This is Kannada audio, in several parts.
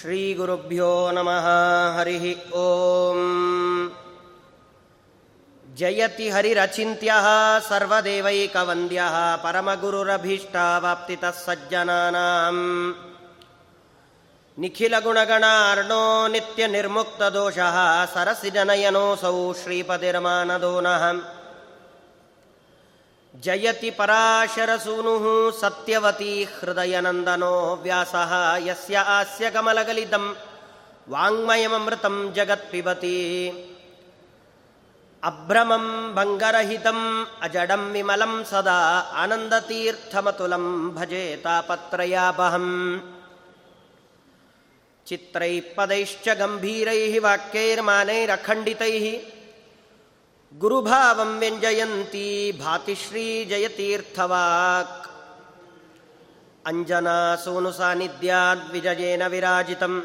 श्रीगुरुभ्यो नमः हरिः ॐ जयति हरिरचिन्त्यः सर्वदेवैकवन्द्यः परमगुरुरभीष्टावाप्तितः सज्जनानाम्। निखिलगुणगणार्णो नित्यनिर्मुक्तदोषः सरसिजनयनोऽसौ श्रीपतिर्मानदो नः ಜಯತಿ ಪರಾಶರಸೂನು ಸತ್ಯವತಿ ಹೃದಯನಂದನೋ ವ್ಯಾಸ ಯಸ್ಯ ಆಸ್ಯ ಕಮಲಗಲಿದಂ ವಾಂಗ್ಮಯಮೃತಂ ಜಗತ್ ಪಿಬತಿ. ಅಭ್ರಮಂ ಭಂಗರಹಿತಂ ಅಜಡಂ ವಿಮಲಂ ಸದಾ ಆನಂದತೀರ್ಥಮತುಲಂ ಭಜೆ ತಾಪತ್ರಯಾಪಹಂ. ಚಿತ್ರೈಃ ಪದೈಶ್ಚ ಗಂಭೀರೈಃ ವಾಕ್ಯೈರ್ಮಾನೈರಖಂಡಿತೈಃ गुरुभावं व्यञ्जयन्ती भाति श्रीजयतीर्थवाक् अञ्जनासूनुसान्निध्याद्विजयेन विराजितम्।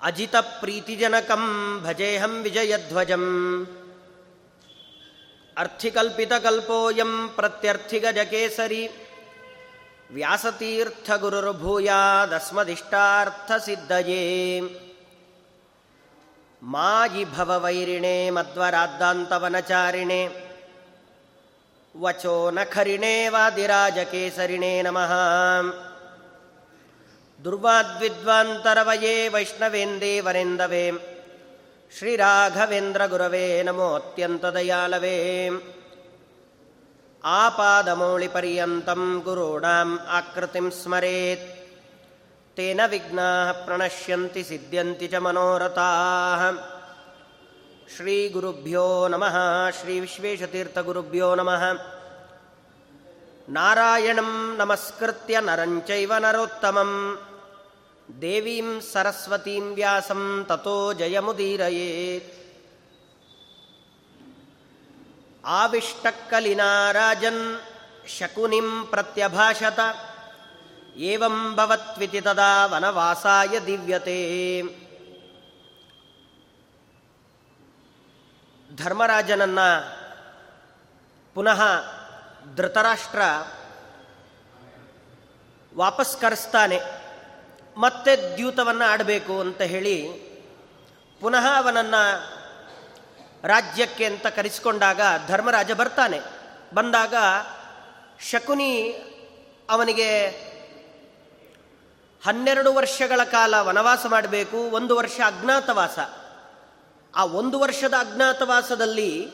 अजितप्रीतिजनकं भजेऽहं विजयध्वजम्। अर्थिकल्पितकल्पोऽयं प्रत्यर्थिगजकेसरी। व्यासतीर्थगुरुर्भूयादस्मदिष्टार्थसिद्धये। मायि भववैरिणे मध्वराद्दान्तवनचारिणे वचो नखरिणे वादिराजकेसरिणे नमः। दुर्वाद्विद्वान्तरवये वैष्णवेन्दे वरेन्दवे श्रीराघवेन्द्रगुरवे नमोऽत्यन्तदयालवे। आपादमौलिपर्यन्तं गुरूणाम् आकृतिं स्मरेत् ತೇನ ವಿಘ್ನಾ ಪ್ರಣಶ್ಯಂತಿ ಸಿದ್ಧಂತಿ ಚ ಮನೋರಥಾ. ಶ್ರೀ ಗುರುಭ್ಯೋ ನಮಃ. ಶ್ರೀ ವಿಶ್ವೇಶತೀರ್ಥಗುರುಭ್ಯೋ ನಮಃ. ನಾರಾಯಣಂ ನಮಸ್ಕೃತ್ಯ ನರಂಚೈವ ನರೋತ್ತಮಂ. ದೇವೀಂ ಸರಸ್ವತೀಂ ವ್ಯಾಸಂ ತಥೋ ಜಯಮುದೀರಯೇತ್. ಆವಿಷ್ಟಕ್ಕಲಿನಾರಾಜನ್ ಶಕುನಿಂ ಪ್ರತ್ಯಭಾಷತ. ಏವಂಭವತ್ವಿತಿ ತದಾ ವನವಾಸಾಯ ದಿವ್ಯತೆ. ಧರ್ಮರಾಜನನ್ನ ಪುನಃ ಧೃತರಾಷ್ಟ್ರ ವಾಪಸ್ ಕರೆಸ್ತಾನೆ. ಮತ್ತೆ ದ್ಯೂತವನ್ನು ಆಡಬೇಕು ಅಂತ ಹೇಳಿ ಪುನಃ ಅವನನ್ನು ರಾಜ್ಯಕ್ಕೆ ಅಂತ ಕರೆಸಿಕೊಂಡಾಗ ಧರ್ಮರಾಜ ಬರ್ತಾನೆ. ಬಂದಾಗ ಶಕುನಿ ಅವನಿಗೆ ಹನ್ನೆರಡು ವರ್ಷಗಳ ಕಾಲ ವನವಾಸ ಮಾಡಬೇಕು, ಒಂದು ವರ್ಷ ಅಜ್ಞಾತವಾಸ. ಆ ಒಂದು ವರ್ಷದ ಅಜ್ಞಾತವಾಸದಲ್ಲಿ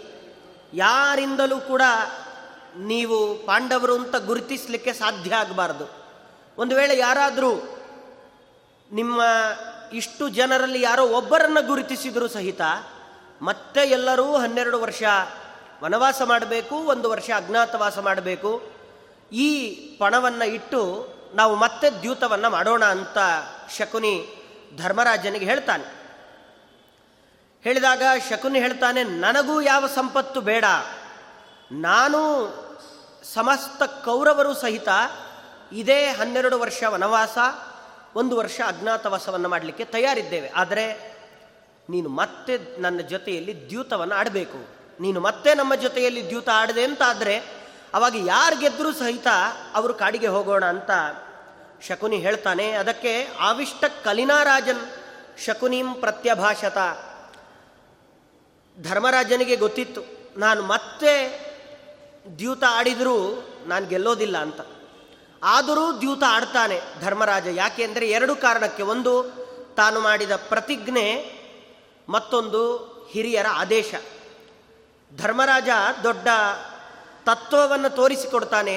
ಯಾರಿಂದಲೂ ಕೂಡ ನೀವು ಪಾಂಡವರು ಅಂತ ಗುರುತಿಸಲಿಕ್ಕೆ ಸಾಧ್ಯ ಆಗಬಾರ್ದು. ಒಂದು ವೇಳೆ ಯಾರಾದರೂ ನಿಮ್ಮ ಇಷ್ಟು ಜನರಲ್ಲಿ ಯಾರೋ ಒಬ್ಬರನ್ನು ಗುರುತಿಸಿದರೂ ಸಹಿತ ಮತ್ತೆ ಎಲ್ಲರೂ ಹನ್ನೆರಡು ವರ್ಷ ವನವಾಸ ಮಾಡಬೇಕು, ಒಂದು ವರ್ಷ ಅಜ್ಞಾತವಾಸ ಮಾಡಬೇಕು, ಈ ಪಣವನ್ನು ಇಟ್ಟು ನಾವು ಮತ್ತೆ ದ್ಯೂತವನ್ನು ಮಾಡೋಣ ಅಂತ ಶಕುನಿ ಧರ್ಮರಾಜನಿಗೆ ಹೇಳ್ತಾನೆ. ಹೇಳಿದಾಗ ಶಕುನಿ ಹೇಳ್ತಾನೆ, ನನಗೂ ಯಾವ ಸಂಪತ್ತು ಬೇಡ. ನಾನು ಸಮಸ್ತ ಕೌರವರು ಸಹಿತ ಇದೇ ಹನ್ನೆರಡು ವರ್ಷ ವನವಾಸ, ಒಂದು ವರ್ಷ ಅಜ್ಞಾತವಾಸವನ್ನು ಮಾಡಲಿಕ್ಕೆ ತಯಾರಿದ್ದೇವೆ. ಆದರೆ ನೀನು ಮತ್ತೆ ನನ್ನ ಜೊತೆಯಲ್ಲಿ ದ್ಯೂತವನ್ನು ಆಡಬೇಕು. ನೀನು ಮತ್ತೆ ನಮ್ಮ ಜೊತೆಯಲ್ಲಿ ದ್ಯೂತ ಆಡದೆ ಅಂತಾದರೆ ಅವಾಗ ಯಾರು ಗೆದ್ದರೂ ಸಹಿತ ಅವರು ಕಾಡಿಗೆ ಹೋಗೋಣ ಅಂತ ಶಕುನಿ ಹೇಳ್ತಾನೆ, ಅದಕ್ಕೆ ಆವಿಷ್ಟ ಕಲಿನಾರಾಜನ್ ಶಕುನಿಂ ಪ್ರತ್ಯಭಾಷತ. ಧರ್ಮರಾಜನಿಗೆ ಗೊತ್ತಿತ್ತು, ನಾನು ಮತ್ತೆ ದ್ಯೂತ ಆಡಿದರೂ ನಾನು ಗೆಲ್ಲೋದಿಲ್ಲ ಅಂತ. ಆದರೂ ದ್ಯೂತ ಆಡ್ತಾನೆ ಧರ್ಮರಾಜ, ಯಾಕೆ ಅಂದರೆ ಎರಡು ಕಾರಣಕ್ಕೆ. ಒಂದು, ತಾನು ಮಾಡಿದ ಪ್ರತಿಜ್ಞೆ, ಮತ್ತೊಂದು, ಹಿರಿಯರ ಆದೇಶ. ಧರ್ಮರಾಜ ದೊಡ್ಡ ತತ್ವವನ್ನು ತೋರಿಸಿಕೊಡ್ತಾನೆ,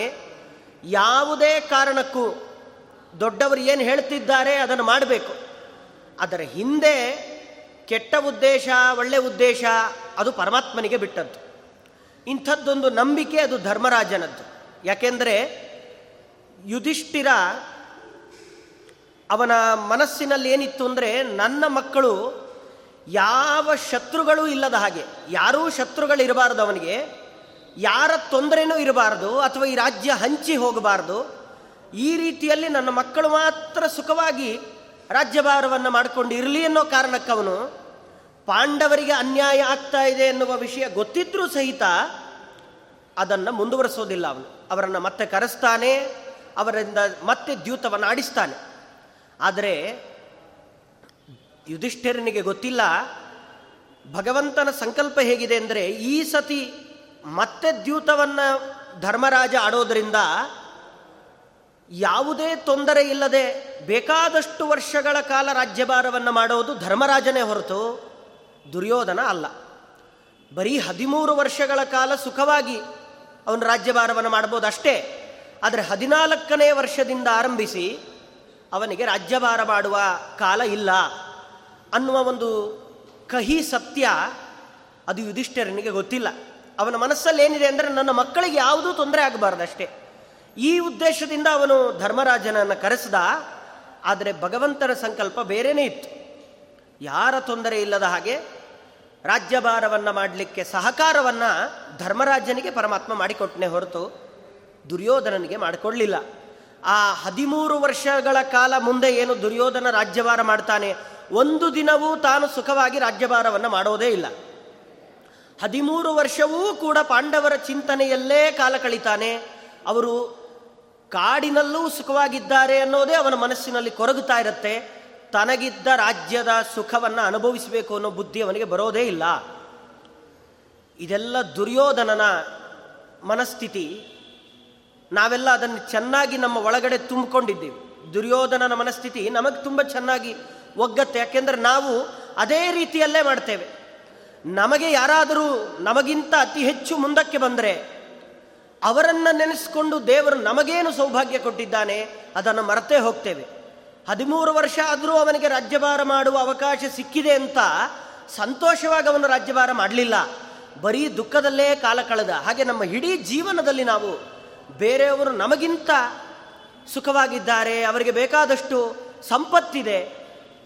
ಯಾವುದೇ ಕಾರಣಕ್ಕೂ ದೊಡ್ಡವರು ಏನು ಹೇಳ್ತಿದ್ದಾರೆ ಅದನ್ನು ಮಾಡಬೇಕು. ಅದರ ಹಿಂದೆ ಕೆಟ್ಟ ಉದ್ದೇಶ, ಒಳ್ಳೆ ಉದ್ದೇಶ, ಅದು ಪರಮಾತ್ಮನಿಗೆ ಬಿಟ್ಟದ್ದು. ಇಂಥದ್ದೊಂದು ನಂಬಿಕೆ ಅದು ಧರ್ಮರಾಜನದ್ದು. ಯಾಕೆಂದರೆ ಯುಧಿಷ್ಠಿರ ಅವನ ಮನಸ್ಸಿನಲ್ಲಿ ಏನಿತ್ತು ಅಂದರೆ ನನ್ನ ಮಕ್ಕಳು ಯಾವ ಶತ್ರುಗಳು ಇಲ್ಲದ ಹಾಗೆ, ಯಾರೂ ಶತ್ರುಗಳಿರಬಾರ್ದು ಅವನಿಗೆ, ಯಾರ ತೊಂದರೆನೂ ಇರಬಾರ್ದು ಅಥವಾ ಈ ರಾಜ್ಯ ಹಂಚಿ ಹೋಗಬಾರ್ದು ಈ ರೀತಿಯಲ್ಲಿ ನನ್ನ ಮಕ್ಕಳು ಮಾತ್ರ ಸುಖವಾಗಿ ರಾಜ್ಯಭಾರವನ್ನು ಮಾಡಿಕೊಂಡು ಇರಲಿ ಅನ್ನೋ ಕಾರಣಕ್ಕವನು ಪಾಂಡವರಿಗೆ ಅನ್ಯಾಯ ಆಗ್ತಾ ಇದೆ ಎನ್ನುವ ವಿಷಯ ಗೊತ್ತಿದ್ರೂ ಸಹಿತ ಅದನ್ನು ಮುಂದುವರಿಸೋದಿಲ್ಲ ಅವನು. ಅವರನ್ನು ಮತ್ತೆ ಕರೆಸ್ತಾನೆ, ಅವರಿಂದ ಮತ್ತೆ ದ್ಯೂತವನ್ನು ಆಡಿಸ್ತಾನೆ. ಆದರೆ ಯುಧಿಷ್ಠಿರನಿಗೆ ಗೊತ್ತಿಲ್ಲ ಭಗವಂತನ ಸಂಕಲ್ಪ ಹೇಗಿದೆ ಅಂದರೆ ಈ ಸತಿ ಮತ್ತೆ ದ್ಯೂತವನ್ನು ಧರ್ಮರಾಜ ಆಡೋದರಿಂದ ಯಾವುದೇ ತೊಂದರೆ ಇಲ್ಲದೆ ಬೇಕಾದಷ್ಟು ವರ್ಷಗಳ ಕಾಲ ರಾಜ್ಯಭಾರವನ್ನು ಮಾಡೋದು ಧರ್ಮರಾಜನೇ ಹೊರತು ದುರ್ಯೋಧನ ಅಲ್ಲ. ಬರೀ ಹದಿಮೂರು ವರ್ಷಗಳ ಕಾಲ ಸುಖವಾಗಿ ಅವನು ರಾಜ್ಯಭಾರವನ್ನು ಮಾಡ್ಬೋದು ಅಷ್ಟೇ. ಆದರೆ ಹದಿನಾಲ್ಕನೇ ವರ್ಷದಿಂದ ಆರಂಭಿಸಿ ಅವನಿಗೆ ರಾಜ್ಯಭಾರ ಮಾಡುವ ಕಾಲ ಇಲ್ಲ ಅನ್ನುವ ಒಂದು ಕಹಿ ಸತ್ಯ ಅದು ಯುಧಿಷ್ಠಿರನಿಗೆ ಗೊತ್ತಿಲ್ಲ. ಅವನ ಮನಸ್ಸಲ್ಲಿ ಏನಿದೆ ಅಂದರೆ ನನ್ನ ಮಕ್ಕಳಿಗೆ ಯಾವುದೂ ತೊಂದರೆ ಆಗಬಾರ್ದಷ್ಟೇ. ಈ ಉದ್ದೇಶದಿಂದ ಅವನು ಧರ್ಮರಾಜನನ್ನು ಕರೆಸಿದ. ಆದರೆ ಭಗವಂತನ ಸಂಕಲ್ಪ ಬೇರೆಯೇ ಇತ್ತು. ಯಾರ ತೊಂದರೆ ಇಲ್ಲದ ಹಾಗೆ ರಾಜ್ಯಭಾರವನ್ನು ಮಾಡಲಿಕ್ಕೆ ಸಹಕಾರವನ್ನು ಧರ್ಮರಾಜನಿಗೆ ಪರಮಾತ್ಮ ಮಾಡಿಕೊಟ್ಟನೆ ಹೊರತು ದುರ್ಯೋಧನನಿಗೆ ಮಾಡಿಕೊಳ್ಳಲಿಲ್ಲ ಆ ಹದಿಮೂರು ವರ್ಷಗಳ ಕಾಲ ಮುಂದೆ ಏನು ದುರ್ಯೋಧನ ರಾಜ್ಯಭಾರ ಮಾಡ್ತಾನೆ? ಒಂದು ದಿನವೂ ತಾನು ಸುಖವಾಗಿ ರಾಜ್ಯಭಾರವನ್ನು ಮಾಡೋದೇ ಇಲ್ಲ. ಹದಿಮೂರು ವರ್ಷವೂ ಕೂಡ ಪಾಂಡವರ ಚಿಂತನೆಯಲ್ಲೇ ಕಾಲ ಕಳಿತಾನೆ. ಅವರು ಕಾಡಿನಲ್ಲೂ ಸುಖವಾಗಿದ್ದಾರೆ ಅನ್ನೋದೇ ಅವನ ಮನಸ್ಸಿನಲ್ಲಿ ಕೊರಗುತ್ತಾ ಇರುತ್ತೆ. ತನಗಿದ್ದ ರಾಜ್ಯದ ಸುಖವನ್ನು ಅನುಭವಿಸಬೇಕು ಅನ್ನೋ ಬುದ್ಧಿ ಅವನಿಗೆ ಬರೋದೇ ಇಲ್ಲ. ಇದೆಲ್ಲ ದುರ್ಯೋಧನನ ಮನಸ್ಥಿತಿ. ನಾವೆಲ್ಲ ಅದನ್ನು ಚೆನ್ನಾಗಿ ನಮ್ಮ ಒಳಗಡೆ ತುಂಬಿಕೊಂಡಿದ್ದೀವಿ. ದುರ್ಯೋಧನನ ಮನಸ್ಥಿತಿ ನಮಗೆ ತುಂಬ ಚೆನ್ನಾಗಿ ಒಗ್ಗತ್ತೆ. ಯಾಕೆಂದರೆ ನಾವು ಅದೇ ರೀತಿಯಲ್ಲೇ ಮಾಡ್ತೇವೆ. ನಮಗೆ ಯಾರಾದರೂ ನಮಗಿಂತ ಅತಿ ಹೆಚ್ಚು ಮುಂದಕ್ಕೆ ಬಂದರೆ ಅವರನ್ನು ನೆನೆಸಿಕೊಂಡು ದೇವರು ನಮಗೇನು ಸೌಭಾಗ್ಯ ಕೊಟ್ಟಿದ್ದಾನೆ, ಅದನ್ನು ಮರೆತೇ ಹೋಗ್ತೇವೆ. ಹದಿಮೂರು ವರ್ಷ ಆದರೂ ಅವನಿಗೆ ರಾಜ್ಯಭಾರ ಮಾಡುವ ಅವಕಾಶ ಸಿಕ್ಕಿದೆ ಅಂತ ಸಂತೋಷವಾಗಿ ಅವನು ರಾಜ್ಯಭಾರ ಮಾಡಲಿಲ್ಲ. ಬರೀ ದುಃಖದಲ್ಲೇ ಕಾಲ ಕಳೆದ. ಹಾಗೆ ನಮ್ಮ ಇಡೀ ಜೀವನದಲ್ಲಿ ನಾವು ಬೇರೆಯವರು ನಮಗಿಂತ ಸುಖವಾಗಿದ್ದಾರೆ, ಅವರಿಗೆ ಬೇಕಾದಷ್ಟು ಸಂಪತ್ತಿದೆ,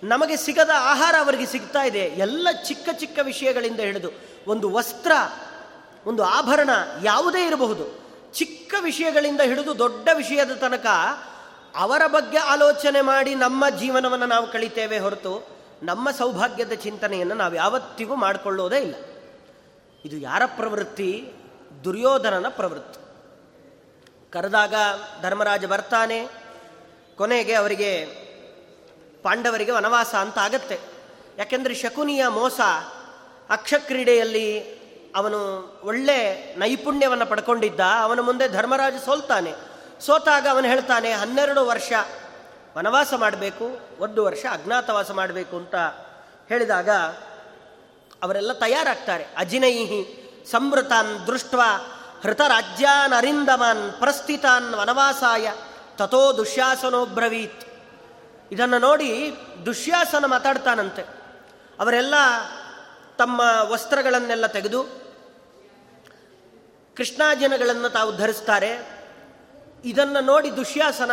ನಮಗೆ ಸಿಗದ ಆಹಾರ ಅವರಿಗೆ ಸಿಗ್ತಾ ಇದೆ. ಎಲ್ಲ ಚಿಕ್ಕ ಚಿಕ್ಕ ವಿಷಯಗಳಿಂದ ಹಿಡಿದು ಒಂದು ವಸ್ತ್ರ, ಒಂದು ಆಭರಣ ಯಾವುದೇ ಇರಬಹುದು. ಚಿಕ್ಕ ವಿಷಯಗಳಿಂದ ಹಿಡಿದು ದೊಡ್ಡ ವಿಷಯದ ತನಕ ಅವರ ಬಗ್ಗೆ ಆಲೋಚನೆ ಮಾಡಿ ನಮ್ಮ ಜೀವನವನ್ನು ನಾವು ಕಳಿತೇವೆ ಹೊರತು ನಮ್ಮ ಸೌಭಾಗ್ಯದ ಚಿಂತನೆಯನ್ನು ನಾವು ಯಾವತ್ತಿಗೂ ಮಾಡಿಕೊಳ್ಳೋದೇ ಇಲ್ಲ. ಇದು ಯಾರ ಪ್ರವೃತ್ತಿ? ದುರ್ಯೋಧನನ ಪ್ರವೃತ್ತಿ. ಕರೆದಾಗ ಧರ್ಮರಾಜ ಬರ್ತಾನೆ. ಕೊನೆಗೆ ಅವರಿಗೆ ಪಾಂಡವರಿಗೆ ವನವಾಸ ಅಂತ ಆಗತ್ತೆ. ಯಾಕೆಂದರೆ ಶಕುನಿಯ ಮೋಸ ಅಕ್ಷಕ್ರೀಡೆಯಲ್ಲಿ ಅವನು ಒಳ್ಳೆ ನೈಪುಣ್ಯವನ್ನು ಪಡ್ಕೊಂಡಿದ್ದ, ಅವನ ಮುಂದೆ ಧರ್ಮರಾಜ ಸೋಲ್ತಾನೆ. ಸೋತಾಗ ಅವನು ಹೇಳ್ತಾನೆ, ಹನ್ನೆರಡು ವರ್ಷ ವನವಾಸ ಮಾಡಬೇಕು, ಒಂದು ವರ್ಷ ಅಜ್ಞಾತವಾಸ ಮಾಡಬೇಕು ಅಂತ ಹೇಳಿದಾಗ ಅವರೆಲ್ಲ ತಯಾರಾಗ್ತಾರೆ. ಅಜಿನೈಹಿ ಸಂವೃತಾನ್ ದೃಷ್ಟ ಹೃತರಾಜ್ಯಾನ್ ಅರಿಂದಮಾನ್ ಪ್ರಸ್ಥಿತಾನ್ ವನವಾಸಾಯ ತಥೋ ದುಶ್ಯಾಸನೋಬ್ರವೀತ್ ಇದನ್ನು ನೋಡಿ ದುಶ್ಯಾಸನ ಮಾತಾಡ್ತಾನಂತೆ. ಅವರೆಲ್ಲ ತಮ್ಮ ವಸ್ತ್ರಗಳನ್ನೆಲ್ಲ ತೆಗೆದು ಕೃಷ್ಣಾಜನಗಳನ್ನು ತಾವು ಧರಿಸ್ತಾರೆ. ಇದನ್ನು ನೋಡಿ ದುಶ್ಯಾಸನ,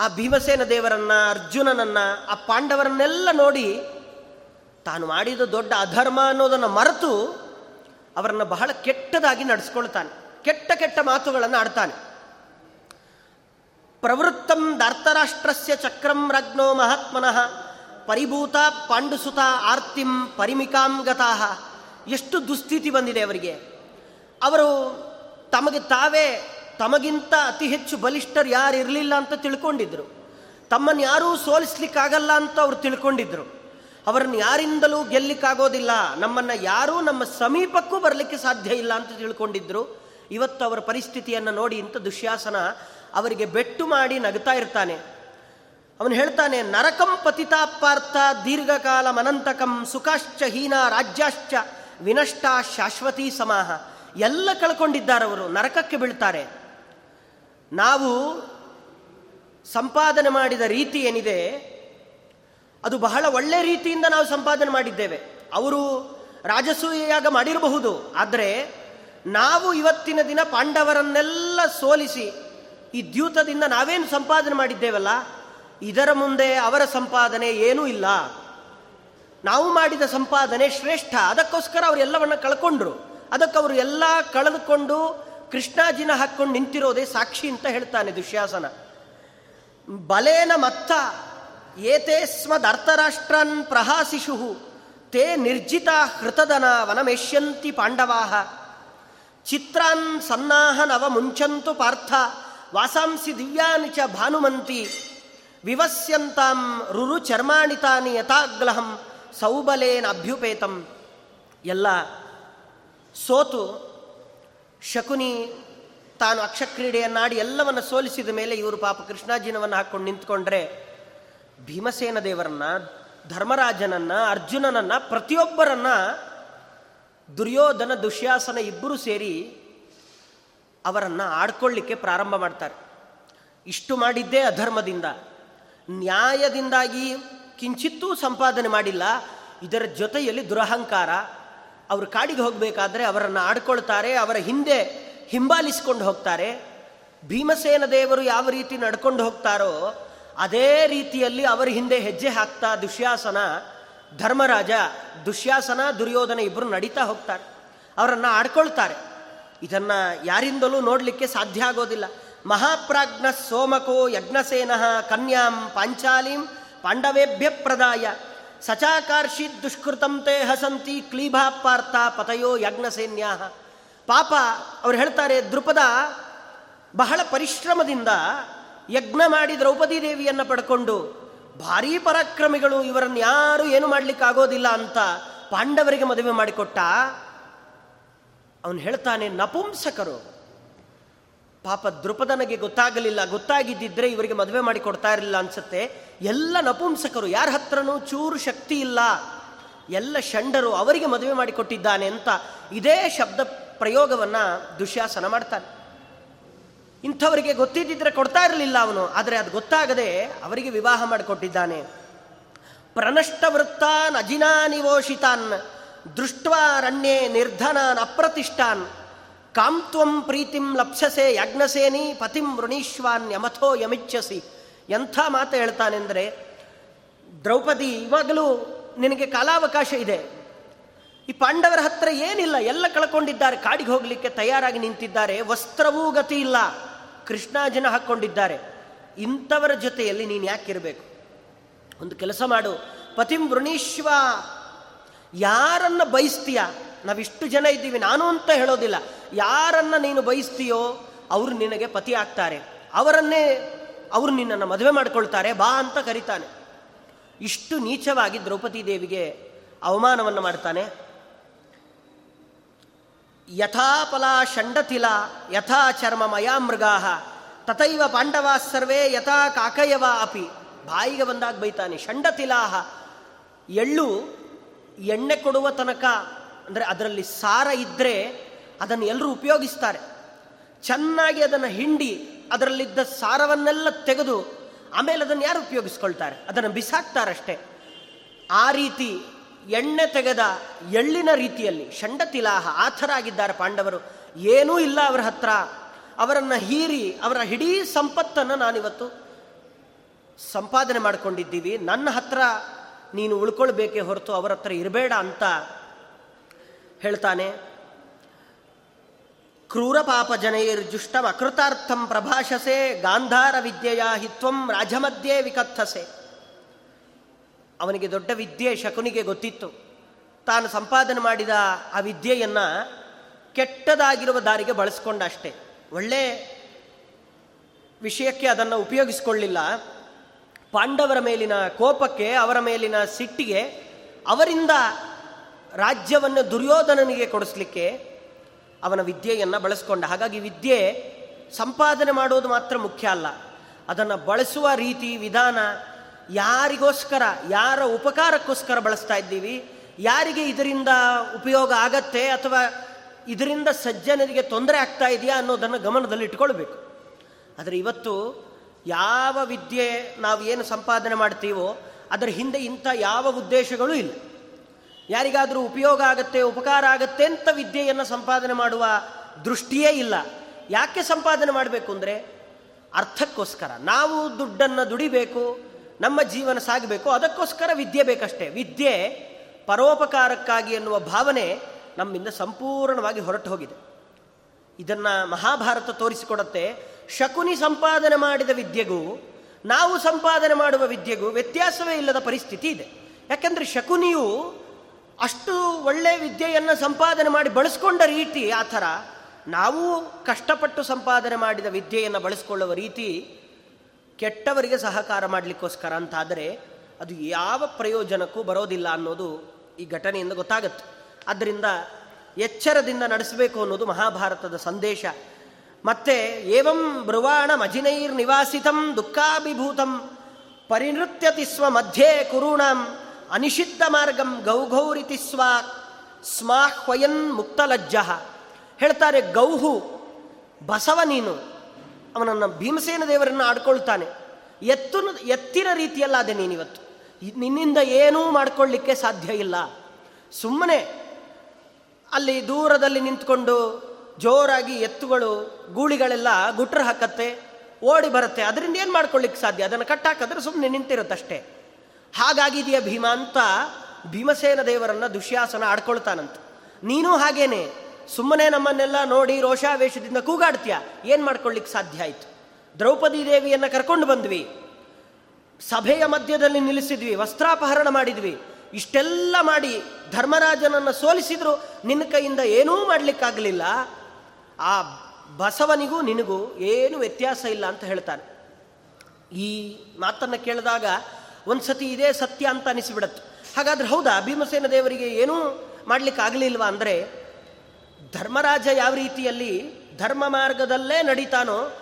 ಆ ಭೀಮಸೇನ ದೇವರನ್ನ, ಅರ್ಜುನನನ್ನ, ಆ ಪಾಂಡವರನ್ನೆಲ್ಲ ನೋಡಿ ತಾನು ಮಾಡಿದ ದೊಡ್ಡ ಅಧರ್ಮ ಅನ್ನೋದನ್ನು ಮರೆತು ಅವರನ್ನು ಬಹಳ ಕೆಟ್ಟದಾಗಿ ನಡೆಸ್ಕೊಳ್ತಾನೆ. ಕೆಟ್ಟ ಕೆಟ್ಟ ಮಾತುಗಳನ್ನು ಆಡ್ತಾನೆ. ಪ್ರವೃತ್ತಂ ದಾರ್ತರಾಷ್ಟ್ರಸ್ಯ ಚಕ್ರಂ ರಗ್ನೋ ಮಹಾತ್ಮನಃ, ಪರಿಭೂತ ಪಾಂಡುಸುತ ಆರ್ತಿಂ ಪರಿಮಿಕಾಂ ಗತಾಹ. ಎಷ್ಟು ದುಸ್ಥಿತಿ ಬಂದಿದೆ ಅವರಿಗೆ. ಅವರು ತಮಗೆ ತಾವೇ ತಮಗಿಂತ ಅತಿ ಹೆಚ್ಚು ಬಲಿಷ್ಠರು ಯಾರು ಇರಲಿಲ್ಲ ಅಂತ ತಿಳ್ಕೊಂಡಿದ್ರು. ತಮ್ಮನ್ನು ಯಾರೂ ಸೋಲಿಸ್ಲಿಕ್ಕಾಗಲ್ಲ ಅಂತ ಅವ್ರು ತಿಳ್ಕೊಂಡಿದ್ರು. ಅವರನ್ನು ಯಾರಿಂದಲೂ ಗೆಲ್ಲಿಕ್ಕಾಗೋದಿಲ್ಲ. ನಮ್ಮನ್ನು ಯಾರೂ ನಮ್ಮ ಸಮೀಪಕ್ಕೂ ಬರಲಿಕ್ಕೆ ಸಾಧ್ಯ ಇಲ್ಲ ಅಂತ ತಿಳ್ಕೊಂಡಿದ್ರು. ಇವತ್ತು ಅವರ ಪರಿಸ್ಥಿತಿಯನ್ನು ನೋಡಿ ಇಂಥ ದುಶ್ಯಾಸನ ಅವರಿಗೆ ಬೆಟ್ಟು ಮಾಡಿ ನಗ್ತಾ ಇರ್ತಾನೆ. ಅವನು ಹೇಳ್ತಾನೆ, ನರಕಂ ಪತಿತಾಪಾರ್ಥ ದೀರ್ಘಕಾಲ ಮನಂತಕಂ ಸುಖಾಶ್ಚ ಹೀನ ರಾಜ್ಯಾಶ್ಚ ವಿನಷ್ಟ ಶಾಶ್ವತಿ ಸಮಾಹ. ಎಲ್ಲ ಕಳ್ಕೊಂಡಿದ್ದಾರವರು ನರಕಕ್ಕೆ ಬೀಳ್ತಾರೆ. ನಾವು ಸಂಪಾದನೆ ಮಾಡಿದ ರೀತಿ ಏನಿದೆ, ಅದು ಬಹಳ ಒಳ್ಳೆ ರೀತಿಯಿಂದ ನಾವು ಸಂಪಾದನೆ ಮಾಡಿದ್ದೇವೆ. ಅವರು ರಾಜಸೂಯಾಗ ಮಾಡಿರಬಹುದು, ಆದರೆ ನಾವು ಇವತ್ತಿನ ದಿನ ಪಾಂಡವರನ್ನೆಲ್ಲ ಸೋಲಿಸಿ, ಈ ದ್ಯೂತದಿಂದ ನಾವೇನು ಸಂಪಾದನೆ ಮಾಡಿದ್ದೇವಲ್ಲ, ಇದರ ಮುಂದೆ ಅವರ ಸಂಪಾದನೆ ಏನೂ ಇಲ್ಲ. ನಾವು ಮಾಡಿದ ಸಂಪಾದನೆ ಶ್ರೇಷ್ಠ, ಅದಕ್ಕೋಸ್ಕರ ಅವರೆಲ್ಲವನ್ನ ಕಳ್ಕೊಂಡ್ರು. ಅದಕ್ಕೆ ಅವರು ಎಲ್ಲ ಕಳೆದುಕೊಂಡು ಕೃಷ್ಣಾಜಿನ ಹಾಕ್ಕೊಂಡು ನಿಂತಿರೋದೇ ಸಾಕ್ಷಿ ಅಂತ ಹೇಳ್ತಾನೆ ದುಶ್ಯಾಸನ. ಬಲೇನ ಮತ್ತ ಏತೇ ಸ್ಮದರ್ಥರಾಷ್ಟ್ರನ್ ಪ್ರಹಾಸಿಷು ತೇ ನಿರ್ಜಿತ ಹೃತದನ ವನಮೇಷ್ಯಂತಿ ಪಾಂಡವಾ ಚಿತ್ರಾನ್ ಸನ್ನಾಹ ನವ ಮುಂಚಂತು ಪಾರ್ಥ, ವಾಸಾಂಸಿ ದಿವ್ಯಾನಿ ಚ ಭಾನುಮಂತಿ, ವಿವಸ್ಯಂತಾಂ ರುರು ಚರ್ಮಾಣಿತಾನಿ ಯಥಾಗ್ಲಹಂ, ಸೌಬಲೇನ ಅಭ್ಯುಪೇತಂ. ಎಲ್ಲ ಸೋತು ಶಕುನಿ ತಾನು ಅಕ್ಷಕ್ರೀಡೆಯನ್ನಾಡಿ ಎಲ್ಲವನ್ನು ಸೋಲಿಸಿದ ಮೇಲೆ ಇವರು ಪಾಪ ಕೃಷ್ಣಾಜಿನವನ್ನು ಹಾಕ್ಕೊಂಡು ನಿಂತ್ಕೊಂಡ್ರೆ ಭೀಮಸೇನ ದೇವರನ್ನ, ಧರ್ಮರಾಜನನ್ನ, ಅರ್ಜುನನನ್ನ, ಪ್ರತಿಯೊಬ್ಬರನ್ನ ದುರ್ಯೋಧನ, ದುಶ್ಯಾಸನ ಇಬ್ಬರು ಸೇರಿ ಅವರನ್ನು ಆಡ್ಕೊಳ್ಳಿಕ್ಕೆ ಪ್ರಾರಂಭ ಮಾಡ್ತಾರೆ. ಇಷ್ಟು ಮಾಡಿದ್ದೇ ಅಧರ್ಮದಿಂದ. ನ್ಯಾಯದಿಂದಾಗಿ ಕಿಂಚಿತ್ತೂ ಸಂಪಾದನೆ ಮಾಡಿಲ್ಲ. ಇದರ ಜೊತೆಯಲ್ಲಿ ದುರಹಂಕಾರ. ಅವರು ಕಾಡಿಗೆ ಹೋಗಬೇಕಾದ್ರೆ ಅವರನ್ನು ಆಡ್ಕೊಳ್ತಾರೆ, ಅವರ ಹಿಂದೆ ಹಿಂಬಾಲಿಸಿಕೊಂಡು ಹೋಗ್ತಾರೆ. ಭೀಮಸೇನ ದೇವರು ಯಾವ ರೀತಿ ನಡ್ಕೊಂಡು ಹೋಗ್ತಾರೋ ಅದೇ ರೀತಿಯಲ್ಲಿ ಅವರ ಹಿಂದೆ ಹೆಜ್ಜೆ ಹಾಕ್ತಾ ದುಶ್ಯಾಸನ, ಧರ್ಮರಾಜ, ದುಶ್ಯಾಸನ, ದುರ್ಯೋಧನ ಇಬ್ಬರು ನಡೀತಾ ಹೋಗ್ತಾರೆ. ಅವರನ್ನು ಆಡ್ಕೊಳ್ತಾರೆ. ಇದನ್ನು ಯಾರಿಂದಲೂ ನೋಡಲಿಕ್ಕೆ ಸಾಧ್ಯ ಆಗೋದಿಲ್ಲ. ಮಹಾಪ್ರಾಜ್ಞ ಸೋಮಕೋ ಯಜ್ಞಸೇನಃ ಕನ್ಯಾಂ ಪಾಂಚಾಲಿಂ ಪಾಂಡವೇಭ್ಯ ಪ್ರದಾಯ. ಸಚಾಕಾರ್ಷಿ ದುಷ್ಕೃತಂತೆ ಹಸಂತಿ ಕ್ಲೀಭಾ ಪಾರ್ಥ ಪತಯೋ ಯಜ್ಞಸೇನ್ಯಾ ಪಾಪ ಅವ್ರು ಹೇಳ್ತಾರೆ ದೃಪದ ಬಹಳ ಪರಿಶ್ರಮದಿಂದ ಯಜ್ಞ ಮಾಡಿ ದ್ರೌಪದಿ ದೇವಿಯನ್ನು ಪಡ್ಕೊಂಡು, ಭಾರೀ ಪರಾಕ್ರಮಿಗಳು, ಇವರನ್ನು ಯಾರು ಏನು ಆಗೋದಿಲ್ಲ ಅಂತ ಪಾಂಡವರಿಗೆ ಮದುವೆ ಮಾಡಿಕೊಟ್ಟ. ಅವನು ಹೇಳ್ತಾನೆ, ನಪುಂಸಕರು. ಪಾಪ ದೃಪದನಿಗೆ ಗೊತ್ತಾಗಲಿಲ್ಲ. ಗೊತ್ತಾಗಿದ್ದಿದ್ರೆ ಇವರಿಗೆ ಮದುವೆ ಮಾಡಿ ಕೊಡ್ತಾ ಇರಲಿಲ್ಲ ಅನ್ಸುತ್ತೆ. ಎಲ್ಲ ನಪುಂಸಕರು, ಯಾರ ಹತ್ರನೂ ಚೂರು ಶಕ್ತಿ ಇಲ್ಲ. ಎಲ್ಲ ಷಂಡರು ಅವರಿಗೆ ಮದುವೆ ಮಾಡಿಕೊಟ್ಟಿದ್ದಾನೆ ಅಂತ ಇದೇ ಶಬ್ದ ಪ್ರಯೋಗವನ್ನು ದುಶ್ಯಾಸನ ಮಾಡ್ತಾನೆ. ಇಂಥವರಿಗೆ ಗೊತ್ತಿದ್ದಿದ್ರೆ ಕೊಡ್ತಾ ಇರಲಿಲ್ಲ ಅವನು. ಆದರೆ ಅದು ಗೊತ್ತಾಗದೆ ಅವರಿಗೆ ವಿವಾಹ ಮಾಡಿಕೊಟ್ಟಿದ್ದಾನೆ. ಪ್ರನಷ್ಟ ವೃತ್ತಾನ್ ಅಜಿನಾನಿವೋಷಿತಾನ್ ದೃಷ್ಟ್ವಾರಣ್ಯೇ ನಿರ್ಧನಾನ್ ಅಪ್ರತಿಷ್ಠಾನ್. ಕಾಂತ್ವಂ ಪ್ರೀತಿಂ ಲಪ್ಸಸೆ ಯಜ್ಞಸೇನಿ ಪತಿಂ ವೃಣೀಶ್ವಾನ್ ಯಮಥೋ ಯಮಿಚ್ಛಸಿ. ಎಂಥ ಮಾತು ಹೇಳ್ತಾನೆಂದರೆ, ದ್ರೌಪದಿ ಇವಾಗಲೂ ನಿನಗೆ ಕಾಲಾವಕಾಶ ಇದೆ. ಈ ಪಾಂಡವರ ಹತ್ರ ಏನಿಲ್ಲ, ಎಲ್ಲ ಕಳ್ಕೊಂಡಿದ್ದಾರೆ, ಕಾಡಿಗೆ ಹೋಗಲಿಕ್ಕೆ ತಯಾರಾಗಿ ನಿಂತಿದ್ದಾರೆ, ವಸ್ತ್ರವೂ ಗತಿ ಇಲ್ಲ ಕೃಷ್ಣಾಜನ ಹಾಕ್ಕೊಂಡಿದ್ದಾರೆ. ಇಂಥವರ ಜೊತೆಯಲ್ಲಿ ನೀನು ಯಾಕಿರಬೇಕು ಒಂದು ಕೆಲಸ ಮಾಡು. ಪತಿಂ ವೃಣೀಶ್ವ, ಯಾರನ್ನು ಬಯಸ್ತೀಯ? ನಾವಿಷ್ಟು ಜನ ಇದ್ದೀವಿ, ನಾನು ಅಂತ ಹೇಳೋದಿಲ್ಲ. ಯಾರನ್ನ ನೀನು ಬಯಸ್ತೀಯೋ ಅವರು ನಿನಗೆ ಪತಿ ಆಗ್ತಾರೆ. ಅವರನ್ನೇ ಅವರು ನಿನ್ನನ್ನು ಮದುವೆ ಮಾಡ್ಕೊಳ್ತಾರೆ, ಬಾ ಅಂತ ಕರೀತಾನೆ. ಇಷ್ಟು ನೀಚವಾಗಿ ದ್ರೌಪದಿ ದೇವಿಗೆ ಅವಮಾನವನ್ನು ಮಾಡ್ತಾನೆ. ಯಥಾಫಲ ಷಂಡತಿಲ, ಯಥಾ ಚರ್ಮ ಮಯಾ ಮೃಗಾ ತಥೈವ ಪಾಂಡವಾ ಸರ್ವೇ ಯಥಾ ಕಾಕಯವ ಅಪಿ. ಬಾಯಿಗೆ ಬಂದಾಗ ಬೈತಾನೆ, ಷಂಡತಿಲಾಹ. ಎಳ್ಳು ಎಣ್ಣೆ ಕೊಡುವ ತನಕ ಅಂದರೆ ಅದರಲ್ಲಿ ಸಾರ ಇದ್ದರೆ ಅದನ್ನು ಎಲ್ಲರೂ ಉಪಯೋಗಿಸ್ತಾರೆ. ಚೆನ್ನಾಗಿ ಅದನ್ನು ಹಿಂಡಿ ಅದರಲ್ಲಿದ್ದ ಸಾರವನ್ನೆಲ್ಲ ತೆಗೆದು ಆಮೇಲೆ ಅದನ್ನು ಯಾರು ಉಪಯೋಗಿಸ್ಕೊಳ್ತಾರೆ? ಅದನ್ನು ಬಿಸಾಕ್ತಾರಷ್ಟೇ. ಆ ರೀತಿ ಎಣ್ಣೆ ತೆಗೆದ ಎಳ್ಳಿನ ರೀತಿಯಲ್ಲಿ ಷಂಡತಿಲಾಹ ಆ ಥರ ಆಗಿದ್ದಾರೆ ಪಾಂಡವರು. ಏನೂ ಇಲ್ಲ ಅವರ ಹತ್ರ. ಅವರನ್ನು ಹೀರಿ ಅವರ ಇಡೀ ಸಂಪತ್ತನ್ನು ನಾನಿವತ್ತು ಸಂಪಾದನೆ ಮಾಡಿಕೊಂಡಿದ್ದೀವಿ. ನನ್ನ ಹತ್ರ ನೀನು ಉಳ್ಕೊಳ್ಬೇಕೇ ಹೊರತು ಅವರ ಹತ್ರ ಇರಬೇಡ ಅಂತ ಹೇಳ್ತಾನೆ, ಕ್ರೂರ ಪಾಪ ಜನೈರ್ಜುಷ್ಟಂ ಅಕೃತಾರ್ಥಂ ಪ್ರಭಾಷಸೆ, ಗಾಂಧಾರ ವಿದ್ಯೆಯ ಹಿತ್ವಂ ರಾಜಮಧ್ಯೆ ವಿಕಥಸೆ ಅವನಿಗೆ ದೊಡ್ಡ ವಿದ್ಯೆ ಶಕುನಿಗೆ ಗೊತ್ತಿತ್ತು. ತಾನು ಸಂಪಾದನೆ ಮಾಡಿದ ಆ ವಿದ್ಯೆಯನ್ನು ಕೆಟ್ಟದಾಗಿರುವ ದಾರಿಗೆ ಬಳಸ್ಕೊಂಡ ಅಷ್ಟೇ. ಒಳ್ಳೆ ವಿಷಯಕ್ಕೆ ಅದನ್ನು ಉಪಯೋಗಿಸಿಕೊಳ್ಳಿಲ್ಲ. ಪಾಂಡವರ ಮೇಲಿನ ಕೋಪಕ್ಕೆ, ಅವರ ಮೇಲಿನ ಸಿಟ್ಟಿಗೆ ಅವರಿಂದ ರಾಜ್ಯವನ್ನು ದುರ್ಯೋಧನನಿಗೆ ಕೊಡಿಸ್ಲಿಕ್ಕೆ ಅವನ ವಿದ್ಯೆಯನ್ನು ಬಳಸ್ಕೊಂಡ. ಹಾಗಾಗಿ ವಿದ್ಯೆ ಸಂಪಾದನೆ ಮಾಡೋದು ಮಾತ್ರ ಮುಖ್ಯ ಅಲ್ಲ. ಅದನ್ನು ಬಳಸುವ ರೀತಿ, ವಿಧಾನ ಯಾರಿಗೋಸ್ಕರ, ಯಾರ ಉಪಕಾರಕ್ಕೋಸ್ಕರ ಬಳಸ್ತಾ ಇದ್ದೀವಿ, ಯಾರಿಗೆ ಇದರಿಂದ ಉಪಯೋಗ ಆಗತ್ತೆ ಅಥವಾ ಇದರಿಂದ ಸಜ್ಜನರಿಗೆ ತೊಂದರೆ ಆಗ್ತಾ ಇದೆಯಾ ಅನ್ನೋದನ್ನು ಗಮನದಲ್ಲಿ ಇಟ್ಕೊಳ್ಬೇಕು. ಆದರೆ ಇವತ್ತು ಯಾವ ವಿದ್ಯೆ ನಾವು ಏನು ಸಂಪಾದನೆ ಮಾಡ್ತೀವೋ, ಅದರ ಹಿಂದೆ ಇಂಥ ಯಾವ ಉದ್ದೇಶಗಳೂ ಇಲ್ಲ. ಯಾರಿಗಾದರೂ ಉಪಯೋಗ ಆಗುತ್ತೆ, ಉಪಕಾರ ಆಗುತ್ತೆ ಅಂತ ವಿದ್ಯೆಯನ್ನು ಸಂಪಾದನೆ ಮಾಡುವ ದೃಷ್ಟಿಯೇ ಇಲ್ಲ. ಯಾಕೆ ಸಂಪಾದನೆ ಮಾಡಬೇಕು ಅಂದರೆ ಅರ್ಥಕ್ಕೋಸ್ಕರ. ನಾವು ದುಡ್ಡನ್ನು ದುಡಿಬೇಕು, ನಮ್ಮ ಜೀವನ ಸಾಗಬೇಕು, ಅದಕ್ಕೋಸ್ಕರ ವಿದ್ಯೆ ಬೇಕಷ್ಟೇ. ವಿದ್ಯೆ ಪರೋಪಕಾರಕ್ಕಾಗಿ ಎನ್ನುವ ಭಾವನೆ ನಮ್ಮಿಂದ ಸಂಪೂರ್ಣವಾಗಿ ಹೊರಟು ಹೋಗಿದೆ. ಇದನ್ನು ಮಹಾಭಾರತ ತೋರಿಸಿಕೊಡತ್ತೆ. ಶಕುನಿ ಸಂಪಾದನೆ ಮಾಡಿದ ವಿದ್ಯೆಗೂ, ನಾವು ಸಂಪಾದನೆ ಮಾಡುವ ವಿದ್ಯೆಗೂ ವ್ಯತ್ಯಾಸವೇ ಇಲ್ಲದ ಪರಿಸ್ಥಿತಿ ಇದೆ. ಯಾಕೆಂದರೆ ಶಕುನಿಯು ಅಷ್ಟು ಒಳ್ಳೆಯ ವಿದ್ಯೆಯನ್ನು ಸಂಪಾದನೆ ಮಾಡಿ ಬಳಸ್ಕೊಂಡ ರೀತಿ ಆ ಥರ ನಾವು ಕಷ್ಟಪಟ್ಟು ಸಂಪಾದನೆ ಮಾಡಿದ ವಿದ್ಯೆಯನ್ನು ಬಳಸ್ಕೊಳ್ಳುವ ರೀತಿ ಕೆಟ್ಟವರಿಗೆ ಸಹಕಾರ ಮಾಡಲಿಕ್ಕೋಸ್ಕರ ಅಂತಾದರೆ ಅದು ಯಾವ ಪ್ರಯೋಜನಕ್ಕೂ ಬರೋದಿಲ್ಲ ಅನ್ನೋದು ಈ ಘಟನೆಯಿಂದ ಗೊತ್ತಾಗುತ್ತೆ. ಆದ್ದರಿಂದ ಎಚ್ಚರದಿಂದ ನಡೆಸಬೇಕು ಅನ್ನೋದು ಮಹಾಭಾರತದ ಸಂದೇಶ. ಮತ್ತೆ ಏವಂ ಬ್ರುವಾಣ ಮಜಿನೈರ್ ನಿವಾಸಿತಂ ದುಃಖಾಭಿಭೂತಂ ಪರಿನೃತ್ಯತಿ ಸ್ವ ಮಧ್ಯೆ ಕುರುಣಾಂ ಅನಿಷಿದ್ಧ ಮಾರ್ಗಂ ಗೌಘೌರಿತಿ ಸ್ವ ಸ್ಮಾಹ್ವಯನ್ ಮುಕ್ತಲಜ್ಜ. ಹೇಳ್ತಾರೆ, ಗೌಹು, ಬಸವ ನೀನು. ಅವನನ್ನು ಭೀಮಸೇನ ದೇವರನ್ನು ಆಡ್ಕೊಳ್ತಾನೆ. ಎತ್ತು ಎತ್ತಿನ ರೀತಿಯಲ್ಲಾದೆ ನೀನಿವತ್ತು. ನಿನ್ನಿಂದ ಏನೂ ಮಾಡಿಕೊಳ್ಳಿಕ್ಕೆ ಸಾಧ್ಯ ಇಲ್ಲ. ಸುಮ್ಮನೆ ಅಲ್ಲಿ ದೂರದಲ್ಲಿ ನಿಂತ್ಕೊಂಡು ಜೋರಾಗಿ ಎತ್ತುಗಳು, ಗೂಳಿಗಳೆಲ್ಲ ಗುಟ್ರ ಹಾಕತ್ತೆ, ಓಡಿ ಬರುತ್ತೆ. ಅದರಿಂದ ಏನು ಮಾಡ್ಕೊಳ್ಳಿಕ್ಕೆ ಸಾಧ್ಯ? ಅದನ್ನು ಕಟ್ಟಾಕಿದ್ರೆ ಸುಮ್ಮನೆ ನಿಂತಿರುತ್ತಷ್ಟೇ. ಹಾಗಾಗಿದೆಯಾ ಭೀಮ ಅಂತ ಭೀಮಸೇನ ದೇವರನ್ನ ದುಶ್ಯಾಸನ ಆಡ್ಕೊಳ್ತಾನಂತ. ನೀನು ಹಾಗೇನೆ, ಸುಮ್ಮನೆ ನಮ್ಮನ್ನೆಲ್ಲ ನೋಡಿ ರೋಷಾವೇಶದಿಂದ ಕೂಗಾಡ್ತೀಯ? ಏನು ಮಾಡ್ಕೊಳ್ಳಿಕ್ಕೆ ಸಾಧ್ಯ ಆಯ್ತು? ದ್ರೌಪದಿ ದೇವಿಯನ್ನ ಕರ್ಕೊಂಡು ಬಂದ್ವಿ. ಸಭೆಯ ಮಧ್ಯದಲ್ಲಿ ನಿಲ್ಲಿಸಿದ್ವಿ, ವಸ್ತ್ರಾಪಹರಣ ಮಾಡಿದ್ವಿ. ಇಷ್ಟೆಲ್ಲ ಮಾಡಿ ಧರ್ಮರಾಜನನ್ನು ಸೋಲಿಸಿದ್ರು, ನಿನ್ನ ಕೈಯಿಂದ ಏನೂ ಮಾಡಲಿಕ್ಕಾಗಲಿಲ್ಲ. ಆ ಬಸವನಿಗೂ ನಿನಗೂ ಏನು ವ್ಯತ್ಯಾಸ ಇಲ್ಲ ಅಂತ ಹೇಳ್ತಾನೆ. ಈ ಮಾತನ್ನು ಕೇಳಿದಾಗ ಒಂದು ಸತಿ ಇದೇ ಸತ್ಯ ಅಂತ ಅನಿಸಿಬಿಡತ್ತೆ. ಹಾಗಾದ್ರೆ ಹೌದಾ? ಭೀಮಸೇನ ದೇವರಿಗೆ ಏನೂ ಮಾಡಲಿಕ್ಕಾಗಲಿಲ್ವಾ ಅಂದರೆ ಧರ್ಮರಾಜ ಯಾವ ರೀತಿಯಲ್ಲಿ ಧರ್ಮ ಮಾರ್ಗದಲ್ಲೇ ನಡೀತಾನೋ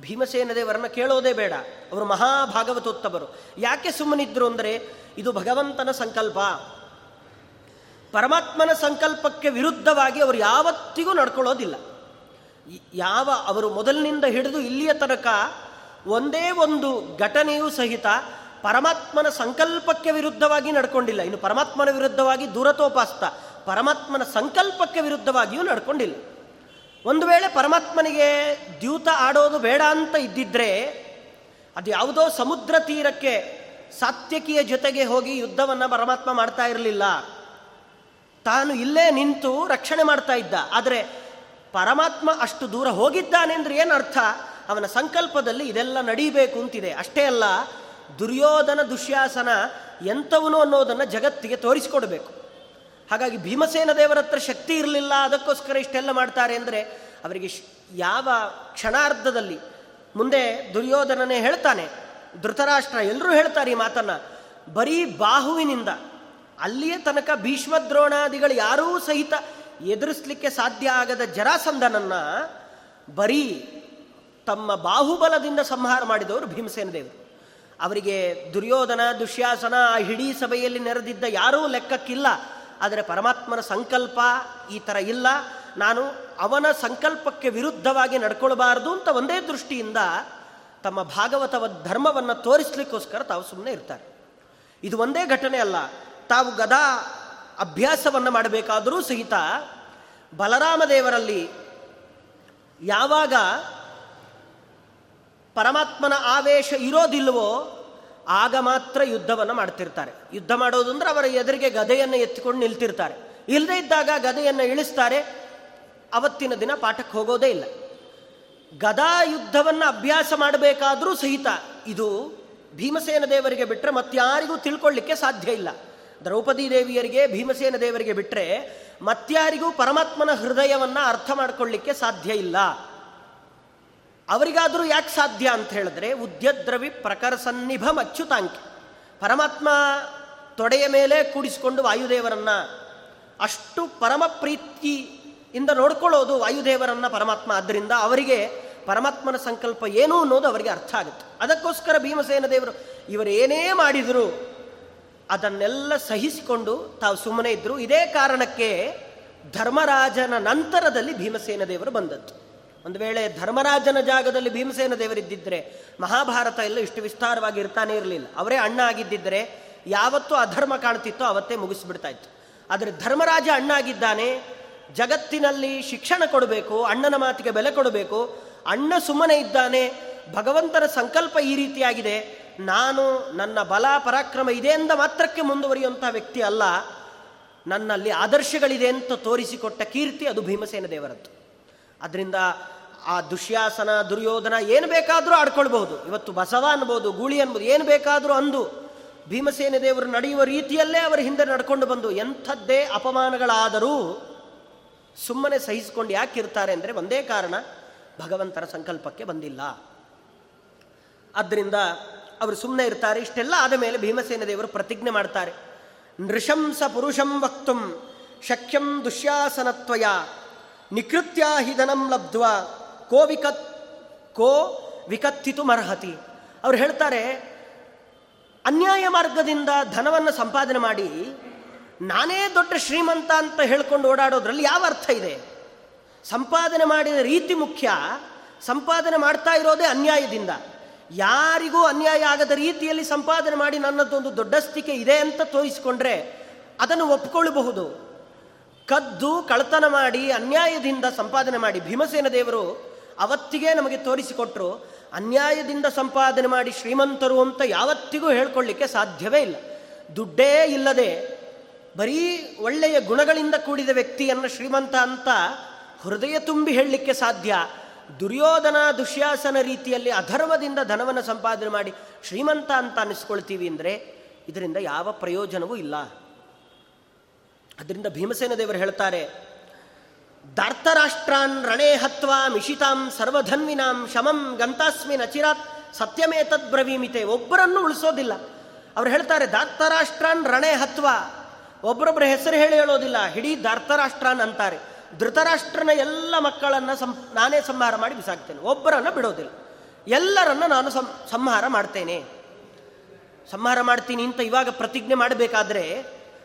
ಭೀಮಸೇನ ದೇವರನ್ನ ಕೇಳೋದೇ ಬೇಡ. ಅವರು ಮಹಾಭಾಗವತೋತ್ತಮರು. ಯಾಕೆ ಸುಮ್ಮನಿದ್ರು ಅಂದರೆ ಇದು ಭಗವಂತನ ಸಂಕಲ್ಪ. ಪರಮಾತ್ಮನ ಸಂಕಲ್ಪಕ್ಕೆ ವಿರುದ್ಧವಾಗಿ ಅವರು ಯಾವತ್ತಿಗೂ ನಡ್ಕೊಳ್ಳೋದಿಲ್ಲ. ಯಾವ ಅವರು ಮೊದಲಿನಿಂದ ಹಿಡಿದು ಇಲ್ಲಿಯ ತನಕ ಒಂದೇ ಒಂದು ಘಟನೆಯೂ ಸಹಿತ ಪರಮಾತ್ಮನ ಸಂಕಲ್ಪಕ್ಕೆ ವಿರುದ್ಧವಾಗಿ ನಡ್ಕೊಂಡಿಲ್ಲ. ಇನ್ನು ಪರಮಾತ್ಮನ ವಿರುದ್ಧವಾಗಿ ದೂರತೋಪಾಸ್ತ, ಪರಮಾತ್ಮನ ಸಂಕಲ್ಪಕ್ಕೆ ವಿರುದ್ಧವಾಗಿಯೂ ನಡ್ಕೊಂಡಿಲ್ಲ. ಒಂದು ವೇಳೆ ಪರಮಾತ್ಮನಿಗೆ ದ್ಯೂತ ಆಡೋದು ಬೇಡ ಅಂತ ಇದ್ದಿದ್ರೆ, ಅದು ಯಾವುದೋ ಸಮುದ್ರ ತೀರಕ್ಕೆ ಸಾತ್ಯಕಿಯ ಜೊತೆಗೆ ಹೋಗಿ ಯುದ್ಧವನ್ನು ಪರಮಾತ್ಮ ಮಾಡ್ತಾ ಇರಲಿಲ್ಲ. ತಾನು ಇಲ್ಲೇ ನಿಂತು ರಕ್ಷಣೆ ಮಾಡ್ತಾ ಇದ್ದ. ಆದರೆ ಪರಮಾತ್ಮ ಅಷ್ಟು ದೂರ ಹೋಗಿದ್ದಾನೆಂದ್ರೆ ಏನು ಅರ್ಥ ಅವನ ಸಂಕಲ್ಪದಲ್ಲಿ ಇದೆಲ್ಲ ನಡೀಬೇಕು ಅಂತಿದೆ. ಅಷ್ಟೇ ಅಲ್ಲ ದುರ್ಯೋಧನ ದುಶ್ಯಾಸನ ಎಂಥವನು ಅನ್ನೋದನ್ನು ಜಗತ್ತಿಗೆ ತೋರಿಸಿಕೊಡಬೇಕು. ಹಾಗಾಗಿ ಭೀಮಸೇನ ದೇವರ ಹತ್ರ ಶಕ್ತಿ ಇರಲಿಲ್ಲ, ಅದಕ್ಕೋಸ್ಕರ ಇಷ್ಟೆಲ್ಲ ಮಾಡ್ತಾರೆ ಅಂದರೆ ಅವರಿಗೆ ಯಾವ ಕ್ಷಣಾರ್ಧದಲ್ಲಿ ಮುಂದೆ ದುರ್ಯೋಧನನೇ ಹೇಳ್ತಾನೆ, ಧೃತರಾಷ್ಟ್ರ ಎಲ್ಲರೂ ಹೇಳ್ತಾರೆ ಈ ಮಾತನ್ನು, ಬರೀ ಬಾಹುವಿನಿಂದ, ಅಲ್ಲಿಯೇ ತನಕ ಭೀಷ್ಮ ದ್ರೋಣಾದಿಗಳು ಯಾರೂ ಸಹಿತ ಎದುರಿಸಲಿಕ್ಕೆ ಸಾಧ್ಯ ಆಗದ ಜರಾಸಂಧನನ್ನು ಬರೀ ತಮ್ಮ ಬಾಹುಬಲದಿಂದ ಸಂಹಾರ ಮಾಡಿದವರು ಭೀಮಸೇನ ದೇವರು. ಅವರಿಗೆ ದುರ್ಯೋಧನ, ದುಶ್ಯಾಸನ ಆ ಹಿಡೀ ಸಭೆಯಲ್ಲಿ ನೆರೆದಿದ್ದ ಯಾರೂ ಲೆಕ್ಕಕ್ಕಿಲ್ಲ. ಆದರೆ ಪರಮಾತ್ಮನ ಸಂಕಲ್ಪ ಈ ಥರ ಇಲ್ಲ. ನಾನು ಅವನ ಸಂಕಲ್ಪಕ್ಕೆ ವಿರುದ್ಧವಾಗಿ ನಡ್ಕೊಳ್ಬಾರ್ದು ಅಂತ ಒಂದೇ ದೃಷ್ಟಿಯಿಂದ ತಮ್ಮ ಭಾಗವತವ ಧರ್ಮವನ್ನು ತೋರಿಸ್ಲಿಕ್ಕೋಸ್ಕರ ತಾವು ಸುಮ್ಮನೆ ಇರ್ತಾರೆ. ಇದು ಒಂದೇ ಘಟನೆ ಅಲ್ಲ. ತಾವು ಗದಾ ಅಭ್ಯಾಸವನ್ನು ಮಾಡಬೇಕಾದರೂ ಸಹಿತ ಬಲರಾಮ ದೇವರಲ್ಲಿ ಯಾವಾಗ ಪರಮಾತ್ಮನ ಆವೇಶ ಇರೋದಿಲ್ವೋ, ಆಗ ಮಾತ್ರ ಯುದ್ಧವನ್ನು ಮಾಡ್ತಿರ್ತಾರೆ. ಯುದ್ಧ ಮಾಡೋದು ಅಂದ್ರೆ ಅವರ ಎದುರಿಗೆ ಗದೆಯನ್ನು ಎತ್ತಿಕೊಂಡು ನಿಲ್ತಿರ್ತಾರೆ. ಇಲ್ಲದೇ ಇದ್ದಾಗ ಗದೆಯನ್ನು ಇಳಿಸ್ತಾರೆ. ಅವತ್ತಿನ ದಿನ ಪಾಠಕ್ಕೆ ಹೋಗೋದೇ ಇಲ್ಲ. ಗದಾ ಯುದ್ಧವನ್ನು ಅಭ್ಯಾಸ ಮಾಡಬೇಕಾದರೂ ಸಹಿತ ಇದು ಭೀಮಸೇನ ದೇವರಿಗೆ ಬಿಟ್ಟರೆ ಮತ್ತಾರಿಗೂ ತಿಳ್ಕೊಳ್ಳಿಕ್ಕೆ ಸಾಧ್ಯ ಇಲ್ಲ. ದ್ರೌಪದಿ ದೇವಿಯರಿಗೆ, ಭೀಮಸೇನ ದೇವರಿಗೆ ಬಿಟ್ಟರೆ ಮತ್ಯಾರಿಗೂ ಪರಮಾತ್ಮನ ಹೃದಯವನ್ನು ಅರ್ಥ ಮಾಡಿಕೊಳ್ಳಿಕ್ಕೆ ಸಾಧ್ಯ ಇಲ್ಲ. ಅವರಿಗಾದರೂ ಯಾಕೆ ಸಾಧ್ಯ ಅಂತ ಹೇಳಿದ್ರೆ, ಉದ್ಯದ್ರವಿ ಪ್ರಕರ ಸನ್ನಿಭ ಅಚ್ಯುತಾಂಕಿ ಪರಮಾತ್ಮ ತೊಡೆಯ ಮೇಲೆ ಕೂಡಿಸಿಕೊಂಡು ವಾಯುದೇವರನ್ನು ಅಷ್ಟು ಪರಮ ಪ್ರೀತಿಯಿಂದ ನೋಡ್ಕೊಳ್ಳೋದು ವಾಯುದೇವರನ್ನು ಪರಮಾತ್ಮ. ಆದ್ದರಿಂದ ಅವರಿಗೆ ಪರಮಾತ್ಮನ ಸಂಕಲ್ಪ ಏನು ಅನ್ನೋದು ಅವರಿಗೆ ಅರ್ಥ ಆಗುತ್ತೆ. ಅದಕ್ಕೋಸ್ಕರ ಭೀಮಸೇನ ದೇವರು ಇವರೇನೇ ಮಾಡಿದರು ಅದನ್ನೆಲ್ಲ ಸಹಿಸಿಕೊಂಡು ತಾವು ಸುಮ್ಮನೆ ಇದ್ದರು ಇದೇ ಕಾರಣಕ್ಕೆ ಧರ್ಮರಾಜನ ನಂತರದಲ್ಲಿ ಭೀಮಸೇನ ದೇವರು ಬಂದದ್ದು. ಒಂದು ವೇಳೆ ಧರ್ಮರಾಜನ ಜಾಗದಲ್ಲಿ ಭೀಮಸೇನ ದೇವರಿದ್ದಿದ್ದರೆ ಮಹಾಭಾರತ ಎಲ್ಲ ಇಷ್ಟು ವಿಸ್ತಾರವಾಗಿ ಇರ್ತಾನೆ ಇರಲಿಲ್ಲ. ಅವರೇ ಅಣ್ಣ ಆಗಿದ್ದಿದ್ದರೆ ಯಾವತ್ತೂ ಅಧರ್ಮ ಕಾಣ್ತಿತ್ತೋ ಅವತ್ತೇ ಮುಗಿಸ್ಬಿಡ್ತಾ ಇತ್ತು ಆದರೆ ಧರ್ಮರಾಜ ಅಣ್ಣ ಆಗಿದ್ದಾನೆ, ಜಗತ್ತಿನಲ್ಲಿ ಶಿಕ್ಷಣ ಕೊಡಬೇಕು, ಅಣ್ಣನ ಮಾತಿಗೆ ಬೆಲೆ ಕೊಡಬೇಕು, ಅಣ್ಣ ಸುಮ್ಮನೆ ಇದ್ದಾನೆ, ಭಗವಂತನ ಸಂಕಲ್ಪ ಈ ರೀತಿಯಾಗಿದೆ, ನಾನು ನನ್ನ ಬಲ ಪರಾಕ್ರಮ ಇದೆ ಮಾತ್ರಕ್ಕೆ ಮುಂದುವರಿಯುವಂಥ ವ್ಯಕ್ತಿ ಅಲ್ಲ, ನನ್ನಲ್ಲಿ ಆದರ್ಶಗಳಿದೆ ಅಂತ ತೋರಿಸಿಕೊಟ್ಟ ಕೀರ್ತಿ ಅದು ಭೀಮಸೇನ ದೇವರದ್ದು. ಅದರಿಂದ ಆ ದುಶ್ಯಾಸನ, ದುರ್ಯೋಧನ ಏನು ಬೇಕಾದರೂ ಆಡ್ಕೊಳ್ಬಹುದು. ಇವತ್ತು ಬಸವ ಅನ್ಬೋದು, ಗೂಳಿ ಅನ್ಬೋದು, ಏನು ಬೇಕಾದರೂ ಅಂದು ಭೀಮಸೇನ ದೇವರು ನಡೆಯುವ ರೀತಿಯಲ್ಲೇ ಅವರ ಹಿಂದೆ ನಡ್ಕೊಂಡು ಬಂದು ಎಂಥದ್ದೇ ಅಪಮಾನಗಳಾದರೂ ಸುಮ್ಮನೆ ಸಹಿಸಿಕೊಂಡು ಯಾಕಿರ್ತಾರೆ ಅಂದರೆ ಒಂದೇ ಕಾರಣ, ಭಗವಂತನ ಸಂಕಲ್ಪಕ್ಕೆ ಬಂದಿಲ್ಲ. ಆದ್ದರಿಂದ ಅವರು ಸುಮ್ಮನೆ ಇರ್ತಾರೆ, ಇಷ್ಟೆಲ್ಲ ಆದ ಮೇಲೆ ಭೀಮಸೇನ ದೇವರು ಪ್ರತಿಜ್ಞೆ ಮಾಡ್ತಾರೆ. ನೃಶಂಸ ಪುರುಷಂ ವಕ್ತುಂ ಶಕ್ಯಂ ದುಶ್ಯಾಸನತ್ವಯ. ನಿಕೃತ್ಯ ಹಿದನಂ ಲಬ್ಧ್ವ, ಕೋ ವಿಕತ್, ಕೋ ವಿಕತ್ತಿತು ಮರ್ಹತಿ ಅವ್ರು ಹೇಳ್ತಾರೆ, ಅನ್ಯಾಯ ಮಾರ್ಗದಿಂದ ಧನವನ್ನು ಸಂಪಾದನೆ ಮಾಡಿ, ನಾನೇ ದೊಡ್ಡ ಶ್ರೀಮಂತ ಅಂತ ಹೇಳ್ಕೊಂಡು ಓಡಾಡೋದ್ರಲ್ಲಿ ಯಾವ ಅರ್ಥ ಇದೆ? ಸಂಪಾದನೆ ಮಾಡಿದ ರೀತಿ ಮುಖ್ಯ, ಸಂಪಾದನೆ ಮಾಡ್ತಾ ಇರೋದೇ ಅನ್ಯಾಯದಿಂದ. ಯಾರಿಗೂ ಅನ್ಯಾಯ ಆಗದ ರೀತಿಯಲ್ಲಿ ಸಂಪಾದನೆ ಮಾಡಿ ನನ್ನದೊಂದು ದೊಡ್ಡಸ್ತಿಕೆ ಇದೆ ಅಂತ ತೋರಿಸಿಕೊಂಡ್ರೆ ಅದನ್ನು ಒಪ್ಪಿಕೊಳ್ಳಬಹುದು ಕದ್ದು ಕಳ್ತನ ಮಾಡಿ, ಅನ್ಯಾಯದಿಂದ ಸಂಪಾದನೆ ಮಾಡಿ ಭೀಮಸೇನ ದೇವರು ಅವತ್ತಿಗೆ ನಮಗೆ ತೋರಿಸಿಕೊಟ್ರು, ಅನ್ಯಾಯದಿಂದ ಸಂಪಾದನೆ ಮಾಡಿ ಶ್ರೀಮಂತರು ಅಂತ ಯಾವತ್ತಿಗೂ ಹೇಳ್ಕೊಳ್ಳಿಕ್ಕೆ ಸಾಧ್ಯವೇ ಇಲ್ಲ. ದುಡ್ಡೇ ಇಲ್ಲದೆ ಬರೀ ಒಳ್ಳೆಯ ಗುಣಗಳಿಂದ ಕೂಡಿದ ವ್ಯಕ್ತಿಯನ್ನು ಶ್ರೀಮಂತ ಅಂತ ಹೃದಯ ತುಂಬಿ ಹೇಳಲಿಕ್ಕೆ ಸಾಧ್ಯ. ದುರ್ಯೋಧನ ದುಶ್ಯಾಸನ ರೀತಿಯಲ್ಲಿ ಅಧರ್ಮದಿಂದ ಧನವನ್ನು ಸಂಪಾದನೆ ಮಾಡಿ ಶ್ರೀಮಂತ ಅಂತ ಅನ್ನಿಸ್ಕೊಳ್ತೀವಿ ಅಂದರೆ ಇದರಿಂದ ಯಾವ ಪ್ರಯೋಜನವೂ ಇಲ್ಲ. ಅದರಿಂದ ಭೀಮಸೇನ ದೇವರು ಹೇಳ್ತಾರೆ ದಾರ್ತರಾಷ್ಟ್ರಾನ್ ರಣೇ ಹತ್ವಾ ಮಿಶಿತಾಂ ಸರ್ವಧನ್ವಿನಾಂ ಶಮಂ ಗಂತಾಸ್ಮಿನ್ ಅಚಿರಾತ್ ಸತ್ಯಮೇತದ್ ಬ್ರವೀಮಿತೆ. ಒಬ್ಬರನ್ನು ಉಳಿಸೋದಿಲ್ಲ. ಅವ್ರು ಹೇಳ್ತಾರೆ ದಾರ್ತರಾಷ್ಟ್ರಾನ್ ರಣೇ ಹತ್ವ. ಒಬ್ಬರೊಬ್ಬರ ಹೆಸರು ಹೇಳಿ ಹೇಳೋದಿಲ್ಲ, ಹಿಡೀ ದಾರ್ತರಾಷ್ಟ್ರಾನ್ ಅಂತಾರೆ. ಧೃತರಾಷ್ಟ್ರನ ಎಲ್ಲ ಮಕ್ಕಳನ್ನು ಸಂ, ನಾನೇ ಸಂಹಾರ ಮಾಡಿ ಬಿಸಾಕ್ತೇನೆ. ಒಬ್ಬರನ್ನು ಬಿಡೋದಿಲ್ಲ. ಎಲ್ಲರನ್ನ ನಾನು ಸಂಹಾರ ಮಾಡ್ತೇನೆ. ಸಂಹಾರ ಮಾಡ್ತೀನಿ ಅಂತ ಇವಾಗ ಪ್ರತಿಜ್ಞೆ ಮಾಡಬೇಕಾದ್ರೆ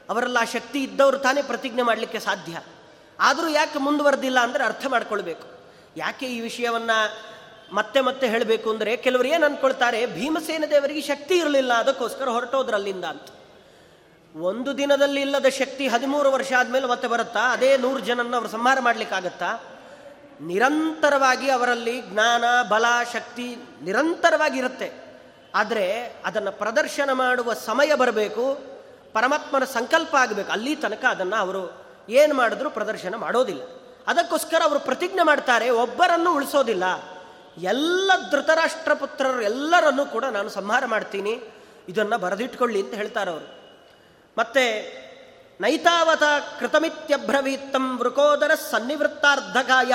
ಅವರೆಲ್ಲ ಆ ಶಕ್ತಿ ಇದ್ದವರು ತಾನೇ ಪ್ರತಿಜ್ಞೆ ಮಾಡಲಿಕ್ಕೆ ಸಾಧ್ಯ. ಆದರೂ ಯಾಕೆ ಮುಂದುವರೆದಿಲ್ಲ ಅಂದರೆ ಅರ್ಥ ಮಾಡ್ಕೊಳ್ಬೇಕು. ಯಾಕೆ ಈ ವಿಷಯವನ್ನು ಮತ್ತೆ ಮತ್ತೆ ಹೇಳಬೇಕು ಅಂದರೆ ಕೆಲವರು ಏನು ಅಂದ್ಕೊಳ್ತಾರೆ ಭೀಮಸೇನ ದೇವರಿಗೆ ಶಕ್ತಿ ಇರಲಿಲ್ಲ, ಅದಕ್ಕೋಸ್ಕರ ಹೊರಟೋದ್ರಲ್ಲಿಂದ ಅಂತ. ಒಂದು ದಿನದಲ್ಲಿ ಇಲ್ಲದ ಶಕ್ತಿ ಹದಿಮೂರು ವರ್ಷ ಆದಮೇಲೆ ಮತ್ತೆ ಬರುತ್ತಾ? ಅದೇ ನೂರು ಜನನ್ನ ಅವರು ಸಂಹಾರ ಮಾಡಲಿಕ್ಕಾಗತ್ತಾ? ನಿರಂತರವಾಗಿ ಅವರಲ್ಲಿ ಜ್ಞಾನ, ಬಲ, ಶಕ್ತಿ ನಿರಂತರವಾಗಿ ಇರುತ್ತೆ. ಆದರೆ ಅದನ್ನು ಪ್ರದರ್ಶನ ಮಾಡುವ ಸಮಯ ಬರಬೇಕು. ಪರಮಾತ್ಮನ ಸಂಕಲ್ಪ ಆಗಬೇಕು. ಅಲ್ಲಿ ತನಕ ಅದನ್ನು ಅವರು ಏನು ಮಾಡಿದ್ರು ಪ್ರದರ್ಶನ ಮಾಡೋದಿಲ್ಲ. ಅದಕ್ಕೋಸ್ಕರ ಅವರು ಪ್ರತಿಜ್ಞೆ ಮಾಡ್ತಾರೆ, ಒಬ್ಬರನ್ನು ಉಳಿಸೋದಿಲ್ಲ. ಎಲ್ಲ ಧೃತರಾಷ್ಟ್ರ ಪುತ್ರರು ಎಲ್ಲರನ್ನೂ ಕೂಡ ನಾನು ಸಂಹಾರ ಮಾಡ್ತೀನಿ, ಇದನ್ನು ಬರೆದಿಟ್ಕೊಳ್ಳಿ ಅಂತ ಹೇಳ್ತಾರೆ ಅವರು. ಮತ್ತೆ, ನೈತಾವತ ಕೃತಮಿತ್ಯಭ್ರವೀತ್ತಂ ವೃಕೋದರ ಸನ್ನಿವೃತ್ತಾರ್ಧಕಾಯ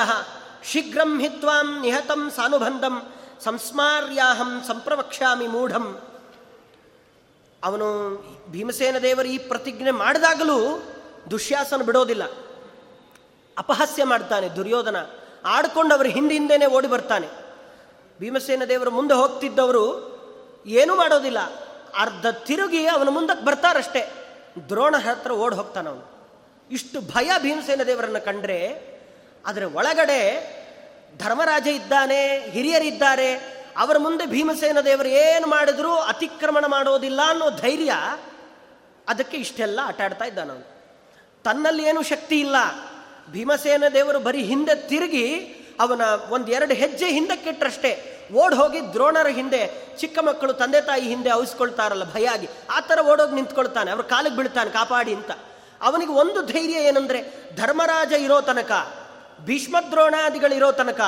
ಶೀಘ್ರಂ ಹಿತ್ವಾಂ ನಿಹತಂ ಸಾನುಬಂಧಂ, ಸಂಸ್ಮಾರ್ಯಾಹಂ ಸಂಪ್ರವಕ್ಷ್ಯಾಮಿ ಮೂಢಂ. ಅವನು ಭೀಮಸೇನ ದೇವರು ಈ ಪ್ರತಿಜ್ಞೆ ಮಾಡಿದಾಗಲೂ ದುಶ್ಯಾಸನ ಬಿಡೋದಿಲ್ಲ. ಅಪಹಾಸ್ಯ ಮಾಡ್ತಾನೆ, ದುರ್ಯೋಧನ. ಆಡ್ಕೊಂಡು ಅವರು ಹಿಂದೆ ಹಿಂದೆನೇ ಓಡಿ ಬರ್ತಾನೆ. ಭೀಮಸೇನ ದೇವರು ಮುಂದೆ ಹೋಗ್ತಿದ್ದವರು ಏನೂ ಮಾಡೋದಿಲ್ಲ. ಅರ್ಧ ತಿರುಗಿ ಅವನ ಮುಂದಕ್ಕೆ ಬರ್ತಾರಷ್ಟೇ. ದ್ರೋಣ ಹತ್ರ ಓಡಿ ಹೋಗ್ತಾನೆ ಅವನು. ಇಷ್ಟು ಭಯ ಭೀಮಸೇನ ದೇವರನ್ನು ಕಂಡ್ರೆ ಅದರ ಒಳಗಡೆ ಧರ್ಮರಾಜ ಇದ್ದಾನೆ, ಹಿರಿಯರಿದ್ದಾರೆ ಅವರ ಮುಂದೆ ಭೀಮಸೇನ ದೇವರು ಏನು ಮಾಡಿದರೂ ಅತಿಕ್ರಮಣ ಮಾಡೋದಿಲ್ಲ ಅನ್ನೋ ಧೈರ್ಯ ಅದಕ್ಕೆ ಇಷ್ಟೆಲ್ಲ ಆಟಾಡ್ತಾ ಇದ್ದಾನ ಅವನು. ತನ್ನಲ್ಲಿ ಏನು ಶಕ್ತಿ ಇಲ್ಲ. ಭೀಮಸೇನ ದೇವರು ಬರೀ ಹಿಂದೆ ತಿರುಗಿ ಅವನ ಒಂದೆರಡು ಹೆಜ್ಜೆ ಹಿಂದಕ್ಕಿಟ್ರಷ್ಟೇ ಓಡ್ ಹೋಗಿ ದ್ರೋಣರ ಹಿಂದೆ, ಚಿಕ್ಕ ಮಕ್ಕಳು ತಂದೆ ತಾಯಿ ಹಿಂದೆ ಅವಿಸ್ಕೊಳ್ತಾರಲ್ಲ ಭಯ ಆಗಿ ಆ ಥರ ಓಡೋಗಿ ನಿಂತ್ಕೊಳ್ತಾನೆ, ಅವ್ರ ಕಾಲಿಗೆ ಬೀಳ್ತಾನೆ, ಕಾಪಾಡಿ ಅಂತ. ಅವನಿಗೆ ಒಂದು ಧೈರ್ಯ ಏನಂದ್ರೆ ಧರ್ಮರಾಜ ಇರೋ ತನಕ ಭೀಷ್ಮದ್ರೋಣಾದಿಗಳಿರೋ ತನಕ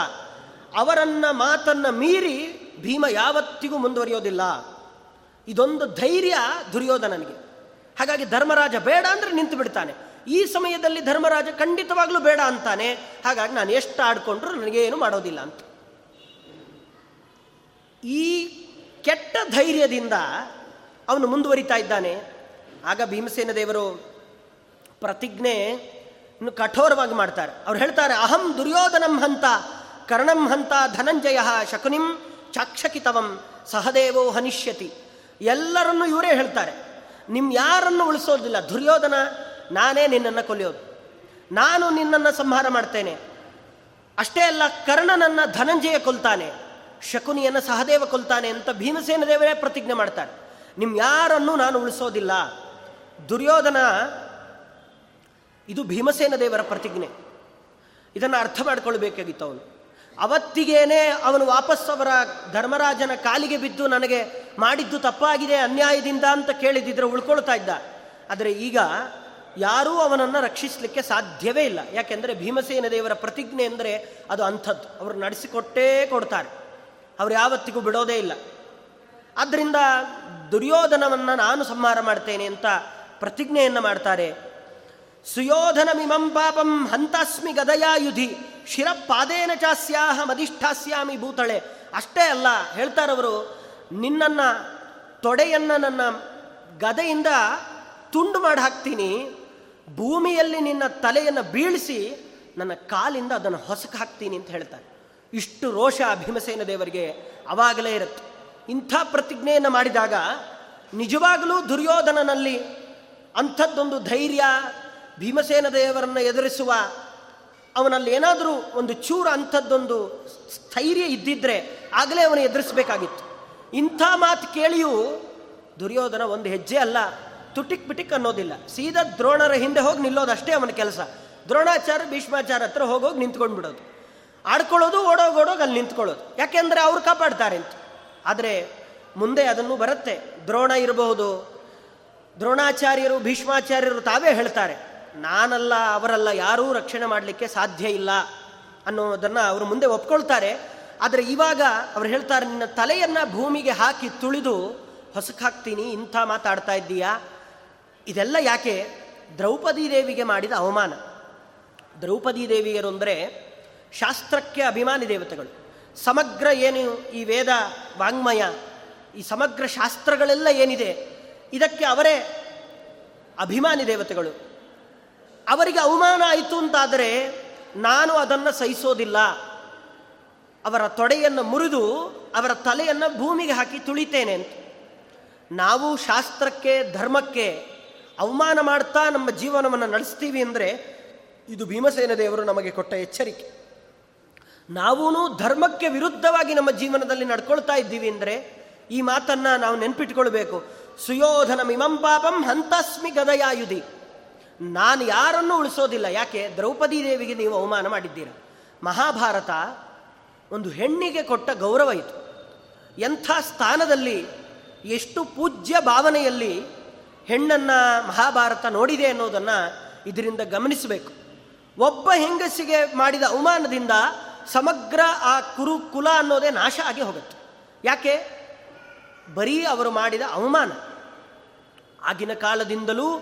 ಅವರನ್ನ ಮಾತನ್ನ ಮೀರಿ ಭೀಮ ಯಾವತ್ತಿಗೂ ಮುಂದುವರಿಯೋದಿಲ್ಲ. ಇದೊಂದು ಧೈರ್ಯ ದುರ್ಯೋಧನನಿಗೆ ಹಾಗಾಗಿ ಧರ್ಮರಾಜ ಬೇಡ ಅಂದ್ರೆ ನಿಂತು ಬಿಡ್ತಾನೆ. ಈ ಸಮಯದಲ್ಲಿ ಧರ್ಮರಾಜ ಖಂಡಿತವಾಗ್ಲೂ ಬೇಡ ಅಂತಾನೆ. ಹಾಗಾಗಿ ನಾನು ಎಷ್ಟು ಆಡ್ಕೊಂಡ್ರು ನನಗೇನು ಮಾಡೋದಿಲ್ಲ ಅಂತ. ಈ ಕೆಟ್ಟ ಧೈರ್ಯದಿಂದ ಅವನು ಮುಂದುವರಿತಾ ಇದ್ದಾನೆ. ಆಗ ಭೀಮಸೇನ ದೇವರು ಪ್ರತಿಜ್ಞೆ ಇನ್ನು ಕಠೋರವಾಗಿ ಮಾಡ್ತಾರೆ. ಅವ್ರು ಹೇಳ್ತಾರೆ, ಅಹಂ ದುರ್ಯೋಧನಂ ಹಂತ. ಕರ್ಣಂ ಹಂತ ಧನಂಜಯ ಶಕುನಿಂ ಚಾಕ್ಷಕಿತವಂ ಸಹದೇವೋ ಹನಿಷ್ಯತಿ. ಎಲ್ಲರನ್ನೂ ಇವರೇ ಹೇಳ್ತಾರೆ. ನಿಮ್ಮ ಯಾರನ್ನು ಉಳಿಸೋದಿಲ್ಲ. ದುರ್ಯೋಧನ, ನಾನೇ ನಿನ್ನನ್ನು ಕೊಲಿಯೋದು ನಾನು ನಿನ್ನನ್ನು ಸಂಹಾರ ಮಾಡ್ತೇನೆ. ಅಷ್ಟೇ ಅಲ್ಲ, ಕರ್ಣನನ್ನ ಧನಂಜಯ ಕೊಲ್ತಾನೆ. ಶಕುನಿಯನ್ನು ಸಹದೇವ ಕೊಲ್ತಾನೆ ಅಂತ ಭೀಮಸೇನ ದೇವರೇ ಪ್ರತಿಜ್ಞೆ ಮಾಡ್ತಾರೆ. ನಿಮ್ಮ ಯಾರನ್ನು ನಾನು ಉಳಿಸೋದಿಲ್ಲ. ದುರ್ಯೋಧನ, ಇದು ಭೀಮಸೇನ ದೇವರ ಪ್ರತಿಜ್ಞೆ. ಇದನ್ನು ಅರ್ಥ ಮಾಡ್ಕೊಳ್ಬೇಕಾಗಿತ್ತು ಅವನು. ಅವತ್ತಿಗೇನೆ ಅವನು ವಾಪಸ್ ಅವರ ಧರ್ಮರಾಜನ ಕಾಲಿಗೆ ಬಿದ್ದು ನನಗೆ ಮಾಡಿದ್ದು ತಪ್ಪಾಗಿದೆ, ಅನ್ಯಾಯದಿಂದ ಅಂತ ಕೇಳಿದಿದ್ರೆ ಉಳ್ಕೊಳ್ತಾ ಇದ್ದ. ಆದರೆ ಈಗ ಯಾರೂ ಅವನನ್ನು ರಕ್ಷಿಸಲಿಕ್ಕೆ ಸಾಧ್ಯವೇ ಇಲ್ಲ. ಯಾಕೆಂದರೆ ಭೀಮಸೇನ ದೇವರ ಪ್ರತಿಜ್ಞೆ ಅಂದರೆ ಅದು ಅಂಥದ್ದು. ಅವರು ನಡೆಸಿಕೊಟ್ಟೇ ಕೊಡ್ತಾರೆ. ಅವರು ಯಾವತ್ತಿಗೂ ಬಿಡೋದೇ ಇಲ್ಲ. ಆದ್ದರಿಂದ ದುರ್ಯೋಧನವನ್ನು ನಾನು ಸಂಹಾರ ಮಾಡ್ತೇನೆ ಅಂತ ಪ್ರತಿಜ್ಞೆಯನ್ನು ಮಾಡ್ತಾರೆ. ಸುಯೋಧನಮಿಮಂ ಪಾಪಂ ಹಂತಾಸ್ಮಿ ಗದಯಾಯುಧಿ ಶಿರಪಾದೇನ ಚಾಸ್ಯಾಹ ಮದಿಷ್ಠಾಸ್ಯಾಮಿ ಭೂತಳೆ ಅಷ್ಟೇ ಅಲ್ಲ ಹೇಳ್ತಾರವರು, ನಿನ್ನನ್ನು, ತೊಡೆಯನ್ನು ನನ್ನ ಗದೆಯಿಂದ ತುಂಡು ಮಾಡಿ ಹಾಕ್ತೀನಿ ಭೂಮಿಯಲ್ಲಿ ನಿನ್ನ ತಲೆಯನ್ನು ಬೀಳಿಸಿ ನನ್ನ ಕಾಲಿಂದ ಅದನ್ನು ಹೊಸಕ್ಕೆ ಹಾಕ್ತೀನಿ ಅಂತ ಹೇಳ್ತಾರೆ. ಇಷ್ಟು ರೋಷ ಭೀಮಸೇನ ದೇವರಿಗೆ ಅವಾಗಲೇ ಇರುತ್ತೆ. ಇಂಥ ಪ್ರತಿಜ್ಞೆಯನ್ನು ಮಾಡಿದಾಗ ನಿಜವಾಗಲೂ ದುರ್ಯೋಧನನಲ್ಲಿ ಅಂಥದ್ದೊಂದು ಧೈರ್ಯ ಭೀಮಸೇನ ದೇವರನ್ನು ಎದುರಿಸುವ ಅವನಲ್ಲಿ ಏನಾದರೂ ಒಂದು ಚೂರು ಅಂಥದ್ದೊಂದು ಸ್ಥೈರ್ಯ ಇದ್ದಿದ್ರೆ ಆಗಲೇ ಅವನು ಎದುರಿಸಬೇಕಾಗಿತ್ತು. ಇಂಥ ಮಾತು ಕೇಳಿಯೂ ದುರ್ಯೋಧನ ಒಂದು ಹೆಜ್ಜೆ ಅಲ್ಲ, ತುಟಿಕ್ ಪಿಟಿಕ್ ಅನ್ನೋದಿಲ್ಲ. ಸೀದಾ ದ್ರೋಣರ ಹಿಂದೆ ಹೋಗಿ ನಿಲ್ಲೋದಷ್ಟೇ ಅವನ ಕೆಲಸ. ದ್ರೋಣಾಚಾರ್ಯ, ಭೀಷ್ಮಾಚಾರ್ಯ ಹತ್ರ ಹೋಗೋಗಿ ನಿಂತ್ಕೊಂಡು ಬಿಡೋದು ಆಡ್ಕೊಳ್ಳೋದು, ಓಡೋಗಿ ಓಡೋಗಿ ಅಲ್ಲಿ ನಿಂತ್ಕೊಳ್ಳೋದು. ಯಾಕೆಂದರೆ ಅವ್ರು ಕಾಪಾಡ್ತಾರೆ ಅಂತ. ಆದರೆ ಮುಂದೆ ಅದನ್ನು ಬರುತ್ತೆ. ದ್ರೋಣ ಇರಬಹುದು. ದ್ರೋಣಾಚಾರ್ಯರು, ಭೀಷ್ಮಾಚಾರ್ಯರು ತಾವೇ ಹೇಳ್ತಾರೆ. ನಾನಲ್ಲ, ಅವರಲ್ಲ, ಯಾರೂ ರಕ್ಷಣೆ ಮಾಡಲಿಕ್ಕೆ ಸಾಧ್ಯ ಇಲ್ಲ ಅನ್ನೋದನ್ನು ಅವರು ಮುಂದೆ ಒಪ್ಕೊಳ್ತಾರೆ. ಆದರೆ ಇವಾಗ ಅವ್ರು ಹೇಳ್ತಾರೆ, ನಿನ್ನ ತಲೆಯನ್ನು ಭೂಮಿಗೆ ಹಾಕಿ ತುಳಿದು ಹೊಸಕಾಗ್ತೀನಿ, ಇಂಥ ಮಾತಾಡ್ತಾ ಇದ್ದೀಯಾ? ಇದೆಲ್ಲ ಯಾಕೆ? ದ್ರೌಪದಿ ದೇವಿಗೆ ಮಾಡಿದ ಅವಮಾನ. ದ್ರೌಪದಿ ದೇವಿಯರು ಅಂದರೆ ಶಾಸ್ತ್ರಕ್ಕೆ ಅಭಿಮಾನಿ ದೇವತೆಗಳು. ಸಮಗ್ರ ಏನು ಈ ವೇದ ವಾಂಗ್ಮಯ, ಈ ಸಮಗ್ರ ಶಾಸ್ತ್ರಗಳೆಲ್ಲ ಏನಿದೆ? ಇದಕ್ಕೆ ಅವರೇ ಅಭಿಮಾನಿ ದೇವತೆಗಳು. ಅವರಿಗೆ ಅವಮಾನ ಆಯಿತು ಅಂತಾದರೆ ನಾನು ಅದನ್ನು ಸಹಿಸೋದಿಲ್ಲ. ಅವರ ತೊಡೆಯನ್ನು ಮುರಿದು ಅವರ ತಲೆಯನ್ನು ಭೂಮಿಗೆ ಹಾಕಿ ತುಳಿತೇನೆ ಅಂತ. ನಾವು ಶಾಸ್ತ್ರಕ್ಕೆ, ಧರ್ಮಕ್ಕೆ ಅವಮಾನ ಮಾಡ್ತಾ ನಮ್ಮ ಜೀವನವನ್ನು ನಡೆಸ್ತೀವಿ ಅಂದರೆ ಇದು ಭೀಮಸೇನ ದೇವರು ನಮಗೆ ಕೊಟ್ಟ ಎಚ್ಚರಿಕೆ. ನಾವೂ ಧರ್ಮಕ್ಕೆ ವಿರುದ್ಧವಾಗಿ ನಮ್ಮ ಜೀವನದಲ್ಲಿ ನಡ್ಕೊಳ್ತಾ ಇದ್ದೀವಿ ಅಂದರೆ ಈ ಮಾತನ್ನು ನಾವು ನೆನ್ಪಿಟ್ಕೊಳ್ಬೇಕು. ಸುಯೋಧನ ಮಿಮಂ ಪಾಪಂ ಹಂತಸ್ಮಿ ಗದಯಾಯುಧಿ. ನಾನು ಯಾರನ್ನೂ ಉಳಿಸೋದಿಲ್ಲ. ಯಾಕೆ? ದ್ರೌಪದಿ ದೇವಿಗೆ ನೀವು ಅವಮಾನ ಮಾಡಿದ್ದೀರ. ಮಹಾಭಾರತ ಒಂದು ಹೆಣ್ಣಿಗೆ ಕೊಟ್ಟ ಗೌರವ ಇತ್ತು. ಎಂಥ ಸ್ಥಾನದಲ್ಲಿ, ಎಷ್ಟು ಪೂಜ್ಯ ಭಾವನೆಯಲ್ಲಿ ಹೆಣ್ಣನ್ನು ಮಹಾಭಾರತ ನೋಡಿದೆ ಅನ್ನೋದನ್ನು ಇದರಿಂದ ಗಮನಿಸಬೇಕು. ಒಬ್ಬ ಹೆಂಗಸಿಗೆ ಮಾಡಿದ ಅವಮಾನದಿಂದ ಸಮಗ್ರ ಆ ಕುರು ಕುಲ ಅನ್ನೋದೇ ನಾಶ ಆಗಿ ಹೋಗುತ್ತೆ. ಯಾಕೆ? ಬರೀ ಅವರು ಮಾಡಿದ ಅವಮಾನ. ಆಗಿನ ಕಾಲದಿಂದಲೂ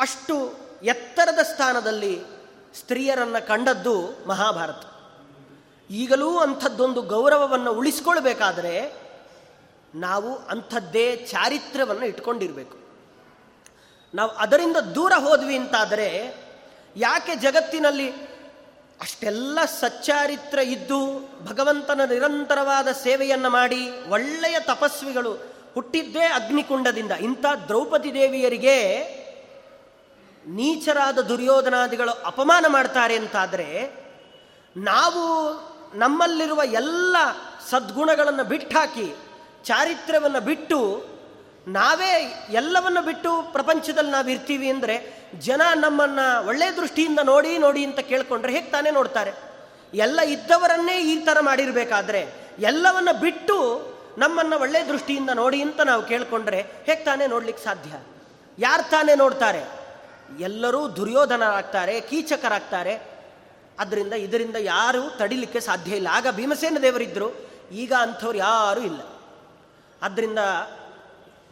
ಅಷ್ಟು ಎತ್ತರದ ಸ್ಥಾನದಲ್ಲಿ ಸ್ತ್ರೀಯರನ್ನು ಕಂಡದ್ದು ಮಹಾಭಾರತ. ಈಗಲೂ ಅಂಥದ್ದೊಂದು ಗೌರವವನ್ನು ಉಳಿಸ್ಕೊಳ್ಬೇಕಾದರೆ ನಾವು ಅಂಥದ್ದೇ ಚಾರಿತ್ರ್ಯವನ್ನು ಇಟ್ಕೊಂಡಿರಬೇಕು. ನಾವು ಅದರಿಂದ ದೂರ ಹೋದ್ವಿ ಅಂತಾದರೆ ಯಾಕೆ ಜಗತ್ತಿನಲ್ಲಿ ಅಷ್ಟೆಲ್ಲ ಸಚ್ಚಾರಿತ್ರ ಇದ್ದು ಭಗವಂತನ ನಿರಂತರವಾದ ಸೇವೆಯನ್ನು ಮಾಡಿ ಒಳ್ಳೆಯ ತಪಸ್ವಿಗಳು ಹುಟ್ಟಿದ್ದೇ ಅಗ್ನಿಕುಂಡದಿಂದ ಇಂಥ ದ್ರೌಪದಿ ದೇವಿಯರಿಗೆ ನೀಚರಾದ ದುರ್ಯೋಧನಾದಿಗಳು ಅಪಮಾನ ಮಾಡ್ತಾರೆ ಅಂತಾದರೆ ನಾವು ನಮ್ಮಲ್ಲಿರುವ ಎಲ್ಲ ಸದ್ಗುಣಗಳನ್ನು ಬಿಟ್ಟಾಕಿ, ಚಾರಿತ್ರ್ಯವನ್ನು ಬಿಟ್ಟು, ನಾವೇ ಎಲ್ಲವನ್ನು ಬಿಟ್ಟು ಪ್ರಪಂಚದಲ್ಲಿ ನಾವು ಇರ್ತೀವಿ ಅಂದರೆ ಜನ ನಮ್ಮನ್ನು ಒಳ್ಳೆಯ ದೃಷ್ಟಿಯಿಂದ ನೋಡಿ ನೋಡಿ ಅಂತ ಕೇಳಿಕೊಂಡ್ರೆ ಹೇಗೆ ತಾನೇ ನೋಡ್ತಾರೆ? ಎಲ್ಲ ಇದ್ದವರನ್ನೇ ಈ ಥರ ಮಾಡಿರಬೇಕಾದ್ರೆ ಎಲ್ಲವನ್ನ ಬಿಟ್ಟು ನಮ್ಮನ್ನು ಒಳ್ಳೆಯ ದೃಷ್ಟಿಯಿಂದ ನೋಡಿ ಅಂತ ನಾವು ಕೇಳಿಕೊಂಡ್ರೆ ಹೇಗೆ ತಾನೇ ನೋಡ್ಲಿಕ್ಕೆ ಸಾಧ್ಯ? ಯಾರು ತಾನೇ ನೋಡ್ತಾರೆ? ಎಲ್ಲರೂ ದುರ್ಯೋಧನರಾಗ್ತಾರೆ, ಕೀಚಕರಾಗ್ತಾರೆ. ಅದರಿಂದ ಇದರಿಂದ ಯಾರೂ ತಡಿಲಿಕ್ಕೆ ಸಾಧ್ಯ ಇಲ್ಲ. ಆಗ ಭೀಮಸೇನ ದೇವರಿದ್ದರು ಈಗ ಅಂಥವ್ರು ಯಾರೂ ಇಲ್ಲ. ಆದ್ದರಿಂದ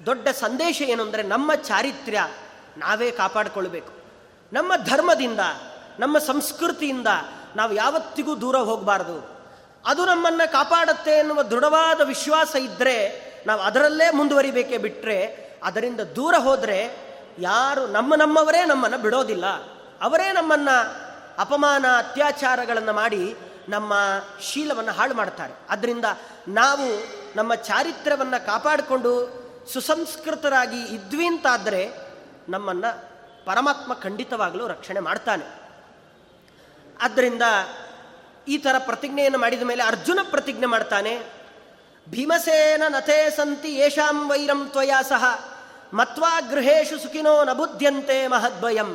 ದೊಡ್ಡ ಸಂದೇಶ ಏನು ಅಂದರೆ ನಮ್ಮ ಚಾರಿತ್ರ್ಯ ನಾವೇ ಕಾಪಾಡಿಕೊಳ್ಬೇಕು. ನಮ್ಮ ಧರ್ಮದಿಂದ, ನಮ್ಮ ಸಂಸ್ಕೃತಿಯಿಂದ ನಾವು ಯಾವತ್ತಿಗೂ ದೂರ ಹೋಗಬಾರ್ದು. ಅದು ನಮ್ಮನ್ನು ಕಾಪಾಡುತ್ತೆ ಎನ್ನುವ ದೃಢವಾದ ವಿಶ್ವಾಸ ಇದ್ದರೆ ನಾವು ಅದರಲ್ಲೇ ಮುಂದುವರಿಬೇಕೇ ಬಿಟ್ಟರೆ ಅದರಿಂದ ದೂರ ಹೋದರೆ ಯಾರು ನಮ್ಮ ನಮ್ಮವರೇ ನಮ್ಮನ್ನು ಬಿಡೋದಿಲ್ಲ. ಅವರೇ ನಮ್ಮನ್ನು ಅಪಮಾನ, ಅತ್ಯಾಚಾರಗಳನ್ನು ಮಾಡಿ ನಮ್ಮ ಶೀಲವನ್ನು ಹಾಳು ಮಾಡ್ತಾರೆ ಅದರಿಂದ ನಾವು ನಮ್ಮ ಚಾರಿತ್ರ್ಯವನ್ನು ಕಾಪಾಡಿಕೊಂಡು ಸುಸಂಸ್ಕೃತರಾಗಿ ಇದ್ವಿ ಅಂತಾದರೆ ನಮ್ಮನ್ನು ಪರಮಾತ್ಮ ಖಂಡಿತವಾಗಲೂ ರಕ್ಷಣೆ ಮಾಡ್ತಾನೆ. ಆದ್ದರಿಂದ ಈ ಥರ ಪ್ರತಿಜ್ಞೆಯನ್ನು ಮಾಡಿದ ಮೇಲೆ ಅರ್ಜುನ ಪ್ರತಿಜ್ಞೆ ಮಾಡ್ತಾನೆ. ಭೀಮಸೇನ ನಥೇ ಸಂತಿ ಯೇಷಾಂ ವೈರಂ ತ್ವಯಾ ಸಹ. ಮತ್ವಾ ಗೃಹೇಶು ಸುಖಿನೋ ನಬುದ್ಯಂತೆ ಮಹದ್ವಯಂ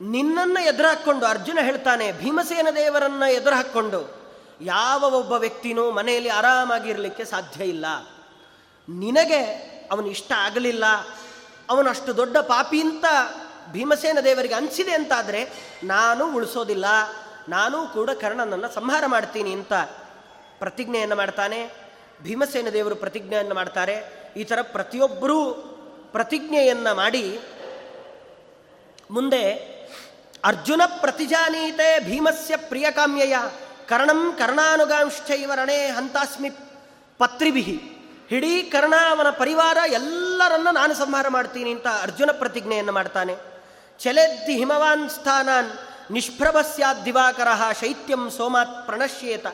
ನಿನ್ನನ್ನು ಎದುರು ಹಾಕ್ಕೊಂಡು ಅರ್ಜುನ ಹೇಳ್ತಾನೆ, ಭೀಮಸೇನ ದೇವರನ್ನು ಎದುರು ಹಾಕ್ಕೊಂಡು ಯಾವ ಒಬ್ಬ ವ್ಯಕ್ತಿನೂ ಮನೆಯಲ್ಲಿ ಆರಾಮಾಗಿರಲಿಕ್ಕೆ ಸಾಧ್ಯ ಇಲ್ಲ. ನಿನಗೆ ಅವನು ಇಷ್ಟ ಆಗಲಿಲ್ಲ ಅವನಷ್ಟು ದೊಡ್ಡ ಪಾಪಿ ಅಂತ ಭೀಮಸೇನ ದೇವರಿಗೆ ಅನಿಸಿದೆ ಅಂತಾದರೆ, ನಾನು ಉಳಿಸೋದಿಲ್ಲ, ನಾನು ಕೂಡ ಕರ್ಣನನ್ನು ಸಂಹಾರ ಮಾಡ್ತೀನಿ ಅಂತ ಪ್ರತಿಜ್ಞೆಯನ್ನು ಮಾಡ್ತಾನೆ. ಭೀಮಸೇನ ದೇವರು ಪ್ರತಿಜ್ಞೆಯನ್ನು ಮಾಡ್ತಾರೆ. ಈ ಥರ ಪ್ರತಿಯೊಬ್ಬರೂ ಪ್ರತಿಜ್ಞೆಯನ್ನು ಮಾಡಿ ಮುಂದೆ ಅರ್ಜುನ ಪ್ರತಿಜಾನೀತೆ ಭೀಮಸ್ಯ ಪ್ರಿಯಕಾಮ್ಯಯ ಕರ್ಣಂ ಕರ್ಣಾನುಗಾಂಶ್ಚೈವ ರಣೇ ಹಂತಾಸ್ಮಿ ಪತ್ರಿಭಿ. ಕರ್ಣ ಅವನ ಪರಿವಾರ ಎಲ್ಲರನ್ನ ನಾನು ಸಂಹಾರ ಮಾಡ್ತೀನಿ ಅಂತ ಅರ್ಜುನ ಪ್ರತಿಜ್ಞೆಯನ್ನು ಮಾಡ್ತಾನೆ. ಚಲೆದ್ದಿ ಹಿಮವಾನ್ ಸ್ಥಾನಾನ್ ನಿಷ್ಪ್ರಭಸ್ಯಾದ್ ದಿವಾಕರ ಶೈತ್ಯಂ ಸೋಮಾತ್ ಪ್ರಣಶ್ಯೇತ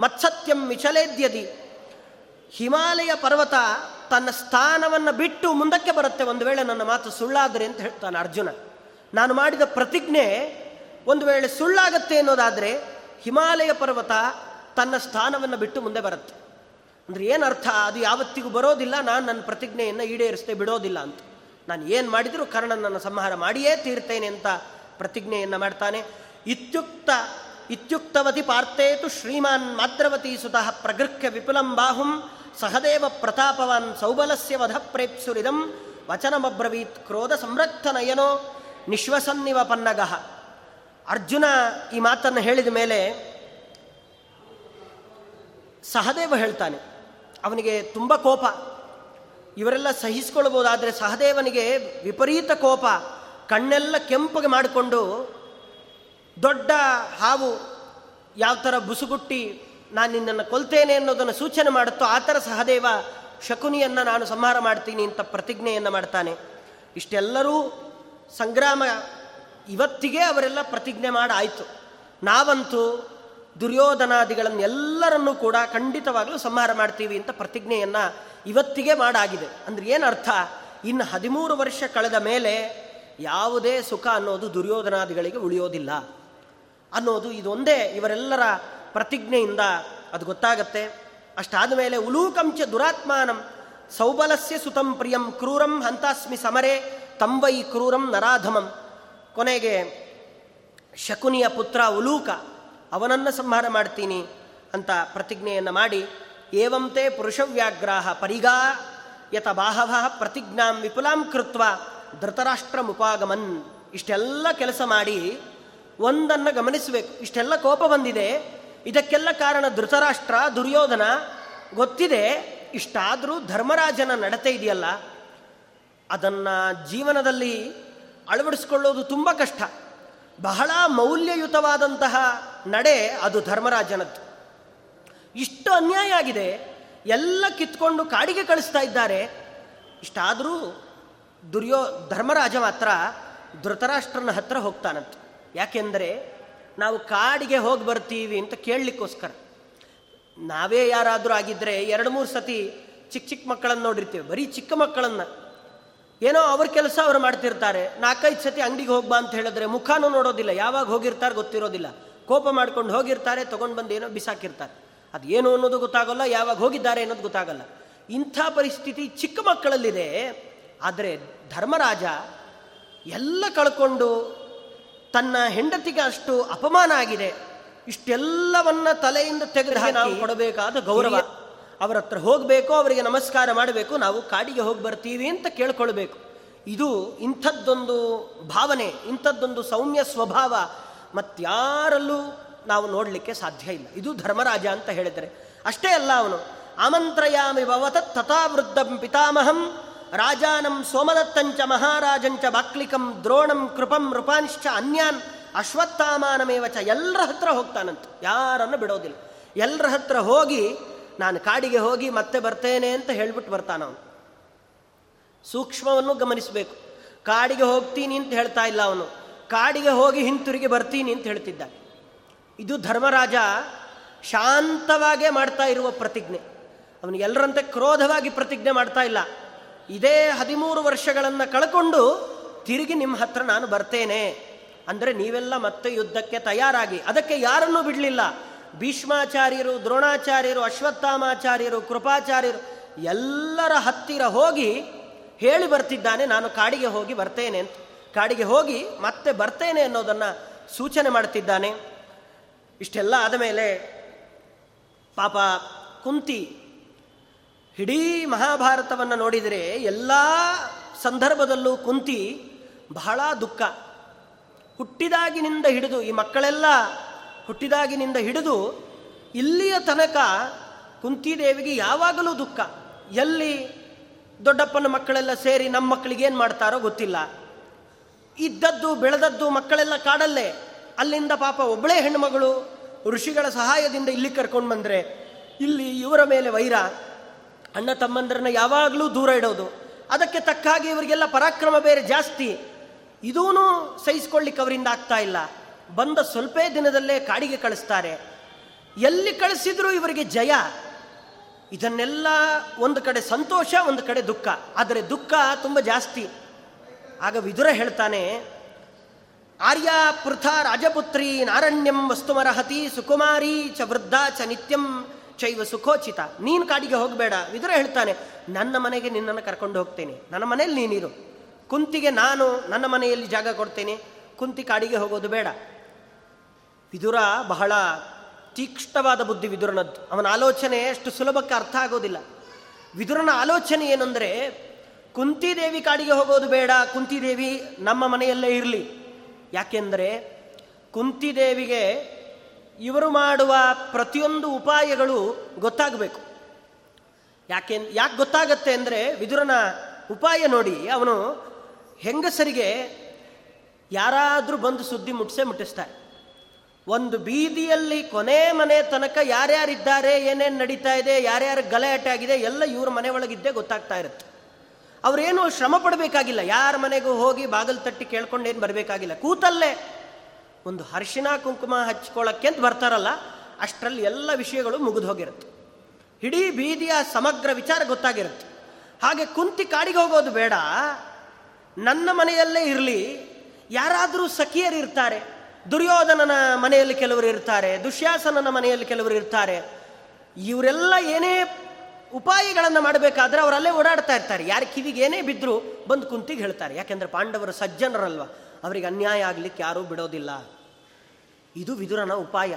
ಮತ್ಸತ್ಯಂ ವಿಚಲೇದ್ಯದಿ. ಹಿಮಾಲಯ ಪರ್ವತ ತನ್ನ ಸ್ಥಾನವನ್ನು ಬಿಟ್ಟು ಮುಂದಕ್ಕೆ ಬರುತ್ತೆ ಒಂದು ವೇಳೆ ನನ್ನ ಮಾತು ಸುಳ್ಳಾದರೆ ಅಂತ ಹೇಳ್ತಾನೆ ಅರ್ಜುನ. ನಾನು ಮಾಡಿದ ಪ್ರತಿಜ್ಞೆ ಒಂದು ವೇಳೆ ಸುಳ್ಳಾಗತ್ತೆ ಅನ್ನೋದಾದರೆ ಹಿಮಾಲಯ ಪರ್ವತ ತನ್ನ ಸ್ಥಾನವನ್ನು ಬಿಟ್ಟು ಮುಂದೆ ಬರುತ್ತೆ. ಅಂದರೆ ಏನು ಅರ್ಥ? ಅದು ಯಾವತ್ತಿಗೂ ಬರೋದಿಲ್ಲ, ನಾನು ನನ್ನ ಪ್ರತಿಜ್ಞೆಯನ್ನು ಈಡೇರಿಸದೆ ಬಿಡೋದಿಲ್ಲ ಅಂತ. ನಾನು ಏನು ಮಾಡಿದರೂ ಕರ್ಣನನ್ನು ಸಂಹಾರ ಮಾಡಿಯೇ ತೀರ್ತೇನೆ ಅಂತ ಪ್ರತಿಜ್ಞೆಯನ್ನು ಮಾಡ್ತಾನೆ. ಇತ್ಯುಕ್ತ, ಇತ್ಯುಕ್ತವತಿ ಪಾರ್ಥೇತು ಶ್ರೀಮಾನ್ ಮಾದ್ರವತಿ ಸುತಃ ಪ್ರಗೃಹ್ಯ ವಿಪುಲಂ ಬಾಹುಂ ಸಹದೇವ ಪ್ರತಾಪವಾನ್ ಸೌಬಲಸ್ಯ ವಧ ಪ್ರೇಪ್ಸುರಿದಂ ವಚನಮಬ್ರವೀತ್ ಕ್ರೋಧ ಸಂರಕ್ತನಯನೋ ನಿಶ್ವಸನ್ನಿವ ಪನ್ನಗಃ. ಅರ್ಜುನ ಈ ಮಾತನ್ನು ಹೇಳಿದ ಮೇಲೆ ಸಹದೇವ ಹೇಳ್ತಾನೆ, ಅವನಿಗೆ ತುಂಬ ಕೋಪ. ಇವರೆಲ್ಲ ಸಹಿಸ್ಕೊಳ್ಬೋದಾದರೆ ಸಹದೇವನಿಗೆ ವಿಪರೀತ ಕೋಪ, ಕಣ್ಣೆಲ್ಲ ಕೆಂಪಗೆ ಮಾಡಿಕೊಂಡು ದೊಡ್ಡ ಹಾವು ಯಾವ ಥರ ಬುಸುಗುಟ್ಟಿ ನಾನು ನಿನ್ನನ್ನು ಕೊಲ್ತೇನೆ ಅನ್ನೋದನ್ನು ಸೂಚನೆ ಮಾಡುತ್ತೋ ಆ ಥರ ಸಹದೇವ ಶಕುನಿಯನ್ನು ನಾನು ಸಂಹಾರ ಮಾಡ್ತೀನಿ ಅಂತ ಪ್ರತಿಜ್ಞೆಯನ್ನು ಮಾಡ್ತಾನೆ. ಇಷ್ಟೆಲ್ಲರೂ ಸಂಗ್ರಾಮ ಇವತ್ತಿಗೆ ಅವರೆಲ್ಲ ಪ್ರತಿಜ್ಞೆ ಮಾಡಾಯಿತು. ನಾವಂತೂ ದುರ್ಯೋಧನಾದಿಗಳನ್ನು ಎಲ್ಲರನ್ನೂ ಕೂಡ ಖಂಡಿತವಾಗಲೂ ಸಂಹಾರ ಮಾಡ್ತೀವಿ ಅಂತ ಪ್ರತಿಜ್ಞೆಯನ್ನು ಇವತ್ತಿಗೆ ಮಾಡಾಗಿದೆ. ಅಂದರೆ ಏನು ಅರ್ಥ? ಇನ್ನು ಹದಿಮೂರು ವರ್ಷ ಕಳೆದ ಮೇಲೆ ಯಾವುದೇ ಸುಖ ಅನ್ನೋದು ದುರ್ಯೋಧನಾದಿಗಳಿಗೆ ಉಳಿಯೋದಿಲ್ಲ ಅನ್ನೋದು ಇದೊಂದೇ ಇವರೆಲ್ಲರ ಪ್ರತಿಜ್ಞೆಯಿಂದ ಅದು ಗೊತ್ತಾಗತ್ತೆ. ಅಷ್ಟಾದ ಮೇಲೆ ಉಲೂಕಂಚ ದುರಾತ್ಮಾನಂ ಸೌಬಲಸ್ಯ ಸುತಂ ಪ್ರಿಯಂ ಕ್ರೂರಂ ಹಂತಾಸ್ಮಿ ಸಮರೆ ತಂವೈ ಕ್ರೂರಂ ನರಾಧಮಂ. ಕೊನೆಗೆ ಶಕುನಿಯ ಪುತ್ರ ಉಲೂಕ, ಅವನನ್ನು ಸಂಹಾರ ಮಾಡ್ತೀನಿ ಅಂತ ಪ್ರತಿಜ್ಞೆಯನ್ನು ಮಾಡಿ ಏವಂತೆ ಪುರುಷವ್ಯಾಗ್ರಾಹ ಪರಿಗಾ ಯತ ಬಾಹವ ಪ್ರತಿಜ್ಞಾಂ ವಿಪುಲಾಂ ಕೃತ್ವ ಧೃತರಾಷ್ಟ್ರ ಮುಪಾಗಮನ್ ಇಷ್ಟೆಲ್ಲ ಕೆಲಸ ಮಾಡಿ ಒಂದನ್ನು ಗಮನಿಸಬೇಕು. ಇಷ್ಟೆಲ್ಲ ಕೋಪ ಬಂದಿದೆ ಇದಕ್ಕೆಲ್ಲ ಕಾರಣ ಧೃತರಾಷ್ಟ್ರ, ದುರ್ಯೋಧನ. ಗೊತ್ತಿದೆ, ಇಷ್ಟಾದರೂ ಧರ್ಮರಾಜನ ನಡತೆ ಇದೆಯಲ್ಲ. ಅದನ್ನು ಜೀವನದಲ್ಲಿ ಅಳವಡಿಸ್ಕೊಳ್ಳೋದು ತುಂಬ ಕಷ್ಟ. ಬಹಳ ಮೌಲ್ಯಯುತವಾದಂತಹ ನಡೆ ಅದು ಧರ್ಮರಾಜನದ್ದು. ಇಷ್ಟು ಅನ್ಯಾಯ ಆಗಿದೆ, ಎಲ್ಲ ಕಿತ್ಕೊಂಡು ಕಾಡಿಗೆ ಕಳಿಸ್ತಾ ಇದ್ದಾರೆ. ಇಷ್ಟಾದರೂ ದುರ್ಯೋ, ಧರ್ಮರಾಜ ಮಾತ್ರ ಧೃತರಾಷ್ಟ್ರನ ಹತ್ರ ಹೋಗ್ತಾನಂತ. ಯಾಕೆಂದರೆ ನಾವು ಕಾಡಿಗೆ ಹೋಗಿ ಬರ್ತೀವಿ ಅಂತ ಕೇಳಲಿಕ್ಕೋಸ್ಕರ. ನಾವೇ ಯಾರಾದರೂ ಆಗಿದ್ದರೆ ಎರಡು ಮೂರು ಸತಿ ಚಿಕ್ಕ ಚಿಕ್ಕ ಮಕ್ಕಳನ್ನು ನೋಡಿರ್ತೀವಿ, ಬರೀ ಚಿಕ್ಕ ಮಕ್ಕಳನ್ನು. ಏನೋ ಅವ್ರ ಕೆಲಸ ಅವ್ರು ಮಾಡ್ತಿರ್ತಾರೆ, ನಾಲ್ಕೈದು ಸತಿ ಅಂಗಡಿಗೆ ಹೋಗ್ಬಾ ಅಂತ ಹೇಳಿದ್ರೆ ಮುಖಾನೂ ನೋಡೋದಿಲ್ಲ, ಯಾವಾಗ ಹೋಗಿರ್ತಾರೆ ಗೊತ್ತಿರೋದಿಲ್ಲ. ಕೋಪ ಮಾಡ್ಕೊಂಡು ಹೋಗಿರ್ತಾರೆ, ತೊಗೊಂಡು ಬಂದು ಏನೋ ಬಿಸಾಕಿರ್ತಾರೆ. ಅದು ಏನು ಅನ್ನೋದು ಗೊತ್ತಾಗಲ್ಲ, ಯಾವಾಗ ಹೋಗಿದ್ದಾರೆ ಅನ್ನೋದು ಗೊತ್ತಾಗಲ್ಲ. ಇಂಥ ಪರಿಸ್ಥಿತಿ ಚಿಕ್ಕ ಮಕ್ಕಳಲ್ಲಿದೆ. ಆದರೆ ಧರ್ಮರಾಜ ಎಲ್ಲ ಕಳ್ಕೊಂಡು ತನ್ನ ಹೆಂಡತಿಗೆ ಅಷ್ಟು ಅಪಮಾನ ಆಗಿದೆ. ಇಷ್ಟೆಲ್ಲವನ್ನ ತಲೆಯಿಂದ ತೆಗೆದು ನಾವು ಕೊಡಬೇಕಾದ ಗೌರವ. ಅವರ ಹತ್ರ ಹೋಗಬೇಕು ಅವರಿಗೆ ನಮಸ್ಕಾರ ಮಾಡಬೇಕು ನಾವು ಕಾಡಿಗೆ ಹೋಗಿ ಬರ್ತೀವಿ ಅಂತ ಕೇಳ್ಕೊಳ್ಬೇಕು. ಇದು ಇಂಥದ್ದೊಂದು ಭಾವನೆ ಇಂಥದ್ದೊಂದು ಸೌಮ್ಯ ಸ್ವಭಾವ ಮತ್ತಾರಲ್ಲೂ ನಾವು ನೋಡಲಿಕ್ಕೆ ಸಾಧ್ಯ ಇಲ್ಲ. ಇದು ಧರ್ಮರಾಜ ಅಂತ ಹೇಳಿದರೆ ಅಷ್ಟೇ ಅಲ್ಲ ಅವನು. ಆಮಂತ್ರಯಾಮಿ ಭವತ ತಥಾ ವೃದ್ಧಂ ಪಿತಾಮಹಂ ರಾಜಾನಂ ಸೋಮದತ್ತಂಚ ಮಹಾರಾಜಂಚ ಬಾಕ್ಲಿಕಂ ದ್ರೋಣಂ ಕೃಪಂ ನೃಪಾಂಶ್ಚ ಅನ್ಯಾನ್ ಅಶ್ವತ್ಥಾಮಾನಮೇವ ಚ ಎಲ್ಲರ ಹತ್ರ ಹೋಗ್ತಾನಂತ. ಯಾರನ್ನು ಬಿಡೋದಿಲ್ಲ. ಎಲ್ಲರ ಹತ್ರ ಹೋಗಿ ನಾನು ಕಾಡಿಗೆ ಹೋಗಿ ಮತ್ತೆ ಬರ್ತೇನೆ ಅಂತ ಹೇಳ್ಬಿಟ್ಟು ಬರ್ತಾನ ಅವನು. ಸೂಕ್ಷ್ಮವನ್ನು ಗಮನಿಸಬೇಕು. ಕಾಡಿಗೆ ಹೋಗ್ತೀನಿ ಅಂತ ಹೇಳ್ತಾ ಇಲ್ಲ ಅವನು. ಕಾಡಿಗೆ ಹೋಗಿ ಹಿಂತಿರುಗಿ ಬರ್ತೀನಿ ಅಂತ ಹೇಳ್ತಿದ್ದ. ಇದು ಧರ್ಮರಾಜ ಶಾಂತವಾಗೇ ಮಾಡ್ತಾ ಇರುವ ಪ್ರತಿಜ್ಞೆ. ಅವನು ಎಲ್ಲರಂತೆ ಕ್ರೋಧವಾಗಿ ಪ್ರತಿಜ್ಞೆ ಮಾಡ್ತಾ ಇಲ್ಲ. ಇದೇ ಹದಿಮೂರು ವರ್ಷಗಳನ್ನು ಕಳ್ಕೊಂಡು ತಿರುಗಿ ನಿಮ್ಮ ಹತ್ರ ನಾನು ಬರ್ತೇನೆ. ಅಂದರೆ ನೀವೆಲ್ಲ ಮತ್ತೆ ಯುದ್ಧಕ್ಕೆ ತಯಾರಾಗಿ, ಅದಕ್ಕೆ ಯಾರನ್ನೂ ಬಿಡಲಿಲ್ಲ. ಭೀಷ್ಮಾಚಾರ್ಯರು, ದ್ರೋಣಾಚಾರ್ಯರು, ಅಶ್ವತ್ಥಾಮಾಚಾರ್ಯರು, ಕೃಪಾಚಾರ್ಯರು, ಎಲ್ಲರ ಹತ್ತಿರ ಹೋಗಿ ಹೇಳಿ ಬರ್ತಿದ್ದಾನೆ, ನಾನು ಕಾಡಿಗೆ ಹೋಗಿ ಬರ್ತೇನೆ ಅಂತ. ಕಾಡಿಗೆ ಹೋಗಿ ಮತ್ತೆ ಬರ್ತೇನೆ ಅನ್ನೋದನ್ನು ಸೂಚನೆ ಮಾಡ್ತಿದ್ದಾನೆ. ಇಷ್ಟೆಲ್ಲ ಆದ ಮೇಲೆ ಪಾಪ ಕುಂತಿ ಇಡೀ ಮಹಾಭಾರತವನ್ನು ನೋಡಿದರೆ ಎಲ್ಲ ಸಂದರ್ಭದಲ್ಲೂ ಕುಂತಿ ಬಹಳ ದುಃಖ. ಹುಟ್ಟಿದಾಗಿನಿಂದ ಹಿಡಿದು, ಈ ಮಕ್ಕಳೆಲ್ಲ ಹುಟ್ಟಿದಾಗಿನಿಂದ ಹಿಡಿದು ಇಲ್ಲಿಯ ತನಕ ಕುಂತಿದೇವಿಗೆ ಯಾವಾಗಲೂ ದುಃಖ. ಎಲ್ಲಿ ದೊಡ್ಡಪ್ಪನ ಮಕ್ಕಳೆಲ್ಲ ಸೇರಿ ನಮ್ಮ ಮಕ್ಕಳಿಗೆ ಏನು ಮಾಡ್ತಾರೋ ಗೊತ್ತಿಲ್ಲ. ಇದ್ದದ್ದು ಬೆಳೆದದ್ದು ಮಕ್ಕಳೆಲ್ಲ ಕಾಡಲ್ಲೇ. ಅಲ್ಲಿಂದ ಪಾಪ ಒಬ್ಬಳೇ ಹೆಣ್ಣುಮಗಳು ಋಷಿಗಳ ಸಹಾಯದಿಂದ ಇಲ್ಲಿ ಕರ್ಕೊಂಡು ಬಂದರೆ, ಇಲ್ಲಿ ಇವರ ಮೇಲೆ ವೈರ. ಅಣ್ಣ ತಮ್ಮಂದ್ರನ್ನ ಯಾವಾಗಲೂ ದೂರ ಇಡೋದು. ಅದಕ್ಕೆ ತಕ್ಕ ಹಾಗೆ ಇವರಿಗೆಲ್ಲ ಪರಾಕ್ರಮ ಬೇರೆ ಜಾಸ್ತಿ. ಇದೂ ಸಹಿಸ್ಕೊಳ್ಳಿಕ್ಕೆ ಅವರಿಂದ ಆಗ್ತಾ ಇಲ್ಲ. ಬಂದ ಸ್ವಲ್ಪೇ ದಿನದಲ್ಲೇ ಕಾಡಿಗೆ ಕಳಿಸ್ತಾರೆ. ಎಲ್ಲಿ ಕಳಿಸಿದ್ರು ಇವರಿಗೆ ಜಯ. ಇದನ್ನೆಲ್ಲ ಒಂದು ಕಡೆ ಸಂತೋಷ, ಒಂದು ಕಡೆ ದುಃಖ. ಆದರೆ ದುಃಖ ತುಂಬ ಜಾಸ್ತಿ. ಆಗ ವಿದುರ ಹೇಳ್ತಾನೆ, ಆರ್ಯ ಪೃಥ ರಾಜಪುತ್ರಿ ನಾರಣ್ಯಂ ವಸ್ತುಮರಹತಿ ಸುಕುಮಾರಿ ಚ ವೃದ್ಧ ಚ ನಿತ್ಯಂ ಚೈವ ಸುಖೋಚಿತ. ನೀನು ಕಾಡಿಗೆ ಹೋಗಬೇಡ. ವಿದುರ ಹೇಳ್ತಾನೆ, ನನ್ನ ಮನೆಗೆ ನಿನ್ನನ್ನು ಕರ್ಕೊಂಡು ಹೋಗ್ತೇನೆ. ನನ್ನ ಮನೆಯಲ್ಲಿ ನೀನಿರು. ಕುಂತಿಗೆ ನಾನು ನನ್ನ ಮನೆಯಲ್ಲಿ ಜಾಗ ಕೊಡ್ತೇನೆ. ಕುಂತಿ ಕಾಡಿಗೆ ಹೋಗೋದು ಬೇಡ. ವಿದುರ ಬಹಳ ತೀಕ್ಷ್ಣವಾದ ಬುದ್ಧಿ ವಿದುರನದ್ದು. ಅವನ ಆಲೋಚನೆ ಅಷ್ಟು ಸುಲಭಕ್ಕೆ ಅರ್ಥ ಆಗೋದಿಲ್ಲ. ವಿದುರನ ಆಲೋಚನೆ ಏನಂದರೆ ಕುಂತಿದೇವಿ ಕಾಡಿಗೆ ಹೋಗೋದು ಬೇಡ. ಕುಂತಿದೇವಿ ನಮ್ಮ ಮನೆಯಲ್ಲೇ ಇರಲಿ. ಯಾಕೆಂದರೆ ಕುಂತಿದೇವಿಗೆ ಇವರು ಮಾಡುವ ಪ್ರತಿಯೊಂದು ಉಪಾಯಗಳು ಗೊತ್ತಾಗಬೇಕು. ಯಾಕೆ ಯಾಕೆ ಗೊತ್ತಾಗತ್ತೆ ಅಂದರೆ ವಿದುರನ ಉಪಾಯ ನೋಡಿ, ಅವನು ಹೆಂಗಸರಿಗೆ ಯಾರಾದರೂ ಬಂದು ಸುದ್ದಿ ಮುಟ್ಟಿಸೇ ಮುಟ್ಟಿಸ್ತಾರೆ. ಒಂದು ಬೀದಿಯಲ್ಲಿ ಕೊನೆ ಮನೆ ತನಕ ಯಾರ್ಯಾರಿದ್ದಾರೆ, ಏನೇನು ನಡೀತಾ ಇದೆ, ಯಾರ್ಯಾರು ಗಲಾಟೆ ಆಗಿದೆ, ಎಲ್ಲ ಇವ್ರ ಮನೆ ಒಳಗಿದ್ದೇ ಗೊತ್ತಾಗ್ತಾ ಇರುತ್ತೆ. ಅವರೇನು ಶ್ರಮ ಪಡಬೇಕಾಗಿಲ್ಲ. ಯಾರ ಮನೆಗೂ ಹೋಗಿ ಬಾಗಿಲು ತಟ್ಟಿ ಕೇಳ್ಕೊಂಡೇನು ಬರಬೇಕಾಗಿಲ್ಲ. ಕೂತಲ್ಲೇ ಒಂದು ಹರ್ಷಿನ ಕುಂಕುಮ ಹಚ್ಕೊಳ್ಳೋಕ್ಕೆ ಅಂತ ಬರ್ತಾರಲ್ಲ, ಅಷ್ಟರಲ್ಲಿ ಎಲ್ಲ ವಿಷಯಗಳು ಮುಗಿದು ಹೋಗಿರುತ್ತೆ. ಇಡೀ ಬೀದಿಯ ಸಮಗ್ರ ವಿಚಾರ ಗೊತ್ತಾಗಿರುತ್ತೆ. ಹಾಗೆ ಕುಂತಿ ಕಾಡಿಗೆ ಹೋಗೋದು ಬೇಡ. ನನ್ನ ಮನೆಯಲ್ಲೇ ಇರಲಿ. ಯಾರಾದರೂ ಸಖಿಯರು ಇರ್ತಾರೆ. ದುರ್ಯೋಧನನ ಮನೆಯಲ್ಲಿ ಕೆಲವರು ಇರ್ತಾರೆ. ದುಶ್ಯಾಸನನ ಮನೆಯಲ್ಲಿ ಕೆಲವರು ಇರ್ತಾರೆ. ಇವರೆಲ್ಲ ಏನೇ ಉಪಾಯಗಳನ್ನು ಮಾಡಬೇಕಾದ್ರೆ ಅವರಲ್ಲೇ ಓಡಾಡ್ತಾ ಇರ್ತಾರೆ. ಯಾರ ಕಿವಿಗೆ ಏನೇ ಬಿದ್ದರೂ ಬಂದು ಕುಂತಿಗೆ ಹೇಳ್ತಾರೆ. ಯಾಕೆಂದರೆ ಪಾಂಡವರು ಸಜ್ಜನರಲ್ವ? ಅವರಿಗೆ ಅನ್ಯಾಯ ಆಗಲಿಕ್ಕೆ ಯಾರೂ ಬಿಡೋದಿಲ್ಲ. ಇದು ವಿದುರನ ಉಪಾಯ.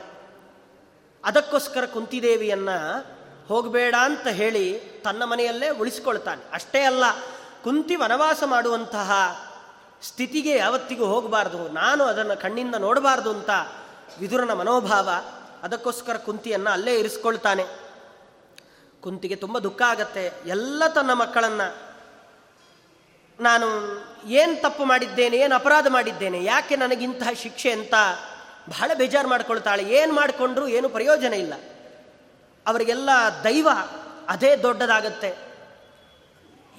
ಅದಕ್ಕೋಸ್ಕರ ಕುಂತಿದೇವಿಯನ್ನು ಹೋಗಬೇಡ ಅಂತ ಹೇಳಿ ತನ್ನ ಮನೆಯಲ್ಲೇ ಉಳಿಸ್ಕೊಳ್ತಾನೆ. ಅಷ್ಟೇ ಅಲ್ಲ, ಕುಂತಿ ವನವಾಸ ಮಾಡುವಂತಹ ಸ್ಥಿತಿಗೆ ಯಾವತ್ತಿಗೂ ಹೋಗಬಾರ್ದು. ನಾನು ಅದನ್ನು ಕಣ್ಣಿಂದ ನೋಡಬಾರ್ದು ಅಂತ ವಿದುರನ ಮನೋಭಾವ ಅದಕ್ಕೋಸ್ಕರ ಕುಂತಿಯನ್ನು ಅಲ್ಲೇ ಇರಿಸ್ಕೊಳ್ತಾನೆ. ಕುಂತಿಗೆ ತುಂಬ ದುಃಖ ಆಗತ್ತೆ. ಎಲ್ಲ ತನ್ನ ಮಕ್ಕಳನ್ನು ನಾನು ಏನು ತಪ್ಪು ಮಾಡಿದ್ದೇನೆ, ಏನು ಅಪರಾಧ ಮಾಡಿದ್ದೇನೆ, ಯಾಕೆ ನನಗಿಂತಹ ಶಿಕ್ಷೆ ಅಂತ ಬಹಳ ಬೇಜಾರು ಮಾಡ್ಕೊಳ್ತಾಳೆ. ಏನು ಮಾಡಿಕೊಂಡ್ರೂ ಏನು ಪ್ರಯೋಜನ ಇಲ್ಲ. ಅವರಿಗೆಲ್ಲ ದೈವ ಅದೇ ದೊಡ್ಡದಾಗತ್ತೆ.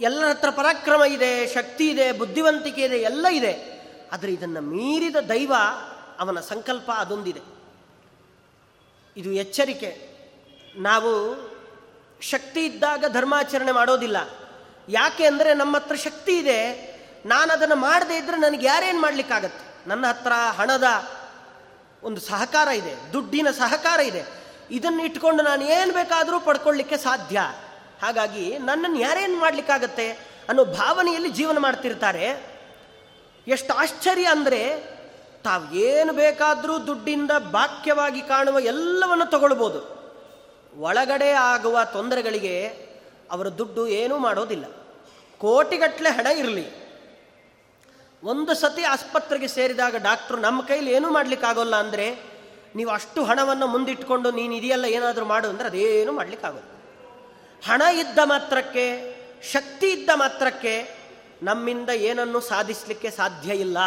ಎಲ್ಲರ ಹತ್ರ ಪರಾಕ್ರಮ ಇದೆ, ಶಕ್ತಿ ಇದೆ, ಬುದ್ಧಿವಂತಿಕೆ ಇದೆ, ಎಲ್ಲ ಇದೆ. ಆದರೆ ಇದನ್ನು ಮೀರಿದ ದೈವ ಅವನ ಸಂಕಲ್ಪ ಅದೊಂದಿದೆ. ಇದು ಎಚ್ಚರಿಕೆ. ನಾವು ಶಕ್ತಿ ಇದ್ದಾಗ ಧರ್ಮಾಚರಣೆ ಮಾಡೋದಿಲ್ಲ. ಯಾಕೆ ಅಂದರೆ ನಮ್ಮ ಹತ್ರ ಶಕ್ತಿ ಇದೆ ನಾನು ಅದನ್ನು ಮಾಡದೇ ಇದ್ದರೆ ನನಗೆ ಯಾರೇನು ಮಾಡಲಿಕ್ಕಾಗತ್ತೆ? ನನ್ನ ಹತ್ರ ಹಣದ ಒಂದು ಸಹಕಾರ ಇದೆ, ದುಡ್ಡಿನ ಸಹಕಾರ ಇದೆ. ಇದನ್ನು ಇಟ್ಕೊಂಡು ನಾನು ಏನು ಬೇಕಾದರೂ ಪಡ್ಕೊಳ್ಳಿಕ್ಕೆ ಸಾಧ್ಯ. ಹಾಗಾಗಿ ನನ್ನನ್ನು ಯಾರೇನು ಮಾಡಲಿಕ್ಕಾಗತ್ತೆ ಅನ್ನೋ ಭಾವನೆಯಲ್ಲಿ ಜೀವನ ಮಾಡ್ತಿರ್ತಾರೆ. ಎಷ್ಟು ಆಶ್ಚರ್ಯ ಅಂದರೆ ತಾವು ಏನು ಬೇಕಾದರೂ ದುಡ್ಡಿಂದ ಬಾಕ್ಯವಾಗಿ ಕಾಣುವ ಎಲ್ಲವನ್ನು ತಗೊಳ್ಬೋದು. ಒಳಗಡೆ ಆಗುವ ತೊಂದರೆಗಳಿಗೆ ಅವರ ದುಡ್ಡು ಏನೂ ಮಾಡೋದಿಲ್ಲ. ಕೋಟಿಗಟ್ಟಲೆ ಹಣ ಇರಲಿ. ಒಂದು ಸತಿ ಆಸ್ಪತ್ರೆಗೆ ಸೇರಿದಾಗ ಡಾಕ್ಟ್ರು ನಮ್ಮ ಕೈಲಿ ಏನೂ ಮಾಡಲಿಕ್ಕಾಗೋಲ್ಲ ಅಂದರೆ ನೀವು ಅಷ್ಟು ಹಣವನ್ನು ಮುಂದಿಟ್ಕೊಂಡು ನೀನು ಇದೆಯಲ್ಲ ಏನಾದರೂ ಮಾಡು ಅಂದರೆ ಅದೇನು ಮಾಡಲಿಕ್ಕಾಗೋಲ್ಲ. ಹಣ ಇದ್ದ ಮಾತ್ರಕ್ಕೆ, ಶಕ್ತಿ ಇದ್ದ ಮಾತ್ರಕ್ಕೆ ನಮ್ಮಿಂದ ಏನನ್ನು ಸಾಧಿಸಲಿಕ್ಕೆ ಸಾಧ್ಯ ಇಲ್ಲ.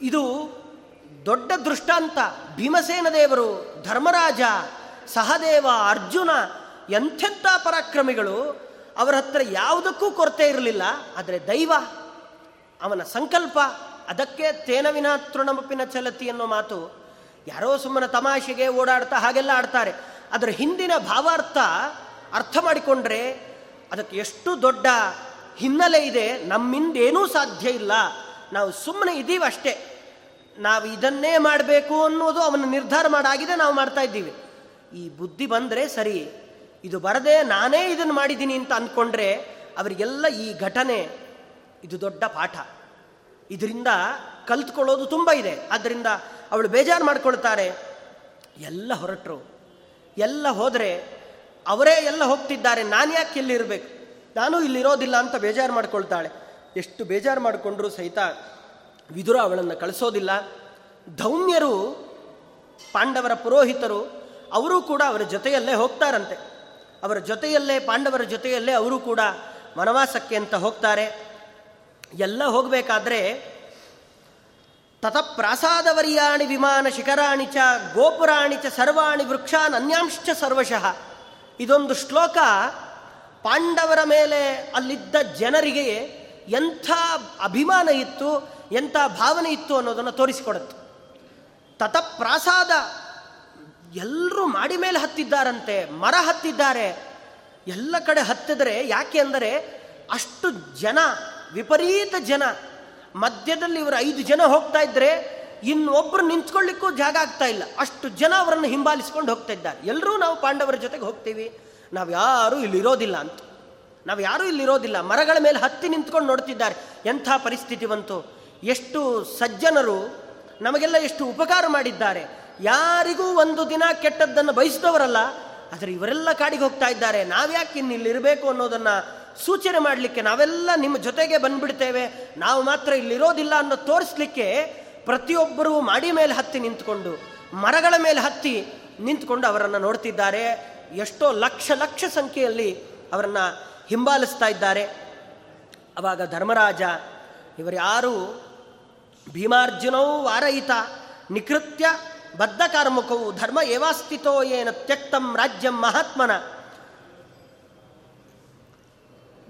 ಇದು ದೊಡ್ಡ ದೃಷ್ಟಾಂತ. ಭೀಮಸೇನ ದೇವರು, ಧರ್ಮರಾಜ, ಸಹದೇವ, ಅರ್ಜುನ ಎಂಥೆಂಥ ಪರಾಕ್ರಮಿಗಳು ಅವರ ಹತ್ರ ಯಾವುದಕ್ಕೂ ಕೊರತೆ ಇರಲಿಲ್ಲ. ಆದರೆ ದೈವ ಅವನ ಸಂಕಲ್ಪ, ಅದಕ್ಕೆ ತೇನವಿನ ತೃಣಮಪಿನ ಚಲತಿ ಅನ್ನೋ ಮಾತು ಯಾರೋ ಸುಮ್ಮನೆ ತಮಾಷೆಗೆ ಓಡಾಡ್ತಾ ಹಾಗೆಲ್ಲ ಆಡ್ತಾರೆ. ಅದರ ಹಿಂದಿನ ಭಾವಾರ್ಥ ಅರ್ಥ ಮಾಡಿಕೊಂಡ್ರೆ ಅದಕ್ಕೆ ಎಷ್ಟು ದೊಡ್ಡ ಹಿನ್ನೆಲೆ ಇದೆ ನಮ್ಮಿಂದೇನೂ ಸಾಧ್ಯ ಇಲ್ಲ. ನಾವು ಸುಮ್ಮನೆ ಇದ್ದೀವಷ್ಟೇ ನಾವು ಇದನ್ನೇ ಮಾಡಬೇಕು ಅನ್ನೋದು ಅವನ ನಿರ್ಧಾರ ಮಾಡಾಗಿದೆ ನಾವು ಮಾಡ್ತಾ ಇದ್ದೀವಿ. ಈ ಬುದ್ಧಿ ಬಂದರೆ ಸರಿ, ಇದು ಬರದೆ ನಾನೇ ಇದನ್ನು ಮಾಡಿದ್ದೀನಿ ಅಂತ ಅಂದ್ಕೊಂಡ್ರೆ ಅವರಿಗೆಲ್ಲ ಈ ಘಟನೆ ಇದು ದೊಡ್ಡ ಪಾಠ. ಇದರಿಂದ ಕಲ್ತ್ಕೊಳ್ಳೋದು ತುಂಬ ಇದೆ. ಆದ್ದರಿಂದ ಅವಳು ಬೇಜಾರು ಮಾಡ್ಕೊಳ್ತಾರೆ. ಎಲ್ಲ ಹೊರಟರು. ಎಲ್ಲ ಹೋದರೆ ಅವರೇ ಎಲ್ಲ ಹೋಗ್ತಿದ್ದಾರೆ. ನಾನು ಯಾಕೆ ಇಲ್ಲಿರಬೇಕು ನಾನು ಇಲ್ಲಿರೋದಿಲ್ಲ ಅಂತ ಬೇಜಾರು ಮಾಡ್ಕೊಳ್ತಾಳೆ. ಎಷ್ಟು ಬೇಜಾರು ಮಾಡಿಕೊಂಡ್ರೂ ಸಹಿತ ವಿದುರ ಅವಳನ್ನು ಕಳಿಸೋದಿಲ್ಲ. ಧೌಮ್ಯರು, ಪಾಂಡವರ ಪುರೋಹಿತರು, ಅವರೂ ಕೂಡ ಅವರ ಜೊತೆಯಲ್ಲೇ ಹೋಗ್ತಾರಂತೆ. ಅವರ ಜೊತೆಯಲ್ಲೇ, ಪಾಂಡವರ ಜೊತೆಯಲ್ಲೇ ಅವರು ಕೂಡ ವನವಾಸಕ್ಕೆ ಅಂತ ಹೋಗ್ತಾರೆ. ಎಲ್ಲ ಹೋಗಬೇಕಾದ್ರೆ ತತಪ್ರಾಸಾದವರ್ಯಾಣಿ ವಿಮಾನ ಶಿಖರಾಣಿ ಚ ಗೋಪುರಾಣಿ ಚ ಸರ್ವಾಣಿ ವೃಕ್ಷಾನ್ ಅನ್ಯಾಂಶ್ಚ ಸರ್ವಶಃ. ಇದೊಂದು ಶ್ಲೋಕ ಪಾಂಡವರ ಮೇಲೆ ಅಲ್ಲಿದ್ದ ಜನರಿಗೆ ಎಂಥ ಅಭಿಮಾನ ಇತ್ತು, ಎಂಥ ಭಾವನೆ ಇತ್ತು ಅನ್ನೋದನ್ನು ತೋರಿಸಿಕೊಡುತ್ತೆ. ತತಪ್ರಾಸಾದ ಎಲ್ಲರೂ ಮಾಡಿ ಮೇಲೆ ಹತ್ತಿದ್ದಾರಂತೆ, ಮರ ಹತ್ತಿದ್ದಾರೆ. ಎಲ್ಲ ಕಡೆ ಹತ್ತಿದರೆ ಯಾಕೆ ಅಂದರೆ ಅಷ್ಟು ಜನ ವಿಪರೀತ ಜನ. ಮಧ್ಯದಲ್ಲಿ ಇವರು ಐದು ಜನ ಹೋಗ್ತಾ ಇದ್ರೆ ಇನ್ನೊಬ್ರು ನಿಂತ್ಕೊಳ್ಳಿಕ್ಕೂ ಜಾಗ ಆಗ್ತಾ ಇಲ್ಲ. ಅಷ್ಟು ಜನ ಅವರನ್ನು ಹಿಂಬಾಲಿಸ್ಕೊಂಡು ಹೋಗ್ತಾ ಇದ್ದಾರೆ. ಎಲ್ಲರೂ ನಾವು ಪಾಂಡವರ ಜೊತೆಗೆ ಹೋಗ್ತೀವಿ. ನಾವು ಯಾರೂ ಇಲ್ಲಿರೋದಿಲ್ಲ ಅಂತ. ನಾವು ಯಾರೂ ಇಲ್ಲಿರೋದಿಲ್ಲ ಮರಗಳ ಮೇಲೆ ಹತ್ತಿ ನಿಂತ್ಕೊಂಡು ನೋಡ್ತಿದ್ದಾರೆ. ಎಂಥ ಪರಿಸ್ಥಿತಿ ಬಂತು. ಎಷ್ಟು ಸಜ್ಜನರು ನಮಗೆಲ್ಲ ಎಷ್ಟು ಉಪಕಾರ ಮಾಡಿದ್ದಾರೆ. ಯಾರಿಗೂ ಒಂದು ದಿನ ಕೆಟ್ಟದ್ದನ್ನು ಬಯಸಿದವರಲ್ಲ, ಆದರೆ ಇವರೆಲ್ಲ ಕಾಡಿಗೆ ಹೋಗ್ತಾ ಇದ್ದಾರೆ. ನಾವ್ಯಾಕೆ ಇಲ್ಲಿರಬೇಕು ಅನ್ನೋದನ್ನು ಸೂಚನೆ ಮಾಡಲಿಕ್ಕೆ ನಾವೆಲ್ಲ ನಿಮ್ಮ ಜೊತೆಗೆ ಬಂದ್ಬಿಡ್ತೇವೆ. ನಾವು ಮಾತ್ರ ಇಲ್ಲಿರೋದಿಲ್ಲ ಅನ್ನೋ ತೋರಿಸ್ಲಿಕ್ಕೆ ಪ್ರತಿಯೊಬ್ಬರೂ ಮಾಡಿ ಮೇಲೆ ಹತ್ತಿ ನಿಂತ್ಕೊಂಡು, ಮರಗಳ ಮೇಲೆ ಹತ್ತಿ ನಿಂತ್ಕೊಂಡು ಅವರನ್ನು ನೋಡ್ತಿದ್ದಾರೆ. ಎಷ್ಟೋ ಲಕ್ಷ ಲಕ್ಷ ಸಂಖ್ಯೆಯಲ್ಲಿ ಅವರನ್ನು ಹಿಂಬಾಲಿಸ್ತಾ ಇದ್ದಾರೆ. ಅವಾಗ ಧರ್ಮರಾಜ ಇವರ್ಯಾರು ಭೀಮಾರ್ಜುನವು ವಾರಯಿತ? ನಿಕೃತ್ಯ ಬದ್ಧ ಕಾರ್ಮುಕವು ಧರ್ಮ ಏವಾಸ್ತಿತೋ ಏನ ತ್ಯಕ್ತಂ ರಾಜ್ಯಂ ಮಹಾತ್ಮನ?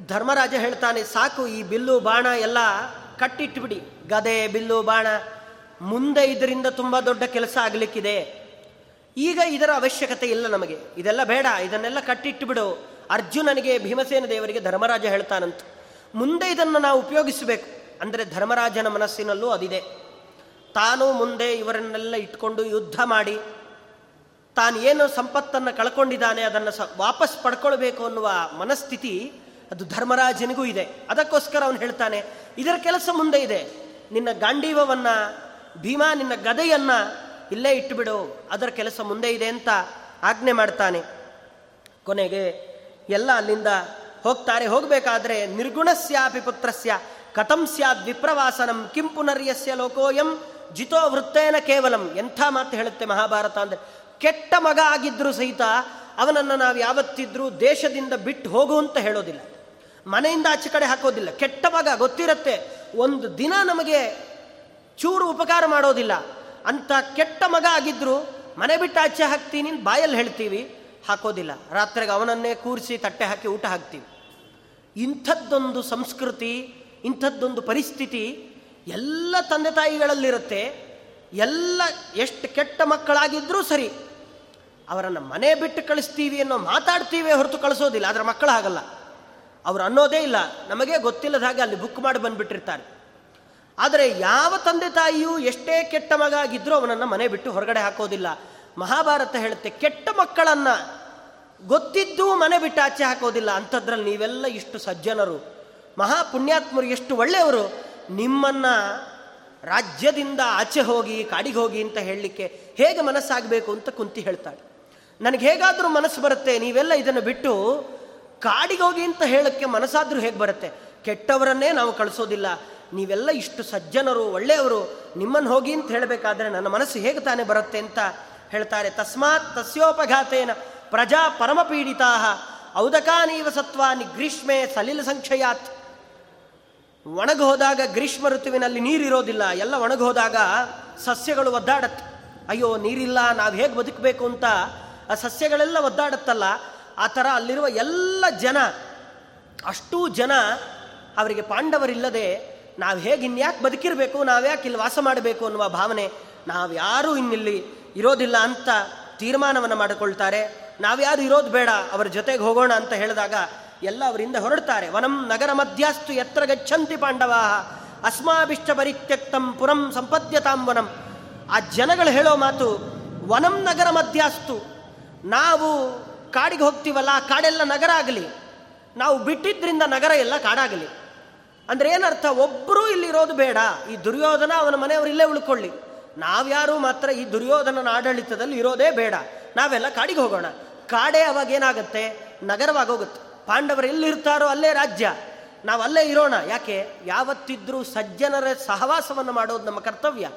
ಧರ್ಮರಾಜ ಹೇಳ್ತಾನೆ, ಸಾಕು ಈ ಬಿಲ್ಲು, ಬಾಣ ಎಲ್ಲ ಕಟ್ಟಿಟ್ಬಿಡಿ. ಗದೆ, ಬಿಲ್ಲು, ಬಾಣ ಮುಂದೆ ಇದರಿಂದ ತುಂಬ ದೊಡ್ಡ ಕೆಲಸ ಆಗಲಿಕ್ಕಿದೆ. ಈಗ ಇದರ ಅವಶ್ಯಕತೆ ಇಲ್ಲ ನಮಗೆ. ಇದೆಲ್ಲ ಬೇಡ, ಇದನ್ನೆಲ್ಲ ಕಟ್ಟಿಟ್ಟುಬಿಡು ಅರ್ಜುನನಿಗೆ, ಭೀಮಸೇನ ದೇವರಿಗೆ ಧರ್ಮರಾಜ ಹೇಳ್ತಾನಂತ. ಮುಂದೆ ಇದನ್ನು ನಾವು ಉಪಯೋಗಿಸಬೇಕು. ಅಂದರೆ ಧರ್ಮರಾಜನ ಮನಸ್ಸಿನಲ್ಲೂ ಅದಿದೆ. ತಾನು ಮುಂದೆ ಇವರನ್ನೆಲ್ಲ ಇಟ್ಕೊಂಡು ಯುದ್ಧ ಮಾಡಿ ತಾನು ಏನು ಸಂಪತ್ತನ್ನು ಕಳ್ಕೊಂಡಿದ್ದಾನೆ ಅದನ್ನು ಸ, ವಾಪಸ್ ಪಡ್ಕೊಳ್ಬೇಕು ಅನ್ನುವ ಮನಸ್ಥಿತಿ ಅದು ಧರ್ಮರಾಜನಿಗೂ ಇದೆ. ಅದಕ್ಕೋಸ್ಕರ ಅವನು ಹೇಳ್ತಾನೆ, ಇದರ ಕೆಲಸ ಮುಂದೆ ಇದೆ. ನಿನ್ನ ಗಾಂಡೀವವನ್ನ, ಭೀಮಾ ನಿನ್ನ ಗದೆಯನ್ನ ಇಲ್ಲೇ ಇಟ್ಟುಬಿಡು. ಅದರ ಕೆಲಸ ಮುಂದೆ ಇದೆ ಅಂತ ಆಜ್ಞೆ ಮಾಡ್ತಾನೆ. ಕೊನೆಗೆ ಎಲ್ಲ ಅಲ್ಲಿಂದ ಹೋಗ್ತಾರೆ. ಹೋಗಬೇಕಾದ್ರೆ ನಿರ್ಗುಣಸ್ಯಾಪಿ ಪುತ್ರಸ್ಯ ಕಥಂ ಸ್ಯಾದ್ ವಿಪ್ರವಾಸನಂ ಕಿಂ ಪುನರ್ಯಸ್ಯ ಲೋಕೋಯಂ ಜಿತೋ ವೃತ್ತೇನ ಕೇವಲಂ. ಎಂಥ ಮಾತು ಹೇಳುತ್ತೆ ಮಹಾಭಾರತ ಅಂದರೆ, ಕೆಟ್ಟ ಮಗ ಆಗಿದ್ರೂ ಸಹಿತ ಅವನನ್ನು ನಾವು ಯಾವತ್ತಿದ್ರೂ ದೇಶದಿಂದ ಬಿಟ್ಟು ಹೋಗು ಅಂತ ಹೇಳೋದಿಲ್ಲ. ಮನೆಯಿಂದ ಆಚೆ ಕಡೆ ಹಾಕೋದಿಲ್ಲ. ಕೆಟ್ಟ ಗೊತ್ತಿರುತ್ತೆ, ಒಂದು ದಿನ ನಮಗೆ ಚೂರು ಉಪಕಾರ ಮಾಡೋದಿಲ್ಲ. ಅಂತ ಕೆಟ್ಟ ಮಗ ಆಗಿದ್ರು, ಮನೆ ಬಿಟ್ಟು ಆಚೆ ಹಾಕ್ತೀನಿ, ಬಾಯಲ್ಲಿ ಹೇಳ್ತೀವಿ, ಹಾಕೋದಿಲ್ಲ. ರಾತ್ರಿಗೆ ಅವನನ್ನೇ ಕೂರಿಸಿ ತಟ್ಟೆ ಹಾಕಿ ಊಟ ಹಾಕ್ತೀವಿ. ಇಂಥದ್ದೊಂದು ಸಂಸ್ಕೃತಿ, ಇಂಥದ್ದೊಂದು ಪರಿಸ್ಥಿತಿ ಎಲ್ಲ ತಂದೆ ತಾಯಿಗಳಲ್ಲಿರುತ್ತೆ. ಎಲ್ಲ ಎಷ್ಟು ಕೆಟ್ಟ ಮಕ್ಕಳಾಗಿದ್ರೂ ಸರಿ, ಅವರನ್ನು ಮನೆ ಬಿಟ್ಟು ಕಳಿಸ್ತೀವಿ ಅನ್ನೋ ಮಾತಾಡ್ತೀವಿ ಹೊರತು ಕಳಿಸೋದಿಲ್ಲ. ಆದರೆ ಮಕ್ಕಳು ಅವ್ರು ಅನ್ನೋದೇ ಇಲ್ಲ. ನಮಗೆ ಗೊತ್ತಿಲ್ಲದ ಹಾಗೆ ಅಲ್ಲಿ ಬುಕ್ ಮಾಡಿ ಬಂದುಬಿಟ್ಟಿರ್ತಾರೆ. ಆದರೆ ಯಾವ ತಂದೆ ತಾಯಿಯೂ ಎಷ್ಟೇ ಕೆಟ್ಟ ಮಗ ಆಗಿದ್ರೂ ಅವನನ್ನು ಮನೆ ಬಿಟ್ಟು ಹೊರಗಡೆ ಹಾಕೋದಿಲ್ಲ. ಮಹಾಭಾರತ ಹೇಳುತ್ತೆ, ಕೆಟ್ಟ ಮಕ್ಕಳನ್ನು ಗೊತ್ತಿದ್ದೂ ಮನೆ ಬಿಟ್ಟು ಆಚೆ ಹಾಕೋದಿಲ್ಲ. ಅಂಥದ್ರಲ್ಲಿ ನೀವೆಲ್ಲ ಇಷ್ಟು ಸಜ್ಜನರು. ಮಹಾಪುಣ್ಯಾತ್ಮರು ಎಷ್ಟು ಒಳ್ಳೆಯವರು. ನಿಮ್ಮನ್ನು ರಾಜ್ಯದಿಂದ ಆಚೆ ಹೋಗಿ, ಕಾಡಿಗೆ ಹೋಗಿ ಅಂತ ಹೇಳಲಿಕ್ಕೆ ಹೇಗೆ ಮನಸ್ಸಾಗಬೇಕು ಅಂತ ಕುಂತಿ ಹೇಳ್ತಾಳೆ. ನನಗೆ ಹೇಗಾದರೂ ಮನಸ್ಸು ಬರುತ್ತೆ, ನೀವೆಲ್ಲ ಇದನ್ನು ಬಿಟ್ಟು ಕಾಡಿಗೆ ಹೋಗಿ ಅಂತ ಹೇಳಕ್ಕೆ ಮನಸ್ಸಾದ್ರೂ ಹೇಗೆ ಬರುತ್ತೆ? ಕೆಟ್ಟವರನ್ನೇ ನಾವು ಕಳಿಸೋದಿಲ್ಲ. ನೀವೆಲ್ಲ ಇಷ್ಟು ಸಜ್ಜನರು, ಒಳ್ಳೆಯವರು ನಿಮ್ಮನ್ನು ಹೋಗಿ ಅಂತ ಹೇಳಬೇಕಾದ್ರೆ ನನ್ನ ಮನಸ್ಸು ಹೇಗೆ ತಾನೇ ಬರುತ್ತೆ ಅಂತ ಹೇಳ್ತಾರೆ. ತಸ್ಮಾತ್ ತಸ್ಯೋಪಘಾತೇನ ಪ್ರಜಾ ಪರಮಪೀಡಿತಾ. ಔದಕಾನೀವ ಸತ್ವಾನಿ ಗ್ರೀಷ್ಮೆ ಸಲಿಲ ಸಂಕ್ಷಯಾತ್ ಒಣಗಿ ಹೋದಾಗ ಗ್ರೀಷ್ಮ ಋತುವಿನಲ್ಲಿ ನೀರಿರೋದಿಲ್ಲ. ಎಲ್ಲ ಒಣಗಿ ಹೋದಾಗ ಸಸ್ಯಗಳು ಒದ್ದಾಡತ್ತೆ. ಅಯ್ಯೋ, ನೀರಿಲ್ಲ, ನಾವು ಹೇಗೆ ಬದುಕಬೇಕು ಅಂತ ಆ ಸಸ್ಯಗಳೆಲ್ಲ ಒದ್ದಾಡತ್ತಲ್ಲ. ಆ ಥರ ಅಲ್ಲಿರುವ ಎಲ್ಲ ಜನ, ಅಷ್ಟೂ ಜನ ಅವರಿಗೆ ಪಾಂಡವರಿಲ್ಲದೆ ನಾವು ಹೇಗೆ ಇನ್ಯಾಕೆ ಬದುಕಿರಬೇಕು ನಾವ್ಯಾಕೆ ಇಲ್ಲಿ ವಾಸ ಮಾಡಬೇಕು ಅನ್ನುವ ಭಾವನೆ ನಾವ್ಯಾರೂ ಇನ್ನಿಲ್ಲಿ ಇರೋದಿಲ್ಲ ಅಂತ ತೀರ್ಮಾನವನ್ನು ಮಾಡಿಕೊಳ್ತಾರೆ. ನಾವ್ಯಾರು ಇರೋದು ಬೇಡ, ಅವರ ಜೊತೆಗೆ ಹೋಗೋಣ ಅಂತ ಹೇಳಿದಾಗ ಎಲ್ಲ ಅವರಿಂದ ಹೊರಡ್ತಾರೆ. ವನಂ ನಗರ ಮಧ್ಯಸ್ತು ಎತ್ರ ಗಚ್ಚಂತಿ ಪಾಂಡವಾ, ಅಸ್ಮಾಭಿಷ್ಟ ಪರಿತ್ಯಕ್ತಂ ಪುರಂ ಸಂಪದ್ಯತಾಂ ವನಂ. ಆ ಜನಗಳು ಹೇಳೋ ಮಾತು, ವನಂ ನಗರ ಮಧ್ಯಸ್ತು ನಾವು ಕಾಡಿಗೆ ಹೋಗ್ತೀವಲ್ಲ, ಆ ಕಾಡೆಲ್ಲ ನಗರ ಆಗಲಿ. ನಾವು ಬಿಟ್ಟಿದ್ದರಿಂದ ನಗರ ಎಲ್ಲ ಕಾಡಾಗಲಿ. ಅಂದ್ರೆ ಏನರ್ಥ? ಒಬ್ಬರೂ ಇಲ್ಲಿರೋದು ಬೇಡ. ಈ ದುರ್ಯೋಧನ ಅವನ ಮನೆಯವರು ಇಲ್ಲೇ ಉಳ್ಕೊಳ್ಳಿ. ನಾವ್ಯಾರು ಮಾತ್ರ ಈ ದುರ್ಯೋಧನನ ಆಡಳಿತದಲ್ಲಿ ಇರೋದೇ ಬೇಡ. ನಾವೆಲ್ಲ ಕಾಡಿಗೆ ಹೋಗೋಣ. ಕಾಡೇ ಅವಾಗ ಏನಾಗುತ್ತೆ? ನಗರವಾಗೋಗುತ್ತೆ ಪಾಂಡವರು ಎಲ್ಲಿರ್ತಾರೋ ಅಲ್ಲೇ ರಾಜ್ಯ. ನಾವು ಅಲ್ಲೇ ಇರೋಣ. ಯಾಕೆ? ಯಾವತ್ತಿದ್ರೂ ಸಜ್ಜನರ ಸಹವಾಸವನ್ನು ಮಾಡೋದು ನಮ್ಮ ಕರ್ತವ್ಯ.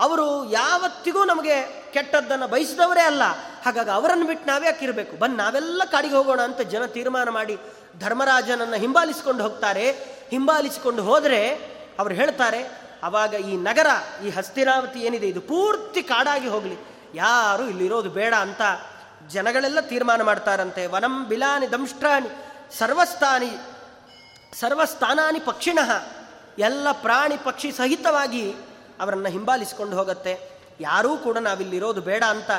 ಅವರು ಯಾವತ್ತಿಗೂ ನಮಗೆ ಕೆಟ್ಟದ್ದನ್ನು ಬಯಸಿದವರೇ ಅಲ್ಲ. ಹಾಗಾಗಿ ಅವರನ್ನು ಬಿಟ್ಟು ನಾವೇ ಹಾಕಿರಬೇಕು ಬಂದು ನಾವೆಲ್ಲ ಕಾಡಿಗೆ ಹೋಗೋಣ ಅಂತ ಜನ ತೀರ್ಮಾನ ಮಾಡಿ ಧರ್ಮರಾಜನನ್ನು ಹಿಂಬಾಲಿಸಿಕೊಂಡು ಹೋಗ್ತಾರೆ. ಹಿಂಬಾಲಿಸಿಕೊಂಡು ಹೋದರೆ ಅವರು ಹೇಳ್ತಾರೆ, ಅವಾಗ ಈ ನಗರ, ಈ ಹಸ್ತಿರಾವತಿ ಏನಿದೆ, ಇದು ಪೂರ್ತಿ ಕಾಡಾಗಿ ಹೋಗಲಿ. ಯಾರು ಇಲ್ಲಿರೋದು ಬೇಡ ಅಂತ ಜನಗಳೆಲ್ಲ ತೀರ್ಮಾನ ಮಾಡ್ತಾರಂತೆ. ವನಂ ಬಿಲಾನಿ ದಂಷ್ಟ್ರಾಣಿ ಸರ್ವಸ್ಥಾನಿ, ಸರ್ವಸ್ಥಾನಾನಿ ಪಕ್ಷಿಣಃ ಎಲ್ಲ ಪ್ರಾಣಿ ಪಕ್ಷಿ ಸಹಿತವಾಗಿ ಅವರನ್ನು ಹಿಂಬಾಲಿಸಿಕೊಂಡು ಹೋಗುತ್ತೆ. ಯಾರೂ ಕೂಡ ನಾವಿಲ್ಲಿರೋದು ಬೇಡ ಅಂತ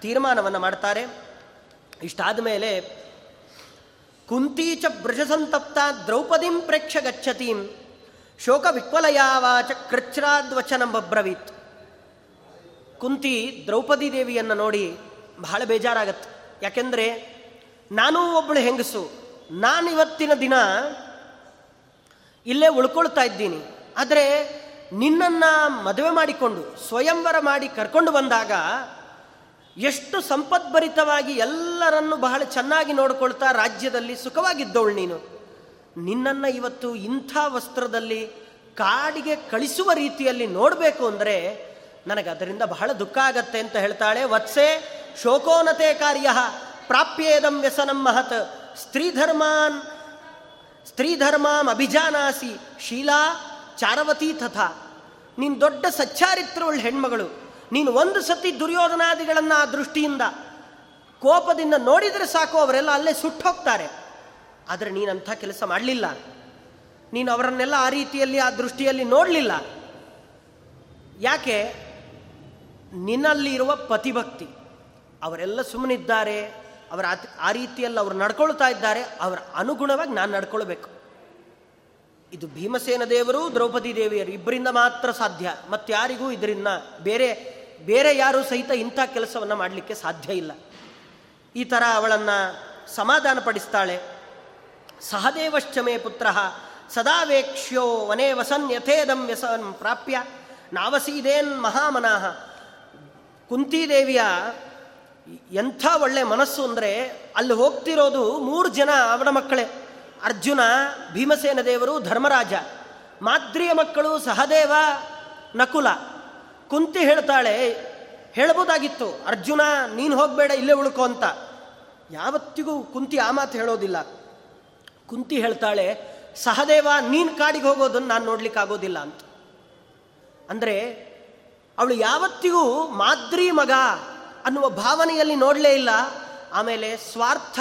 ತೀರ್ಮಾನವನ್ನು ಮಾಡ್ತಾರೆ. ಇಷ್ಟಾದ ಮೇಲೆ, ಕುಂತೀಚ ಸಂತಪ್ತ ದ್ರೌಪದಿಂ ಪ್ರೇಕ್ಷ ಗಚ್ಚತೀಂ, ಶೋಕ ವಿಕ್ವಲಯಾವಾಚ ಕೃಚ್ರಾದ್ವಚನ ಬಬ್ರವೀತ್. ಕುಂತಿ ದ್ರೌಪದಿ ದೇವಿಯನ್ನು ನೋಡಿ ಬಹಳ ಬೇಜಾರಾಗತ್ತೆ. ಯಾಕೆಂದರೆ, ನಾನೂ ಒಬ್ಬಳು ಹೆಂಗಸು. ನಾನಿವತ್ತಿನ ದಿನ ಇಲ್ಲೇ ಉಳ್ಕೊಳ್ತಾ ಇದ್ದೀನಿ. ಆದರೆ ನಿನ್ನನ್ನು ಮದುವೆ ಮಾಡಿಕೊಂಡು, ಸ್ವಯಂವರ ಮಾಡಿ ಕರ್ಕೊಂಡು ಬಂದಾಗ ಎಷ್ಟು ಸಂಪದ್ಭರಿತವಾಗಿ ಎಲ್ಲರನ್ನು ಬಹಳ ಚೆನ್ನಾಗಿ ನೋಡಿಕೊಳ್ತಾ ರಾಜ್ಯದಲ್ಲಿ ಸುಖವಾಗಿದ್ದವಳು ನೀನು. ನಿನ್ನನ್ನು ಇವತ್ತು ಇಂಥ ವಸ್ತ್ರದಲ್ಲಿ ಕಾಡಿಗೆ ಕಳಿಸುವ ರೀತಿಯಲ್ಲಿ ನೋಡಬೇಕು ಅಂದರೆ ನನಗೆ ಅದರಿಂದ ಬಹಳ ದುಃಖ ಆಗತ್ತೆ ಅಂತ ಹೇಳ್ತಾಳೆ. ವತ್ಸೆ ಶೋಕೋನತೆ ಕಾರ್ಯ ಪ್ರಾಪ್ಯೇದಂ ವ್ಯಸನಂ ಮಹತ್. ಸ್ತ್ರೀಧರ್ಮಾನ್, ಸ್ತ್ರೀಧರ್ಮಾಂ ಅಭಿಜಾನಾಸಿ. ಶೀಲಾ ಚಾರವತಿ ತಥಾ. ನೀನು ದೊಡ್ಡ ಸಚ್ಚಾರಿತ್ರವುಳ್ಳ ಹೆಣ್ಮಗಳು. ನೀನು ಒಂದು ಸತಿ ದುರ್ಯೋಧನಾದಿಗಳನ್ನು ಆ ದೃಷ್ಟಿಯಿಂದ ಕೋಪದಿಂದ ನೋಡಿದರೆ ಸಾಕು, ಅವರೆಲ್ಲ ಅಲ್ಲೇ ಸುಟ್ಟು ಹೋಗ್ತಾರೆ. ಆದರೆ ನೀನಂಥ ಕೆಲಸ ಮಾಡಲಿಲ್ಲ. ನೀನು ಅವರನ್ನೆಲ್ಲ ಆ ರೀತಿಯಲ್ಲಿ, ಆ ದೃಷ್ಟಿಯಲ್ಲಿ ನೋಡಲಿಲ್ಲ. ಯಾಕೆ? ನಿನ್ನಲ್ಲಿರುವ ಪತಿಭಕ್ತಿ. ಅವರೆಲ್ಲ ಸುಮ್ಮನಿದ್ದಾರೆ. ಅವರ ಆ ರೀತಿಯಲ್ಲಿ ಅವರು ನಡ್ಕೊಳ್ತಾ ಇದ್ದಾರೆ. ಅವರ ಅನುಗುಣವಾಗಿ ನಾನು ನಡ್ಕೊಳ್ಬೇಕು. ಇದು ಭೀಮಸೇನ ದೇವರು, ದ್ರೌಪದಿ ದೇವಿಯರು, ಇಬ್ಬರಿಂದ ಮಾತ್ರ ಸಾಧ್ಯ. ಮತ್ತಾರಿಗೂ ಇದರಿಂದ ಬೇರೆ ಬೇರೆ ಯಾರು ಸಹಿತ ಇಂಥ ಕೆಲಸವನ್ನು ಮಾಡಲಿಕ್ಕೆ ಸಾಧ್ಯ ಇಲ್ಲ. ಈ ಥರ ಅವಳನ್ನು ಸಮಾಧಾನಪಡಿಸ್ತಾಳೆ ಸಹದೇವಶ್ಚಮೇ ಪುತ್ರ ಸದಾ ವೇಕ್ಷ್ಯೋ ವನೇ ವಸನ್ ಯಥೇದಂ ವ್ಯಸನ್ ಪ್ರಾಪ್ಯ, ನಾವಸೀದೇನ್ ಮಹಾಮನಃ. ಕುಂತಿದೇವಿಯ ಎಂಥ ಒಳ್ಳೆ ಮನಸ್ಸು ಅಂದರೆ ಅಲ್ಲಿ ಹೋಗ್ತಿರೋದು ಮೂರು ಜನ ಅವಳ ಮಕ್ಕಳೇ. ಅರ್ಜುನ, ಭೀಮಸೇನ ದೇವರು ಧರ್ಮರಾಜ. ಮಾದ್ರಿಯ ಮಕ್ಕಳು ಸಹದೇವ, ನಕುಲ. ಕುಂತಿ ಹೇಳ್ತಾಳೆ, ಹೇಳ್ಬೋದಾಗಿತ್ತು. ಅರ್ಜುನ, ನೀನು ಹೋಗಬೇಡ, ಇಲ್ಲೇ ಉಳ್ಕೊ ಅಂತ. ಯಾವತ್ತಿಗೂ ಕುಂತಿ ಆ ಮಾತು ಹೇಳೋದಿಲ್ಲ. ಕುಂತಿ ಹೇಳ್ತಾಳೆ, ಸಹದೇವ, ನೀನು ಕಾಡಿಗೆ ಹೋಗೋದನ್ನು ನಾನು ನೋಡ್ಲಿಕ್ಕೆ ಆಗೋದಿಲ್ಲ ಅಂತ. ಅಂದರೆ, ಅವಳು ಯಾವತ್ತಿಗೂ ಮಾದ್ರಿ ಮಗ ಅನ್ನುವ ಭಾವನೆಯಲ್ಲಿ ನೋಡಲೇ ಇಲ್ಲ. ಆಮೇಲೆ ಸ್ವಾರ್ಥ.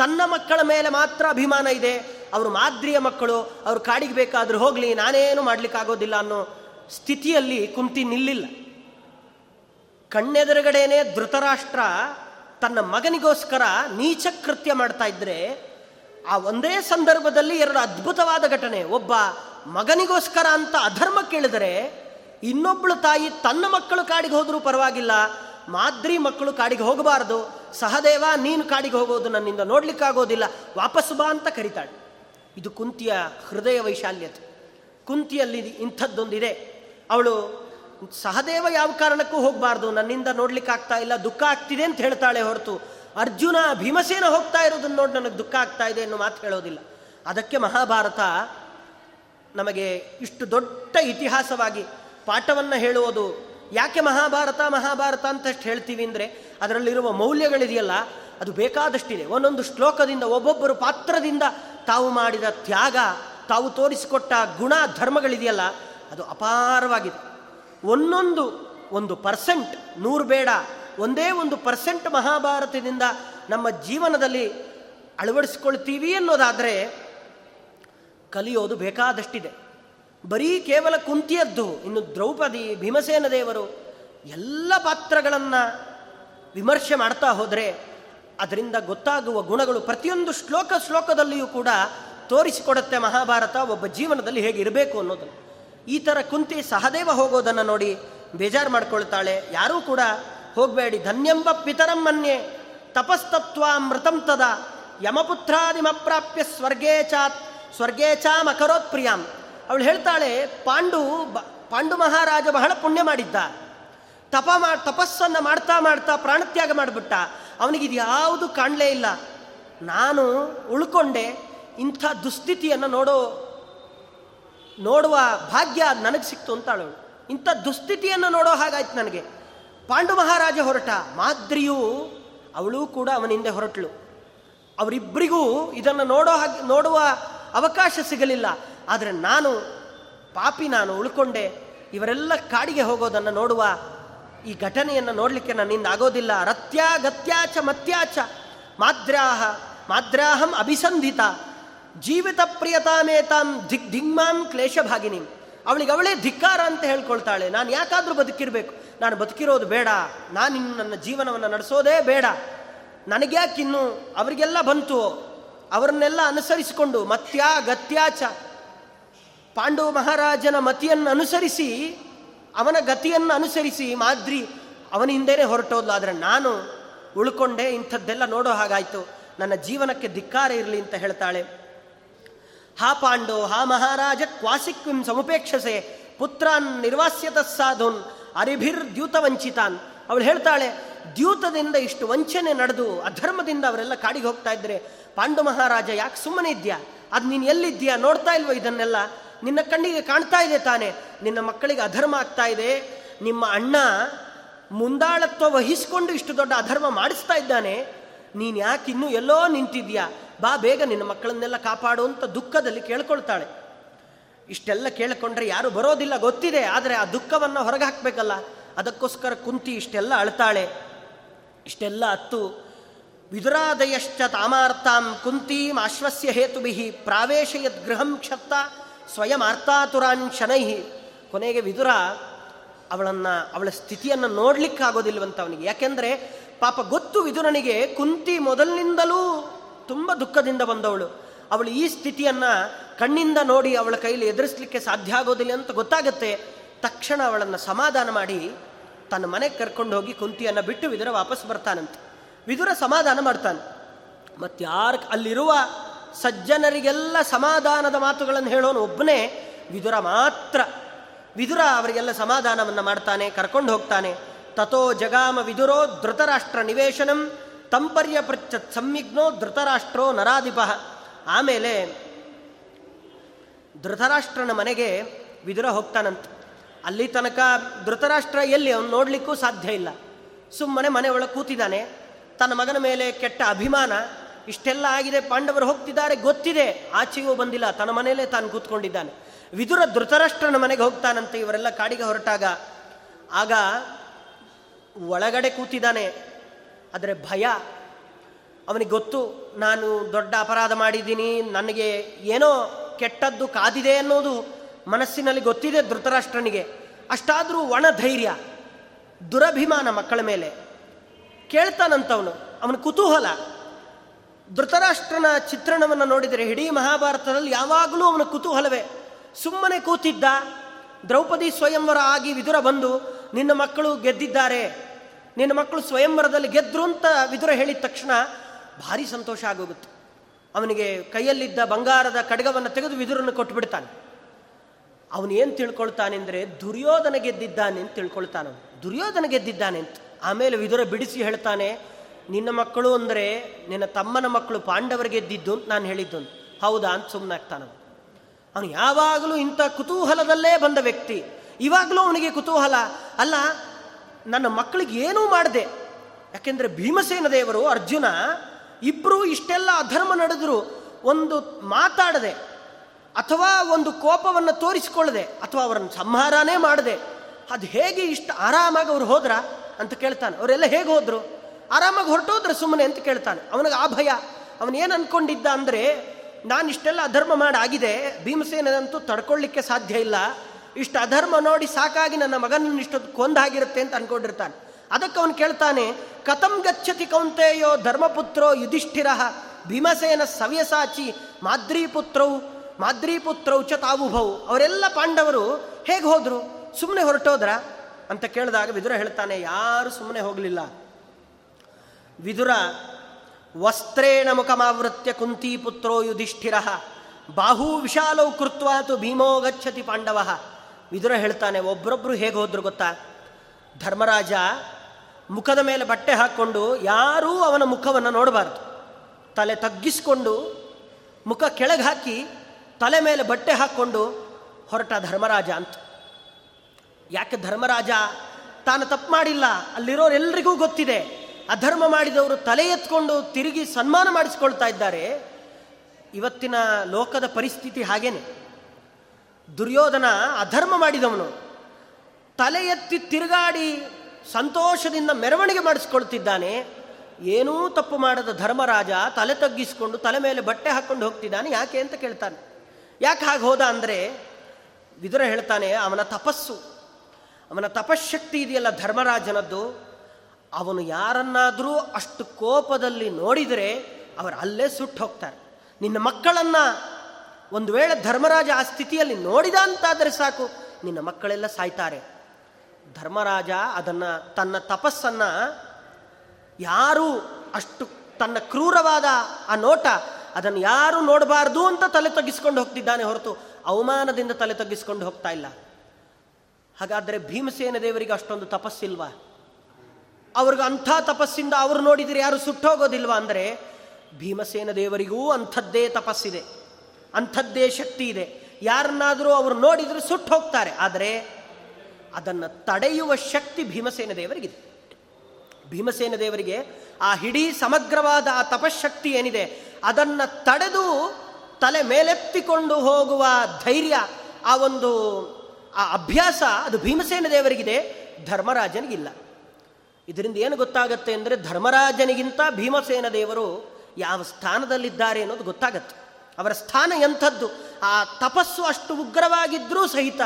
ತನ್ನ ಮಕ್ಕಳ ಮೇಲೆ ಮಾತ್ರ ಅಭಿಮಾನ ಇದೆ. ಅವರು ಮಾದ್ರಿಯ ಮಕ್ಕಳು, ಅವರು ಕಾಡಿಗೆ ಬೇಕಾದರೂ ಹೋಗಲಿ, ನಾನೇನು ಮಾಡಲಿಕ್ಕಾಗೋದಿಲ್ಲ ಅನ್ನೋ ಸ್ಥಿತಿಯಲ್ಲಿ ಕುಂತಿ ನಿಲ್ಲಿಲ್ಲ. ಕಣ್ಣೆದುರುಗಡೆನೆ ಧೃತರಾಷ್ಟ್ರ ತನ್ನ ಮಗನಿಗೋಸ್ಕರ ನೀಚ ಕೃತ್ಯ ಮಾಡ್ತಾ ಇದ್ರೆ, ಆ ಒಂದೇ ಸಂದರ್ಭದಲ್ಲಿ ಎರಡು ಅದ್ಭುತವಾದ ಘಟನೆ. ಒಬ್ಬ ಮಗನಿಗೋಸ್ಕರ ಅಂತ ಅಧರ್ಮ ಕೇಳಿದರೆ ಇನ್ನೊಬ್ಬಳು ತಾಯಿ ತನ್ನ ಮಕ್ಕಳು ಕಾಡಿಗೆ ಹೋದರೂ ಪರವಾಗಿಲ್ಲ ಮಾದ್ರಿ ಮಕ್ಕಳು ಕಾಡಿಗೆ ಹೋಗಬಾರದು. ಸಹದೇವ, ನೀನು ಕಾಡಿಗೆ ಹೋಗೋದು ನನ್ನಿಂದ ನೋಡ್ಲಿಕ್ಕಾಗೋದಿಲ್ಲ. ವಾಪಸ್ ಬಾ ಅಂತ ಕರಿತಾಳೆ. ಇದು ಕುಂತಿಯ ಹೃದಯ ವೈಶಾಲ್ಯತೆ ಕುಂತಿಯಲ್ಲಿ ಇಂಥದ್ದೊಂದಿದೆ. ಅವಳು, ಸಹದೇವ ಯಾವ ಕಾರಣಕ್ಕೂ ಹೋಗಬಾರ್ದು, ನನ್ನಿಂದ ನೋಡ್ಲಿಕ್ಕೆ ಆಗ್ತಾ ಇಲ್ಲ, ದುಃಖ ಆಗ್ತಿದೆ ಅಂತ ಹೇಳ್ತಾಳೆ ಹೊರತು, ಅರ್ಜುನ ಭೀಮಸೇನ ಹೋಗ್ತಾ ಇರೋದನ್ನ ನೋಡಿ ನನಗೆ ದುಃಖ ಆಗ್ತಾ ಇದೆ ಅನ್ನೋ ಮಾತು ಹೇಳೋದಿಲ್ಲ. ಅದಕ್ಕೆ ಮಹಾಭಾರತ ನಮಗೆ ಇಷ್ಟು ದೊಡ್ಡ ಇತಿಹಾಸವಾಗಿ ಪಾಠವನ್ನು ಹೇಳುವುದು ಯಾಕೆ ಮಹಾಭಾರತ ಮಹಾಭಾರತ ಅಂತಷ್ಟು ಹೇಳ್ತೀವಿ ಅಂದರೆ ಅದರಲ್ಲಿರುವ ಮೌಲ್ಯಗಳಿದೆಯಲ್ಲ, ಅದು ಬೇಕಾದಷ್ಟಿದೆ. ಒಂದೊಂದು ಶ್ಲೋಕದಿಂದ ಒಬ್ಬೊಬ್ಬರು ಪಾತ್ರದಿಂದ ತಾವು ಮಾಡಿದ ತ್ಯಾಗ, ತಾವು ತೋರಿಸಿಕೊಟ್ಟ ಗುಣ, ಧರ್ಮಗಳಿದೆಯಲ್ಲ, ಅದು ಅಪಾರವಾಗಿದೆ. ಒಂದೊಂದು ಒಂದು ಪರ್ಸೆಂಟ್ ನೂರು ಬೇಡ, ಒಂದೇ ಒಂದು ಪರ್ಸೆಂಟ್ ಮಹಾಭಾರತದಿಂದ ನಮ್ಮ ಜೀವನದಲ್ಲಿ ಅಳವಡಿಸ್ಕೊಳ್ತೀವಿ ಅನ್ನೋದಾದರೆ ಕಲಿಯೋದು ಬೇಕಾದಷ್ಟಿದೆ. ಬರೀ ಕೇವಲ ಕುಂತಿಯದ್ದು, ಇನ್ನು ದ್ರೌಪದಿ, ಭೀಮಸೇನ ದೇವರು ಎಲ್ಲ ಪಾತ್ರಗಳನ್ನು ವಿಮರ್ಶೆ ಮಾಡ್ತಾ ಹೋದರೆ ಅದರಿಂದ ಗೊತ್ತಾಗುವ ಗುಣಗಳು ಪ್ರತಿಯೊಂದು ಶ್ಲೋಕ ಶ್ಲೋಕದಲ್ಲಿಯೂ ಕೂಡ ತೋರಿಸಿಕೊಡುತ್ತೆ ಮಹಾಭಾರತ, ಒಬ್ಬ ಜೀವನದಲ್ಲಿ ಹೇಗಿರಬೇಕು ಅನ್ನೋದನ್ನು ಈ ಥರ ಕುಂತಿ ಸಹದೇವ ಹೋಗೋದನ್ನು ನೋಡಿ ಬೇಜಾರು ಮಾಡ್ಕೊಳ್ತಾಳೆ. ಯಾರೂ ಕೂಡ ಹೋಗಬೇಡಿ, ಧನ್ಯಂಬ ಪಿತರಂ ಮನ್ಯೆ ತಪಸ್ತತ್ವ ಮೃತಂ ತದ, ಯಮಪುತ್ರಾದಿಮಪ್ರಾಪ್ಯ ಸ್ವರ್ಗೇ ಚಾತ್, ಸ್ವರ್ಗೇ ಚಾಮ್ ಅಕರೋತ್ ಪ್ರಿಯಾಂ ಅವಳು ಹೇಳ್ತಾಳೆ, ಪಾಂಡು ಪಾಂಡು ಮಹಾರಾಜ ಬಹಳ ಪುಣ್ಯ ಮಾಡಿದ್ದ. ತಪ ಮಾ, ತಪಸ್ಸನ್ನು ಮಾಡ್ತಾ ಮಾಡ್ತಾ ಪ್ರಾಣತ್ಯಾಗ ಮಾಡಿಬಿಟ್ಟ. ಇದು ಯಾವುದು ಕಾಣಲೇ ಇಲ್ಲ. ನಾನು ಉಳ್ಕೊಂಡೆ. ಇಂಥ ದುಸ್ಥಿತಿಯನ್ನು ನೋಡೋ, ನೋಡುವ ಭಾಗ್ಯ ನನಗೆ ಸಿಕ್ತು ಅಂತಾಳು ಇಂಥ ದುಸ್ಥಿತಿಯನ್ನು ನೋಡೋ ಹಾಗಾಯ್ತು ನನಗೆ. ಪಾಂಡು ಮಹಾರಾಜ ಹೊರಟ. ಮಾದ್ರಿಯು ಅವಳು ಕೂಡ ಅವನಿಂದ ಹೊರಟಳು. ಅವರಿಬ್ಬರಿಗೂ ಇದನ್ನು ನೋಡೋ ಹಾಗೆ, ನೋಡುವ ಅವಕಾಶ ಸಿಗಲಿಲ್ಲ. ಆದರೆ ನಾನು, ಪಾಪಿ ನಾನು ಉಳ್ಕೊಂಡೆ. ಇವರೆಲ್ಲ ಕಾಡಿಗೆ ಹೋಗೋದನ್ನು ನೋಡುವ ಈ ಘಟನೆಯನ್ನು ನೋಡಲಿಕ್ಕೆ ನನ್ನಿಂದ ಆಗೋದಿಲ್ಲ. ರತ್ಯ ಗತ್ಯಾಚ ಮತ್ಯಾಚ. ಮಾದ್ರಾಹ, ಮಾದ್ರಾಹಂ ಅಭಿಸಂಧಿತ. ಜೀವಿತ ಪ್ರಿಯತಾಮೇತಾಂ ಧಿಗ್ ಧಿಗ್ಮಾಂ ಕ್ಲೇಶಭಾಗಿನಿ. ಅವಳಿಗೆ ಅವಳೇ ಧಿಕ್ಕಾರ ಅಂತ ಹೇಳ್ಕೊಳ್ತಾಳೆ. ನಾನು ಯಾಕಾದರೂ ಬದುಕಿರಬೇಕು. ನಾನು ಬದುಕಿರೋದು ಬೇಡ. ನಾನು ಇನ್ನು ನನ್ನ ಜೀವನವನ್ನು ನಡೆಸೋದೇ ಬೇಡ. ನನಗ್ಯಾಕಿನ್ನು ಅವರಿಗೆಲ್ಲ ಬಂತು. ಅವರನ್ನೆಲ್ಲ ಅನುಸರಿಸಿಕೊಂಡು ಮತ್ಯ ಗತ್ಯಾಚ ಪಾಂಡು ಮಹಾರಾಜನ ಮತಿಯನ್ನು ಅನುಸರಿಸಿ, ಅವನ ಗತಿಯನ್ನು ಅನುಸರಿಸಿ ಮಾದ್ರಿ ಅವನ ಹಿಂದೆನೆ ಹೊರಟೋದ್ಲು. ಆದರೆ ನಾನು ಉಳ್ಕೊಂಡೆ, ಇಂಥದ್ದೆಲ್ಲ ನೋಡೋ ಹಾಗಾಯಿತು. ನನ್ನ ಜೀವನಕ್ಕೆ ಧಿಕ್ಕಾರ ಇರಲಿ ಅಂತ ಹೇಳ್ತಾಳೆ. ಹಾ ಪಾಂಡೋ, ಹಾ ಮಹಾರಾಜ, ಕ್ವಾಸಿಕ್ವಿಂ ಸಮುಪೇಕ್ಷಸೆ, ಪುತ್ರಾನ್ ನಿರ್ವಾಸ್ಯತ ಸಾಧುನ್, ಅರಿಭಿರ್ ದ್ಯೂತ ವಂಚಿತಾನ್ ಅವಳು ಹೇಳ್ತಾಳೆ, ದ್ಯೂತದಿಂದ ಇಷ್ಟು ವಂಚನೆ ನಡೆದು, ಅಧರ್ಮದಿಂದ ಅವರೆಲ್ಲ ಕಾಡಿಗೆ ಹೋಗ್ತಾ ಇದ್ರೆ, ಪಾಂಡು ಮಹಾರಾಜ ಯಾಕೆ ಸುಮ್ಮನೆ ಇದ್ಯಾ? ಅದು ನೀನು ಎಲ್ಲಿದ್ದೀಯಾ? ನೋಡ್ತಾ ಇಲ್ವೋ ಇದನ್ನೆಲ್ಲ? ನಿನ್ನ ಕಣ್ಣಿಗೆ ಕಾಣ್ತಾ ಇದೆ ತಾನೆ. ನಿನ್ನ ಮಕ್ಕಳಿಗೆ ಅಧರ್ಮ ಆಗ್ತಾ ಇದೆ. ನಿಮ್ಮ ಅಣ್ಣ ಮುಂದಾಳತ್ವ ವಹಿಸಿಕೊಂಡು ಇಷ್ಟು ದೊಡ್ಡ ಅಧರ್ಮ ಮಾಡಿಸ್ತಾ ಇದ್ದಾನೆ. ನೀನು ಯಾಕೆ ಇನ್ನೂ ಎಲ್ಲೋ ನಿಂತಿದ್ಯಾ ಬಾ ಬೇಗ ನಿನ್ನ ಮಕ್ಕಳನ್ನೆಲ್ಲ ಕಾಪಾಡುವಂಥ ದುಃಖದಲ್ಲಿ ಕೇಳ್ಕೊಳ್ತಾಳೆ. ಇಷ್ಟೆಲ್ಲ ಕೇಳಿಕೊಂಡ್ರೆ ಯಾರು ಬರೋದಿಲ್ಲ, ಗೊತ್ತಿದೆ. ಆದರೆ ಆ ದುಃಖವನ್ನು ಹೊರಗೆ ಹಾಕಬೇಕಲ್ಲ. ಅದಕ್ಕೋಸ್ಕರ ಕುಂತಿ ಇಷ್ಟೆಲ್ಲ ಅಳ್ತಾಳೆ. ಇಷ್ಟೆಲ್ಲ ಅತ್ತು. ವಿದುರಾದಯಶ್ಚ ತಾಮಾರ್ಥಾಂ ಕುಂತೀಂ ಆಶ್ವಸ್ಯ ಹೇತುಭಿ ಪ್ರಾವೇಶಯದ್ ಗೃಹಂ ಕ್ಷತ್ತ ಸ್ವಯಂ ಅರ್ಥಾತುರಾನ್ ಶನೈಹಿ ಕೊನೆಗೆ ವಿದುರ ಅವಳನ್ನು, ಅವಳ ಸ್ಥಿತಿಯನ್ನು ನೋಡಲಿಕ್ಕಾಗೋದಿಲ್ವಂತ ಅವನಿಗೆ ಯಾಕೆಂದರೆ ಪಾಪ ಗೊತ್ತು ವಿದುರನಿಗೆ ಕುಂತಿ ಮೊದಲಿನಿಂದಲೂ ತುಂಬ ದುಃಖದಿಂದ ಬಂದವಳು. ಅವಳು ಈ ಸ್ಥಿತಿಯನ್ನು ಕಣ್ಣಿಂದ ನೋಡಿ ಅವಳ ಕೈಲಿ ಎದುರಿಸಲಿಕ್ಕೆ ಸಾಧ್ಯ ಆಗೋದಿಲ್ಲ ಅಂತ ಗೊತ್ತಾಗುತ್ತೆ. ತಕ್ಷಣ ಅವಳನ್ನು ಸಮಾಧಾನ ಮಾಡಿ ತನ್ನ ಮನೆಗೆ ಕರ್ಕೊಂಡು ಹೋಗಿ ಕುಂತಿಯನ್ನು ಬಿಟ್ಟು ವಿದುರ ವಾಪಸ್ ಬರ್ತಾನಂತೆ. ವಿದುರ ಸಮಾಧಾನ ಮಾಡ್ತಾನೆ. ಮತ್ತು ಯಾರು ಅಲ್ಲಿರುವ ಸಜ್ಜನರಿಗೆಲ್ಲ ಸಮಾಧಾನದ ಮಾತುಗಳನ್ನು ಹೇಳೋನು ಒಬ್ಬನೇ ವಿದುರ ಮಾತ್ರ. ವಿದುರ ಅವರಿಗೆಲ್ಲ ಸಮಾಧಾನವನ್ನು ಮಾಡ್ತಾನೆ, ಕರ್ಕೊಂಡು ಹೋಗ್ತಾನೆ. ತಥೋ ಜಗಾಮ ವಿದುರೋ ಧೃತರಾಷ್ಟ್ರ ನಿವೇಶನಂ ತಂಪರ್ಯ ಪೃಚ್ಛತ್ ಸಂವಿಘ್ನೋ ಧೃತರಾಷ್ಟ್ರೋ ನರಾಧಿಪ. ಆಮೇಲೆ ಧೃತರಾಷ್ಟ್ರನ ಮನೆಗೆ ವಿದುರ ಹೋಗ್ತಾನಂತ. ಅಲ್ಲಿ ತನಕ ಧೃತರಾಷ್ಟ್ರ ಎಲ್ಲಿ ಅವನು ನೋಡಲಿಕ್ಕೂ ಸಾಧ್ಯ ಇಲ್ಲ. ಸುಮ್ಮನೆ ಮನೆ ಒಳಗೆ ಕೂತಿದ್ದಾನೆ. ತನ್ನ ಮಗನ ಮೇಲೆ ಕೆಟ್ಟ ಅಭಿಮಾನ. ಇಷ್ಟೆಲ್ಲ ಆಗಿದೆ, ಪಾಂಡವರು ಹೋಗ್ತಿದ್ದಾರೆ, ಗೊತ್ತಿದೆ. ಆಚೆಯೂ ಬಂದಿಲ್ಲ, ತನ್ನ ಮನೆಯಲ್ಲೇ ತಾನು ಕೂತ್ಕೊಂಡಿದ್ದಾನೆ. ವಿದುರ ಧೃತರಾಷ್ಟ್ರನ ಮನೆಗೆ ಹೋಗ್ತಾನಂತೆ, ಇವರೆಲ್ಲ ಕಾಡಿಗೆ ಹೊರಟಾಗ. ಆಗ ಒಳಗಡೆ ಕೂತಿದ್ದಾನೆ, ಆದರೆ ಭಯ. ಅವನಿಗೆ ಗೊತ್ತು, ನಾನು ದೊಡ್ಡ ಅಪರಾಧ ಮಾಡಿದ್ದೀನಿ, ನನಗೆ ಏನೋ ಕೆಟ್ಟದ್ದು ಕಾದಿದೆ ಅನ್ನೋದು ಮನಸ್ಸಿನಲ್ಲಿ ಗೊತ್ತಿದೆ ಧೃತರಾಷ್ಟ್ರನಿಗೆ. ಅಷ್ಟಾದರೂ ಒಣ ಧೈರ್ಯ ದುರಭಿಮಾನ ಮಕ್ಕಳ ಮೇಲೆ. ಕೇಳ್ತಾನಂತವನು, ಅವನ ಕುತೂಹಲ. ಧೃತರಾಷ್ಟ್ರನ ಚಿತ್ರಣವನ್ನು ನೋಡಿದರೆ ಇಡೀ ಮಹಾಭಾರತದಲ್ಲಿ ಯಾವಾಗಲೂ ಅವನ ಕುತೂಹಲವೇ. ಸುಮ್ಮನೆ ಕೂತಿದ್ದ, ದ್ರೌಪದಿ ಸ್ವಯಂವರ ಆಗಿ ವಿದುರ ಬಂದು, ನಿನ್ನ ಮಕ್ಕಳು ಗೆದ್ದಿದ್ದಾರೆ, ನಿನ್ನ ಮಕ್ಕಳು ಸ್ವಯಂವರದಲ್ಲಿ ಗೆದ್ರು ಅಂತ ವಿದುರ ಹೇಳಿದ ತಕ್ಷಣ ಭಾರಿ ಸಂತೋಷ ಆಗೋಗುತ್ತೆ. ಅವನಿಗೆ ಕೈಯಲ್ಲಿದ್ದ ಬಂಗಾರದ ಕಡಗವನ್ನು ತೆಗೆದು ವಿದುರನ್ನು ಕೊಟ್ಟು ಬಿಡ್ತಾನೆ ಅವನು ಏನು ತಿಳ್ಕೊಳ್ತಾನೆ ಅಂದರೆ ದುರ್ಯೋಧನ ಗೆದ್ದಿದ್ದಾನೆ ಅಂತ ತಿಳ್ಕೊಳ್ತಾನವನು. ದುರ್ಯೋಧನ ಗೆದ್ದಿದ್ದಾನೆ ಅಂತ. ಆಮೇಲೆ ವಿದುರ ಬಿಡಿಸಿ ಹೇಳ್ತಾನೆ ನಿನ್ನ ಮಕ್ಕಳು ಅಂದರೆ ನಿನ್ನ ತಮ್ಮನ ಮಕ್ಕಳು ಪಾಂಡವರಿಗೆ ಗೆದ್ದಿದ್ದು ಅಂತ ನಾನು ಹೇಳಿದ್ದು. ಹೌದಾ ಅಂತ ಸುಮ್ಮನಾಗ್ತಾನ ಅವನು. ಯಾವಾಗಲೂ ಇಂಥ ಕುತೂಹಲದಲ್ಲೇ ಬಂದ ವ್ಯಕ್ತಿ. ಇವಾಗಲೂ ಅವನಿಗೆ ಕುತೂಹಲ. ಅಲ್ಲ, ನನ್ನ ಮಕ್ಕಳಿಗೆ ಏನೂ ಮಾಡಿದೆ. ಯಾಕೆಂದರೆ ಭೀಮಸೇನ ದೇವರು, ಅರ್ಜುನ ಇಬ್ಬರು ಇಷ್ಟೆಲ್ಲ ಅಧರ್ಮ ನಡೆದ್ರು. ಒಂದು ಮಾತಾಡದೆ ಅಥವಾ ಒಂದು ಕೋಪವನ್ನು ತೋರಿಸಿಕೊಳ್ಳದೆ ಅಥವಾ ಅವರನ್ನು ಸಂಹಾರನೇ ಮಾಡದೆ. ಅದು ಹೇಗೆ ಇಷ್ಟು ಆರಾಮಾಗಿ ಅವ್ರು ಹೋದ್ರ ಅಂತ ಕೇಳ್ತಾನೆ. ಅವರೆಲ್ಲ ಹೇಗೆ ಹೋದ್ರು? ಆರಾಮಾಗಿ ಹೊರಟೋದ್ರೆ ಸುಮ್ಮನೆ ಅಂತ ಕೇಳ್ತಾನೆ. ಅವನಿಗೆ ಆ ಭಯ. ಅವನು ಏನು ಅಂದ್ಕೊಂಡಿದ್ದ ಅಂದರೆ, ನಾನು ಇಷ್ಟೆಲ್ಲ ಅಧರ್ಮ ಮಾಡಾಗಿದೆ ಭೀಮಸೇನಂತೂ ತಡ್ಕೊಳ್ಳಿಕ್ಕೆ ಸಾಧ್ಯ ಇಲ್ಲ. ಇಷ್ಟು ಅಧರ್ಮ ನೋಡಿ ಸಾಕಾಗಿ ನನ್ನ ಮಗನನ್ನು ಇಷ್ಟೊತ್ತು ಕೊಂದಾಗಿರುತ್ತೆ ಅಂತ ಅನ್ಕೊಂಡಿರ್ತಾನೆ. ಅದಕ್ಕೆ ಅವನು ಕೇಳ್ತಾನೆ, ಕಥಂ ಗಚ್ಚತಿ ಕೌಂತೆಯೋ ಧರ್ಮಪುತ್ರೋ ಯುಧಿಷ್ಠಿರ, ಭೀಮಸೇನ ಸವ್ಯಸಾಚಿ ಮಾದ್ರೀಪುತ್ರವು ಮಾದ್ರೀಪುತ್ರವು ಚ ತಾವುಭವು ಅವರೆಲ್ಲ ಪಾಂಡವರು ಹೇಗೆ ಹೋದ್ರು? ಸುಮ್ಮನೆ ಹೊರಟೋದ್ರ? ಅಂತ ಕೇಳಿದಾಗ ವಿದುರ ಹೇಳ್ತಾನೆ, ಯಾರು ಸುಮ್ಮನೆ ಹೋಗಲಿಲ್ಲ. ವಿದುರ ವಸ್ತ್ರೇಣ ಮುಖಮಾವೃತ್ಯ ಕುಂತೀಪುತ್ರೋ ಯುಧಿಷ್ಠಿರ. ಬಾಹೂ ವಿಶಾಲೌ ಕೃತ್ವಾತು ಭೀಮೋ ಗಚ್ಚತಿ ಪಾಂಡವ. ವಿದುರ ಹೇಳ್ತಾನೆ ಒಬ್ಬರೊಬ್ಬರು ಹೇಗೆ ಹೋದ್ರು ಗೊತ್ತಾ? ಧರ್ಮರಾಜ ಮುಖದ ಮೇಲೆ ಬಟ್ಟೆ ಹಾಕ್ಕೊಂಡು ಯಾರೂ ಅವನ ಮುಖವನ್ನು ನೋಡಬಾರ್ದು. ತಲೆ ತಗ್ಗಿಸ್ಕೊಂಡು ಮುಖ ಕೆಳಗೆ ಹಾಕಿ ತಲೆ ಮೇಲೆ ಬಟ್ಟೆ ಹಾಕ್ಕೊಂಡು ಹೊರಟ ಧರ್ಮರಾಜ ಅಂತ. ಯಾಕೆ ಧರ್ಮರಾಜ ತಾನು ತಪ್ಪು ಮಾಡಿಲ್ಲ? ಅಲ್ಲಿರೋರೆಲ್ಲರಿಗೂ ಗೊತ್ತಿದೆ. ಅಧರ್ಮ ಮಾಡಿದವರು ತಲೆ ಎತ್ಕೊಂಡು ತಿರುಗಿ ಸನ್ಮಾನ ಮಾಡಿಸ್ಕೊಳ್ತಾ ಇದ್ದಾರೆ. ಇವತ್ತಿನ ಲೋಕದ ಪರಿಸ್ಥಿತಿ ಹಾಗೇನೆ. ದುರ್ಯೋಧನ ಅಧರ್ಮ ಮಾಡಿದವನು. ತಲೆ ಎತ್ತಿ ತಿರುಗಾಡಿ ಸಂತೋಷದಿಂದ ಮೆರವಣಿಗೆ ಮಾಡಿಸ್ಕೊಳ್ತಿದ್ದಾನೆ. ಏನೂ ತಪ್ಪು ಮಾಡದ ಧರ್ಮರಾಜ ತಲೆ ತಗ್ಗಿಸಿಕೊಂಡು ತಲೆ ಮೇಲೆ ಬಟ್ಟೆ ಹಾಕ್ಕೊಂಡು ಹೋಗ್ತಿದ್ದಾನೆ. ಯಾಕೆ ಅಂತ ಕೇಳ್ತಾನೆ. ಯಾಕೆ ಹಾಗೆ ಹೋದ ಅಂದರೆ ವಿದುರ ಹೇಳ್ತಾನೆ, ಅವನ ತಪಸ್ಸು. ಅವನ ತಪಶಕ್ತಿ ಇದೆಯಲ್ಲ ಧರ್ಮರಾಜನದ್ದು. ಅವನು ಯಾರನ್ನಾದರೂ ಅಷ್ಟು ಕೋಪದಲ್ಲಿ ನೋಡಿದರೆ ಅವರು ಅಲ್ಲೇ ಸುಟ್ಟು ಹೋಗ್ತಾರೆ. ನಿನ್ನ ಮಕ್ಕಳನ್ನು ಒಂದು ವೇಳೆ ಧರ್ಮರಾಜ ಆ ಸ್ಥಿತಿಯಲ್ಲಿ ನೋಡಿದ ಅಂತಾದರೆ ಸಾಕು, ನಿನ್ನ ಮಕ್ಕಳೆಲ್ಲ ಸಾಯ್ತಾರೆ. ಧರ್ಮರಾಜ ಅದನ್ನು, ತನ್ನ ತಪಸ್ಸನ್ನು ಯಾರು ಅಷ್ಟು, ತನ್ನ ಕ್ರೂರವಾದ ಆ ನೋಟ ಅದನ್ನು ಯಾರು ನೋಡಬಾರ್ದು ಅಂತ ತಲೆ ತಗ್ಗಿಸ್ಕೊಂಡು ಹೋಗ್ತಿದ್ದಾನೆ ಹೊರತು ಅವಮಾನದಿಂದ ತಲೆ ತಗ್ಗಿಸ್ಕೊಂಡು ಹೋಗ್ತಾ ಇಲ್ಲ. ಹಾಗಾದರೆ ಭೀಮಸೇನ ದೇವರಿಗೆ ಅಷ್ಟೊಂದು ತಪಸ್ಸಿಲ್ವಾ? ಅವ್ರಿಗೆ ಅಂಥ ತಪಸ್ಸಿಂದ ಅವರು ನೋಡಿದರೆ ಯಾರು ಸುಟ್ಟೋಗೋದಿಲ್ವಾ ಅಂದರೆ ಭೀಮಸೇನ ದೇವರಿಗೂ ಅಂಥದ್ದೇ ತಪಸ್ಸಿದೆ, ಅಂಥದ್ದೇ ಶಕ್ತಿ ಇದೆ. ಯಾರನ್ನಾದರೂ ಅವರು ನೋಡಿದರೆ ಸುಟ್ಟು ಹೋಗ್ತಾರೆ ಆದರೆ ಅದನ್ನು ತಡೆಯುವ ಶಕ್ತಿ ಭೀಮಸೇನ ದೇವರಿಗಿದೆ. ಭೀಮಸೇನ ದೇವರಿಗೆ ಆ ಹಿಡೀ ಸಮಗ್ರವಾದ ಆ ತಪಶಕ್ತಿ ಏನಿದೆ, ಅದನ್ನು ತಡೆದು ತಲೆ ಮೇಲೆತ್ತಿಕೊಂಡು ಹೋಗುವ ಧೈರ್ಯ, ಆ ಒಂದು, ಆ ಅಭ್ಯಾಸ ಅದು ಭೀಮಸೇನ ದೇವರಿಗಿದೆ, ಧರ್ಮರಾಜನಿಗಿಲ್ಲ. ಇದರಿಂದ ಏನು ಗೊತ್ತಾಗತ್ತೆ ಅಂದರೆ ಧರ್ಮರಾಜನಿಗಿಂತ ಭೀಮಸೇನ ದೇವರು ಯಾವ ಸ್ಥಾನದಲ್ಲಿದ್ದಾರೆ ಅನ್ನೋದು ಗೊತ್ತಾಗತ್ತೆ. ಅವರ ಸ್ಥಾನ ಎಂಥದ್ದು? ಆ ತಪಸ್ಸು ಅಷ್ಟು ಉಗ್ರವಾಗಿದ್ದರೂ ಸಹಿತ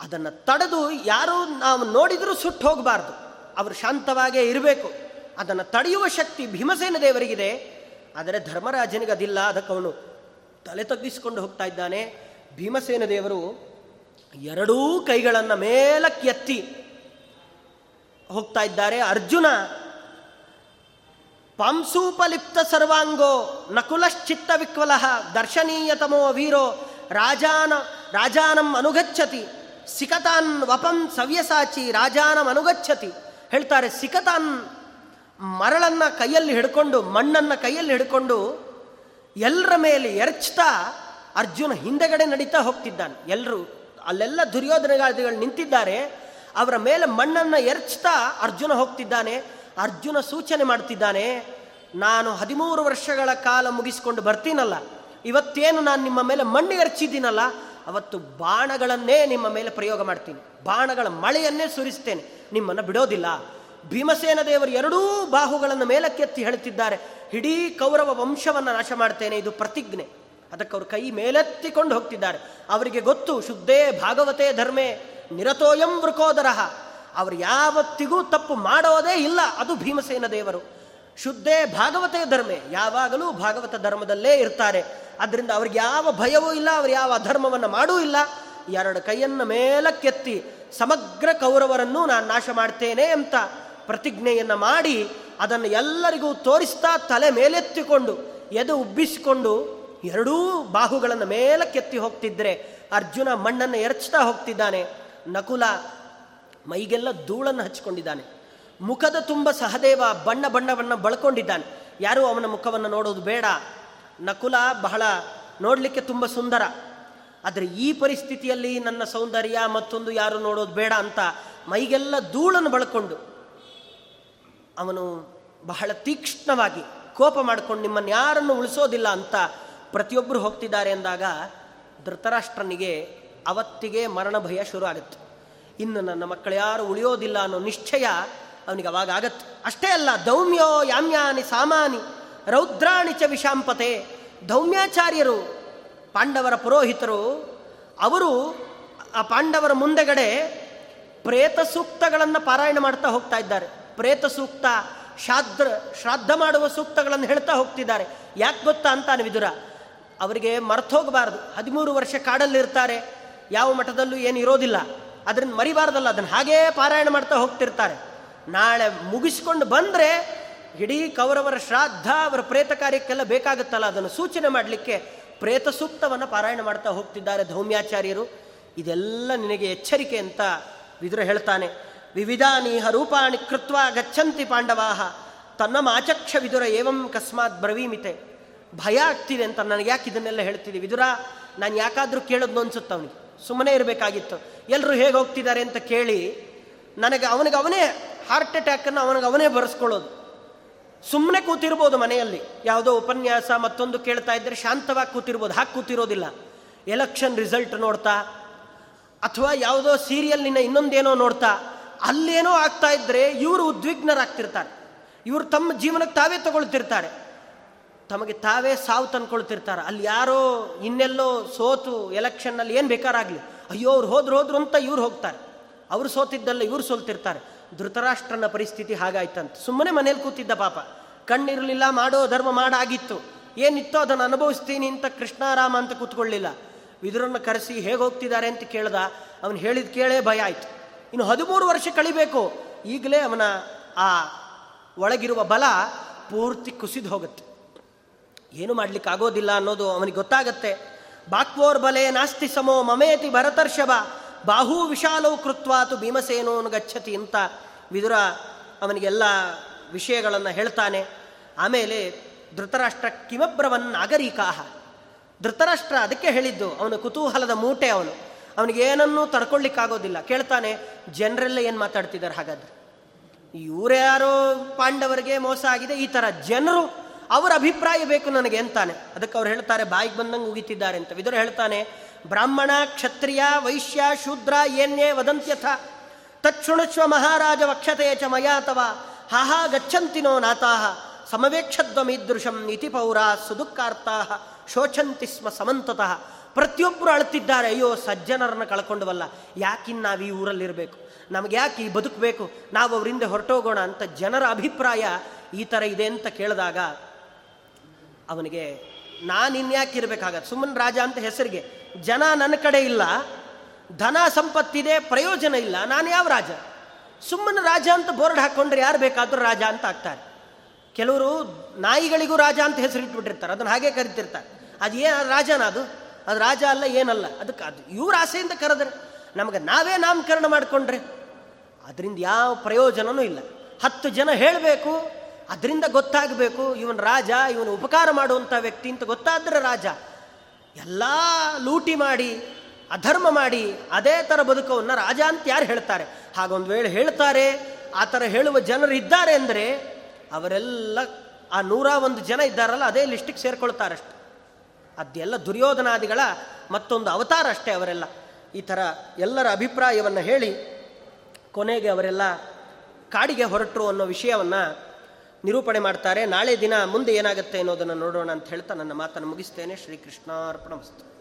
ಅದನ್ನು ತಡೆದು ಯಾರು ನಾವು ನೋಡಿದರೂ ಸುಟ್ಟು ಹೋಗಬಾರ್ದು. ಅವರು ಶಾಂತವಾಗೇ ಇರಬೇಕು. ಅದನ್ನು ತಡೆಯುವ ಶಕ್ತಿ ಭೀಮಸೇನ ದೇವರಿಗಿದೆ. ಆದರೆ ಧರ್ಮರಾಜನಿಗೆ ಅದಿಲ್ಲ. ಅದಕ್ಕೆ ಅವನು ತಲೆ ತಗ್ಗಿಸಿಕೊಂಡು ಹೋಗ್ತಾ ಇದ್ದಾನೆ. ಭೀಮಸೇನ ದೇವರು ಎರಡೂ ಕೈಗಳನ್ನು ಮೇಲಕ್ಕೆ ಎತ್ತಿ ಹೋಗ್ತಾ ಇದ್ದಾರೆ. ಅರ್ಜುನ, ಪಾಂಸೂಪಲಿಪ್ತ ಸರ್ವಾಂಗೋ ನಕುಲಶ್ಚಿತ್ತ ವಿಕ್ವಲಹ ದರ್ಶನೀಯತಮೋ ವೀರೋ ರಾಜಾನ, ರಾಜಾನಂ ಅನುಗಚ್ಚತಿ. ಸಿಕತಾನ್ ವಪಂ ಸವ್ಯಸಾಚಿ, ರಾಜಾನಂ ಅನುಗಚ್ಚತಿ. ಹೇಳ್ತಾರೆ, ಸಿಕತಾನ್ ಮರಳನ್ನು ಕೈಯಲ್ಲಿ ಹಿಡ್ಕೊಂಡು, ಮಣ್ಣನ್ನು ಕೈಯಲ್ಲಿ ಹಿಡ್ಕೊಂಡು ಎಲ್ಲರ ಮೇಲೆ ಎರಚ್ತಾ ಅರ್ಜುನ ಹಿಂದೆಗಡೆ ನಡೀತಾ ಹೋಗ್ತಿದ್ದಾನೆ. ಎಲ್ಲರೂ ಅಲ್ಲೆಲ್ಲ ದುರ್ಯೋಧನಗಾದಿಗಳು ನಿಂತಿದ್ದಾರೆ. ಅವರ ಮೇಲೆ ಮಣ್ಣನ್ನು ಎರಚ್ತಾ ಅರ್ಜುನ ಹೋಗ್ತಿದ್ದಾನೆ, ಅರ್ಜುನ ಸೂಚನೆ ಮಾಡ್ತಿದ್ದಾನೆ, ನಾನು ಹದಿಮೂರು ವರ್ಷಗಳ ಕಾಲ ಮುಗಿಸ್ಕೊಂಡು ಬರ್ತೀನಲ್ಲ, ಇವತ್ತೇನು ನಾನು ನಿಮ್ಮ ಮೇಲೆ ಮಣ್ಣು ಎರಚಿದ್ದೀನಲ್ಲ, ಅವತ್ತು ಬಾಣಗಳನ್ನೇ ನಿಮ್ಮ ಮೇಲೆ ಪ್ರಯೋಗ ಮಾಡ್ತೀನಿ, ಬಾಣಗಳ ಮಳೆಯನ್ನೇ ಸುರಿಸ್ತೇನೆ, ನಿಮ್ಮನ್ನು ಬಿಡೋದಿಲ್ಲ. ಭೀಮಸೇನ ದೇವರು ಎರಡೂ ಬಾಹುಗಳನ್ನು ಮೇಲಕ್ಕೆತ್ತಿ ಹೇಳುತ್ತಿದ್ದಾರೆ ಇಡೀ ಕೌರವ ವಂಶವನ್ನು ನಾಶ ಮಾಡ್ತೇನೆ, ಇದು ಪ್ರತಿಜ್ಞೆ. ಅದಕ್ಕೆ ಅವರು ಕೈ ಮೇಲೆತ್ತಿಕೊಂಡು ಹೋಗ್ತಿದ್ದಾರೆ. ಅವರಿಗೆ ಗೊತ್ತು, ಶುದ್ಧೇ ಭಾಗವತೇ ಧರ್ಮೇ. ನಿರತೋಯಂ ವೃಕೋದರಹ ಅವರು ಯಾವತ್ತಿಗೂ ತಪ್ಪು ಮಾಡೋದೇ ಇಲ್ಲ, ಅದು ಭೀಮಸೇನ ದೇವರು. ಶುದ್ಧೇ ಭಾಗವತೇ ಧರ್ಮೆ, ಯಾವಾಗಲೂ ಭಾಗವತ ಧರ್ಮದಲ್ಲೇ ಇರ್ತಾರೆ. ಅದರಿಂದ ಅವ್ರಿಗೆ ಯಾವ ಭಯವೂ ಇಲ್ಲ, ಅವ್ರು ಯಾವ ಅಧರ್ಮವನ್ನು ಮಾಡೂ ಇಲ್ಲ. ಎರಡು ಕೈಯನ್ನು ಮೇಲಕ್ಕೆತ್ತಿ ಸಮಗ್ರ ಕೌರವರನ್ನು ನಾನು ನಾಶ ಮಾಡ್ತೇನೆ ಅಂತ ಪ್ರತಿಜ್ಞೆಯನ್ನು ಮಾಡಿ ಅದನ್ನು ಎಲ್ಲರಿಗೂ ತೋರಿಸ್ತಾ ತಲೆ ಮೇಲೆತ್ತಿಕೊಂಡು, ಎದು ಉಬ್ಬಿಸಿಕೊಂಡು ಎರಡೂ ಬಾಹುಗಳನ್ನು ಮೇಲಕ್ಕೆತ್ತಿ ಹೋಗ್ತಿದ್ರೆ ಅರ್ಜುನ ಮಣ್ಣನ್ನು ಎರಚ್ತಾ ಹೋಗ್ತಿದ್ದಾನೆ. ನಕುಲ ಮೈಗೆಲ್ಲ ಧೂಳನ್ನು ಹಚ್ಕೊಂಡಿದ್ದಾನೆ ಮುಖದ ತುಂಬ ಸಹದೇವ ಬಣ್ಣ ಬಣ್ಣವನ್ನು ಬಳ್ಕೊಂಡಿದ್ದಾನೆ. ಯಾರೂ ಅವನ ಮುಖವನ್ನು ನೋಡೋದು ಬೇಡ. ನಕುಲ ಬಹಳ ನೋಡಲಿಕ್ಕೆ ತುಂಬ ಸುಂದರ. ಆದರೆ ಈ ಪರಿಸ್ಥಿತಿಯಲ್ಲಿ ನನ್ನ ಸೌಂದರ್ಯ ಮತ್ತೊಂದು ಯಾರು ನೋಡೋದು ಬೇಡ ಅಂತ ಮೈಗೆಲ್ಲ ಧೂಳನ್ನು ಬಳ್ಕೊಂಡು ಅವನು ಬಹಳ ತೀಕ್ಷ್ಣವಾಗಿ ಕೋಪ ಮಾಡಿಕೊಂಡು ನಿಮ್ಮನ್ನು ಯಾರನ್ನು ಉಳಿಸೋದಿಲ್ಲ ಅಂತ ಪ್ರತಿಯೊಬ್ಬರು ಹೋಗ್ತಿದ್ದಾರೆ ಅಂದಾಗ ಧೃತರಾಷ್ಟ್ರನಿಗೆ ಅವತ್ತಿಗೆ ಮರಣ ಭಯ ಶುರು ಆಗುತ್ತೆ. ಇನ್ನು ನನ್ನ ಮಕ್ಕಳು ಯಾರು ಉಳಿಯೋದಿಲ್ಲ ಅನ್ನೋ ನಿಶ್ಚಯ ಅವನಿಗೆ ಅವಾಗ ಆಗತ್ತೆ. ಅಷ್ಟೇ ಅಲ್ಲ, ದೌಮ್ಯೋ ಯಾಮ್ಯಾನಿ ಸಾಮಾನಿ, ರೌದ್ರಾಣಿ ಚ ವಿಷಾಂಪತೆ ದೌಮ್ಯಾಚಾರ್ಯರು, ಪಾಂಡವರ ಪುರೋಹಿತರು, ಅವರು ಆ ಪಾಂಡವರ ಮುಂದೆಗಡೆ ಪ್ರೇತ ಸೂಕ್ತಗಳನ್ನು ಪಾರಾಯಣ ಮಾಡ್ತಾ ಹೋಗ್ತಾ ಇದ್ದಾರೆ. ಪ್ರೇತ ಸೂಕ್ತ ಶಾದ್ರ ಶ್ರಾದ್ದ ಮಾಡುವ ಸೂಕ್ತಗಳನ್ನು ಹೇಳ್ತಾ ಹೋಗ್ತಿದ್ದಾರೆ. ಯಾಕೆ ಗೊತ್ತಾ ಅಂತಾನೆ ವಿದುರ ಅವರಿಗೆ ಮರ್ತೋಗಬಾರ್ದು ಹದಿಮೂರು ವರ್ಷ ಕಾಡಲ್ಲಿರ್ತಾರೆ. ಯಾವ ಮಠದಲ್ಲೂ ಏನು ಇರೋದಿಲ್ಲ. ಅದನ್ನು ಮರಿಬಾರ್ದಲ್ಲ, ಅದನ್ನು ಹಾಗೇ ಪಾರಾಯಣ ಮಾಡ್ತಾ ಹೋಗ್ತಿರ್ತಾರೆ. ನಾಳೆ ಮುಗಿಸ್ಕೊಂಡು ಬಂದರೆ ಇಡೀ ಕೌರವರ ಶ್ರಾದ್ದ ಅವರ ಪ್ರೇತ ಕಾರ್ಯಕ್ಕೆಲ್ಲ ಬೇಕಾಗುತ್ತಲ್ಲ, ಅದನ್ನು ಸೂಚನೆ ಮಾಡಲಿಕ್ಕೆ ಪ್ರೇತ ಸೂಕ್ತವನ್ನು ಪಾರಾಯಣ ಮಾಡ್ತಾ ಹೋಗ್ತಿದ್ದಾರೆ ಧೌಮ್ಯಾಚಾರ್ಯರು. ಇದೆಲ್ಲ ನಿನಗೆ ಎಚ್ಚರಿಕೆ ಅಂತ ವಿದುರ ಹೇಳ್ತಾನೆ. ವಿವಿಧಾನೀಹ ರೂಪಾಣಿ ಕೃತ್ವ ಗಚ್ಚಂತಿ ಪಾಂಡವಾಹ, ತನ್ನ ಮಾಚಕ್ಷ ವಿದುರ ಏವಂ ಕಸ್ಮಾತ್ ಬ್ರವೀಮಿತೆ. ಭಯ ಆಗ್ತಿದೆ ಅಂತ ನನಗೆ ಯಾಕೆ ಇದನ್ನೆಲ್ಲ ಹೇಳ್ತಿದ್ದೆ? ವಿದುರ, ನಾನು ಯಾಕಾದರೂ ಕೇಳೋದು ಅನ್ಸುತ್ತೆ ಸುಮ್ಮನೆ ಇರಬೇಕಾಗಿತ್ತು. ಎಲ್ಲರೂ ಹೇಗೆ ಹೋಗ್ತಿದ್ದಾರೆ ಅಂತ ಕೇಳಿ ನನಗೆ ಅವನಿಗೆ ಅವನೇ ಹಾರ್ಟ್ ಅಟ್ಯಾಕನ್ನು ಅವನಿಗೆ ಅವನೇ ಬರೆಸ್ಕೊಳ್ಳೋದು. ಸುಮ್ಮನೆ ಕೂತಿರ್ಬೋದು ಮನೆಯಲ್ಲಿ. ಯಾವುದೋ ಉಪನ್ಯಾಸ ಮತ್ತೊಂದು ಕೇಳ್ತಾ ಇದ್ದರೆ ಶಾಂತವಾಗಿ ಕೂತಿರ್ಬೋದು. ಹಾಕಿ ಕೂತಿರೋದಿಲ್ಲ. ಎಲೆಕ್ಷನ್ ರಿಸಲ್ಟ್ ನೋಡ್ತಾ, ಅಥವಾ ಯಾವುದೋ ಸೀರಿಯಲ್ನಿನ ಇನ್ನೊಂದೇನೋ ನೋಡ್ತಾ, ಅಲ್ಲೇನೋ ಆಗ್ತಾ ಇದ್ದರೆ ಇವರು ಉದ್ವಿಗ್ನರಾಗ್ತಿರ್ತಾರೆ. ಇವರು ತಮ್ಮ ಜೀವನಕ್ಕೆ ತಾವೇ ತಗೊಳ್ತಿರ್ತಾರೆ. ತಮಗೆ ತಾವೇ ಸಾವು ತಂದ್ಕೊಳ್ತಿರ್ತಾರೆ. ಅಲ್ಲಿ ಯಾರೋ ಇನ್ನೆಲ್ಲೋ ಸೋತು ಎಲೆಕ್ಷನ್ನಲ್ಲಿ ಏನು ಬೇಕಾರಾಗಲಿ. ಅಯ್ಯೋ, ಅವ್ರು ಹೋದ್ರು ಹೋದ್ರು ಅಂತ ಇವ್ರು ಹೋಗ್ತಾರೆ. ಅವರು ಸೋತಿದ್ದಲ್ಲ ಇವ್ರು ಸೋಲ್ತಿರ್ತಾರೆ. ಧೃತರಾಷ್ಟ್ರನ ಪರಿಸ್ಥಿತಿ ಹಾಗಾಯ್ತಂತ. ಸುಮ್ಮನೆ ಮನೇಲಿ ಕೂತಿದ್ದ ಪಾಪ. ಕಣ್ಣಿರಲಿಲ್ಲ, ಮಾಡೋ ಧರ್ಮ ಮಾಡಾಗಿತ್ತು. ಏನಿತ್ತೋ ಅದನ್ನು ಅನುಭವಿಸ್ತೀನಿ ಅಂತ ಕೃಷ್ಣಾರಾಮ ಅಂತ ಕೂತ್ಕೊಳ್ಳಿಲ್ಲ. ವಿದುರನ್ನು ಕರೆಸಿ ಹೇಗೆ ಹೋಗ್ತಿದ್ದಾರೆ ಅಂತ ಕೇಳ್ದ. ಅವನು ಹೇಳಿದ ಕೇಳೇ ಭಯ ಆಯ್ತು. ಇನ್ನು ಹದಿಮೂರು ವರ್ಷ ಕಳಿಬೇಕು. ಈಗಲೇ ಅವನ ಆ ಒಳಗಿರುವ ಬಲ ಪೂರ್ತಿ ಕುಸಿದು ಹೋಗುತ್ತೆ. ಏನು ಮಾಡ್ಲಿಕ್ಕೆ ಆಗೋದಿಲ್ಲ ಅನ್ನೋದು ಅವನಿಗೆ ಗೊತ್ತಾಗತ್ತೆ. ಬಾಕ್ವೋರ್ ಬಲೆ ನಾಸ್ತಿ ಸಮೋ ಮಮೇತಿ ಭರತರ್ಷಭ, ಬಾಹೂ ವಿಶಾಲವು ಕೃತ್ವಾತು ಭೀಮಸೇನೋನು ಗಚ್ಚತಿ ಅಂತ ವಿದುರ ಅವನಿಗೆಲ್ಲ ವಿಷಯಗಳನ್ನು ಹೇಳ್ತಾನೆ. ಆಮೇಲೆ ಧೃತರಾಷ್ಟ್ರ ಕಿಮಬ್ರವನ್ ನಾಗರಿಕಾಹ. ಧೃತರಾಷ್ಟ್ರ ಅದಕ್ಕೆ ಹೇಳಿದ್ದು, ಅವನ ಕುತೂಹಲದ ಮೂಟೆ ಅವನು. ಅವನಿಗೆ ಏನನ್ನೂ ತಡ್ಕೊಳ್ಳಿಕ್ಕಾಗೋದಿಲ್ಲ. ಕೇಳ್ತಾನೆ, ಜನರೆಲ್ಲ ಏನು ಮಾತಾಡ್ತಿದ್ದಾರೆ ಹಾಗಾದ್ರೆ? ಇವರ್ಯಾರೋ ಪಾಂಡವರಿಗೆ ಮೋಸ ಆಗಿದೆ, ಈ ಥರ ಜನರು ಅವರ ಅಭಿಪ್ರಾಯ ಬೇಕು ನನಗೆ ಅಂತಾನೆ. ಅದಕ್ಕೆ ಅವ್ರು ಹೇಳ್ತಾರೆ, ಬಾಯಿಗೆ ಬಂದಂಗೆ ಉಗಿತಿದ್ದಾರೆ ಅಂತ. ವಿದುರ ಹೇಳ್ತಾನೆ, ಬ್ರಾಹ್ಮಣ ಕ್ಷತ್ರಿಯ ವೈಶ್ಯ ಶೂದ್ರ ಏನ್ಯೇ ವದಂತ್ಯಥ. ತಕ್ಷುಣುಷ್ವ ಮಹಾರಾಜ ವಕ್ಷತೆಯ ಚ ಮಯಾತವ ಹಾಹಾ ಗಚ್ಚಂತಿನೋ ನಾತಾಹ. ಸಮವೇಕ್ಷದ್ವಮೀದೃಶಂ ಇತಿ ಪೌರ ಸುದುಃಖಾರ್ಥಾ ಶೋಚಂತಿ ಸ್ಮ ಸಮಂತತಃ. ಪ್ರತಿಯೊಬ್ಬರು ಅಳ್ತಿದ್ದಾರೆ, ಅಯ್ಯೋ ಸಜ್ಜನರನ್ನು ಕಳ್ಕೊಂಡವಲ್ಲ. ಯಾಕಿನ್ ನಾವು ಈ ಊರಲ್ಲಿರಬೇಕು? ನಮ್ಗೆ ಯಾಕೆ ಈ ಬದುಕಬೇಕು? ನಾವು ಅವರಿಂದ ಹೊರಟೋಗೋಣ ಅಂತ ಜನರ ಅಭಿಪ್ರಾಯ ಈ ಥರ ಇದೆ ಅಂತ ಕೇಳಿದಾಗ ಅವನಿಗೆ, ನಾನು ಇನ್ಯಾಕೆ ಇರಬೇಕಾಗತ್ತೆ ಸುಮ್ಮನೆ ರಾಜ ಅಂತ ಹೆಸರಿಗೆ, ಜನ ನನ್ನ ಕಡೆ ಇಲ್ಲ, ಧನ ಸಂಪತ್ತಿದೆ, ಪ್ರಯೋಜನ ಇಲ್ಲ, ನಾನು ಯಾವ ರಾಜ? ಸುಮ್ಮನೆ ರಾಜ ಅಂತ ಬೋರ್ಡ್ ಹಾಕ್ಕೊಂಡ್ರೆ ಯಾರು ಬೇಕಾದರೂ ರಾಜ ಅಂತ ಆಗ್ತಾರೆ. ಕೆಲವರು ನಾಯಿಗಳಿಗೂ ರಾಜ ಅಂತ ಹೆಸರಿಟ್ಬಿಟ್ಟಿರ್ತಾರೆ ಅದನ್ನು ಹಾಗೆ ಕರಿತಿರ್ತಾರೆ. ಅದು ಏನು ರಾಜನ ಅದು? ಅದು ರಾಜ ಅಲ್ಲ, ಏನಲ್ಲ? ಅದಕ್ಕೆ ಅದು ಇವ್ರ ಆಸೆಯಿಂದ ಕರೆದ್ರೆ, ನಮಗೆ ನಾವೇ ನಾಮಕರಣ ಮಾಡಿಕೊಂಡ್ರೆ, ಅದರಿಂದ ಯಾವ ಪ್ರಯೋಜನವೂ ಇಲ್ಲ. ಹತ್ತು ಜನ ಹೇಳಬೇಕು ಅದರಿಂದ ಗೊತ್ತಾಗಬೇಕು, ಇವನು ರಾಜ, ಇವನು ಉಪಕಾರ ಮಾಡುವಂಥ ವ್ಯಕ್ತಿ ಅಂತ ಗೊತ್ತಾದ್ರೆ ರಾಜ. ಎಲ್ಲ ಲೂಟಿ ಮಾಡಿ, ಅಧರ್ಮ ಮಾಡಿ, ಅದೇ ಥರ ಬದುಕವನ್ನು ರಾಜ ಅಂತ ಯಾರು ಹೇಳ್ತಾರೆ? ಹಾಗೊಂದು ವೇಳೆ ಹೇಳ್ತಾರೆ, ಆ ಥರ ಹೇಳುವ ಜನರು ಇದ್ದಾರೆ ಅಂದರೆ, ಅವರೆಲ್ಲ ಆ ನೂರ ಒಂದು ಜನ ಇದ್ದಾರಲ್ಲ, ಅದೇ ಲಿಸ್ಟಿಗೆ ಸೇರ್ಕೊಳ್ತಾರಷ್ಟೆ. ಅದೆಲ್ಲ ದುರ್ಯೋಧನಾದಿಗಳ ಮತ್ತೊಂದು ಅವತಾರ ಅಷ್ಟೇ ಅವರೆಲ್ಲ. ಈ ಥರ ಎಲ್ಲರ ಅಭಿಪ್ರಾಯವನ್ನು ಹೇಳಿ, ಕೊನೆಗೆ ಅವರೆಲ್ಲ ಕಾಡಿಗೆ ಹೊರಟರು ಅನ್ನೋ ವಿಷಯವನ್ನು ನಿರೂಪಣೆ ಮಾಡ್ತಾರೆ. ನಾಳೆ ದಿನ ಮುಂದೆ ಏನಾಗುತ್ತೆ ಅನ್ನೋದನ್ನು ನೋಡೋಣ ಅಂತ ಹೇಳ್ತಾ ನನ್ನ ಮಾತನ್ನು ಮುಗಿಸ್ತೇನೆ. ಶ್ರೀಕೃಷ್ಣಾರ್ಪಣ ಮಸ್ತು